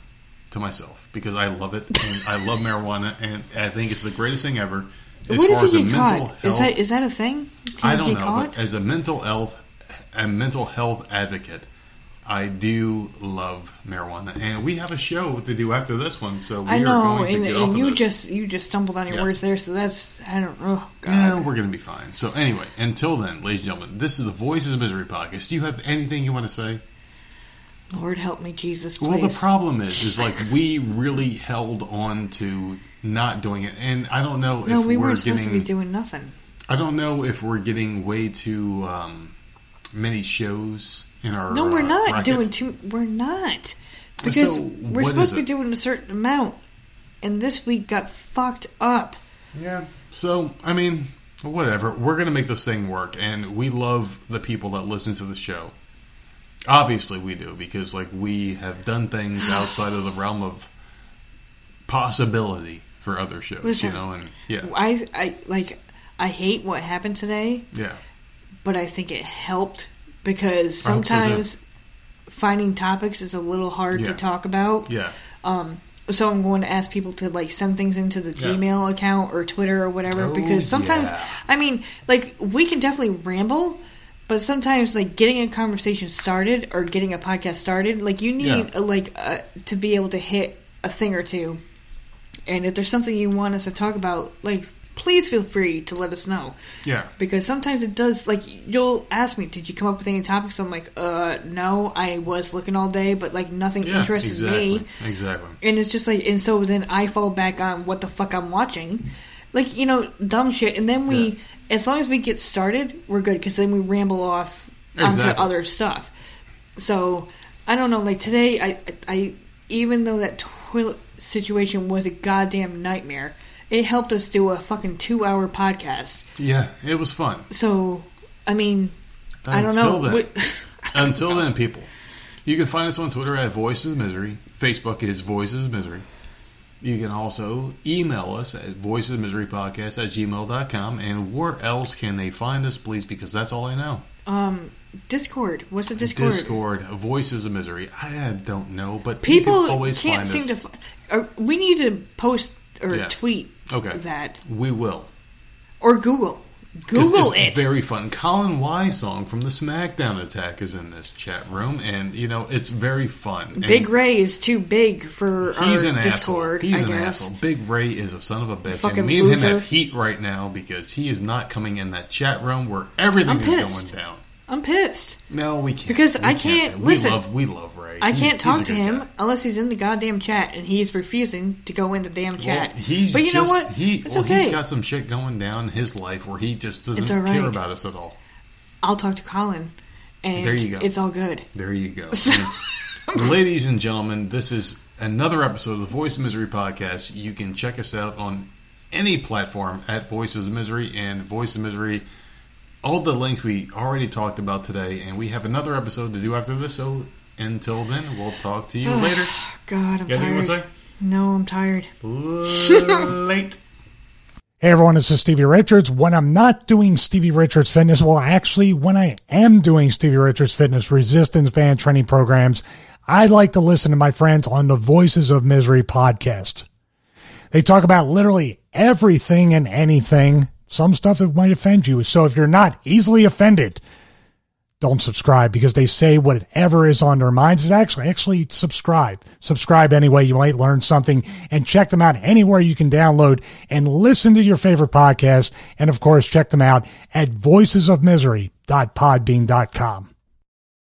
to myself because I love it and I love marijuana, and I think it's the greatest thing ever. As what far if you get mental caught? health, Is that is that a thing? Can I don't get know, caught? but as a mental health, a mental health advocate, I do love marijuana, and we have a show to do after this one, so we I are know, going to and, get off and of you this. just you just stumbled on your Yeah. words there, so that's I don't know. God. Yeah, we're going to be fine. So anyway, until then, ladies and gentlemen, this is the Voices of Misery podcast. Do you have anything you want to say? Lord help me, Jesus, please. Well, the problem is, is like we really held on to not doing it, and I don't know no, if we weren't getting. supposed to be doing nothing. I don't know if we're getting way too um, many shows in our. No, we're uh, not bracket. doing too. We're not because So, we're supposed to be it? doing a certain amount, and this week got fucked up. Yeah. So I mean, whatever. We're gonna make this thing work, and we love the people that listen to the show. Obviously, we do because like we have done things outside of the realm of possibility for other shows. Listen, you know, and yeah, I I like I hate what happened today, yeah, but I think it helped because hope so, sometimes finding topics is a little hard to talk about. yeah, Um, So I'm going to ask people to like send things into the Yeah. Gmail account or Twitter or whatever Oh, because sometimes yeah. I mean like we can definitely ramble, but sometimes like getting a conversation started or getting a podcast started, like you need Yeah. uh, like uh, to be able to hit a thing or two. And if there's something you want us to talk about, like please feel free to let us know yeah. because sometimes it does like you'll ask me did you come up with any topics i'm like uh no i was looking all day but like nothing Yeah, interested exactly, me exactly. and it's just like and so then i fall back on what the fuck i'm watching like you know dumb shit and then we Yeah. As long as we get started we're good because then we ramble off onto Exactly. other stuff so i don't know like today i i even though that toilet situation was a goddamn nightmare it helped us do a fucking two hour podcast Yeah, it was fun. so, I mean, I don't Until know. then. Until then, people, you can find us on Twitter at Voices Misery. Facebook is Voices Misery. You can also email us at voicesmiserypodcast at gmail.com. And where else can they find us, please? Because that's all I know. Um, Discord. What's the Discord? Discord, Voices of Misery. I don't know, but People can always can't seem us. to. fi- we need to post or Yeah. tweet Okay. that We will. or Google. Google it's it. Very fun. Colin Y song from the SmackDown attack is in this chat room, and you know it's very fun. And Big Ray is too big for He's our an Discord. asshole. He's I an guess. asshole. Big Ray is a son of a bitch. Fucking and me and him have heat right now because he is not coming in that chat room where everything I'm is pissed. going down. I'm pissed. No, we can't. Because We I can't- say- listen. We love, we love Ray. I can't he's talk to him guy. unless he's in the goddamn chat, and he's refusing to go in the damn chat. Well, he's but you know what? He, it's well, okay. he's got some shit going down in his life where he just doesn't all care about us at all. I'll talk to Colin, and There you go. it's all good. There you go. Ladies and gentlemen, this is another episode of the Voice of Misery podcast. You can check us out on any platform at Voices of Misery and Voice of Misery. All the links we already talked about today, and we have another episode to do after this. So until then, we'll talk to you later. God, I'm Got tired. say? No, I'm tired. Late. Hey everyone, this is Stevie Richards. When I'm not doing Stevie Richards Fitness, well, actually, when I am doing Stevie Richards Fitness resistance band training programs, I like to listen to my friends on the Voices of Misery podcast. They talk about literally everything and anything, some stuff that might offend you. So if you're not easily offended, don't subscribe because they say whatever is on their minds is actually actually subscribe. Subscribe anyway you might learn something and check them out anywhere you can download and listen to your favorite podcast. And of course check them out at voicesofmisery.podbean.com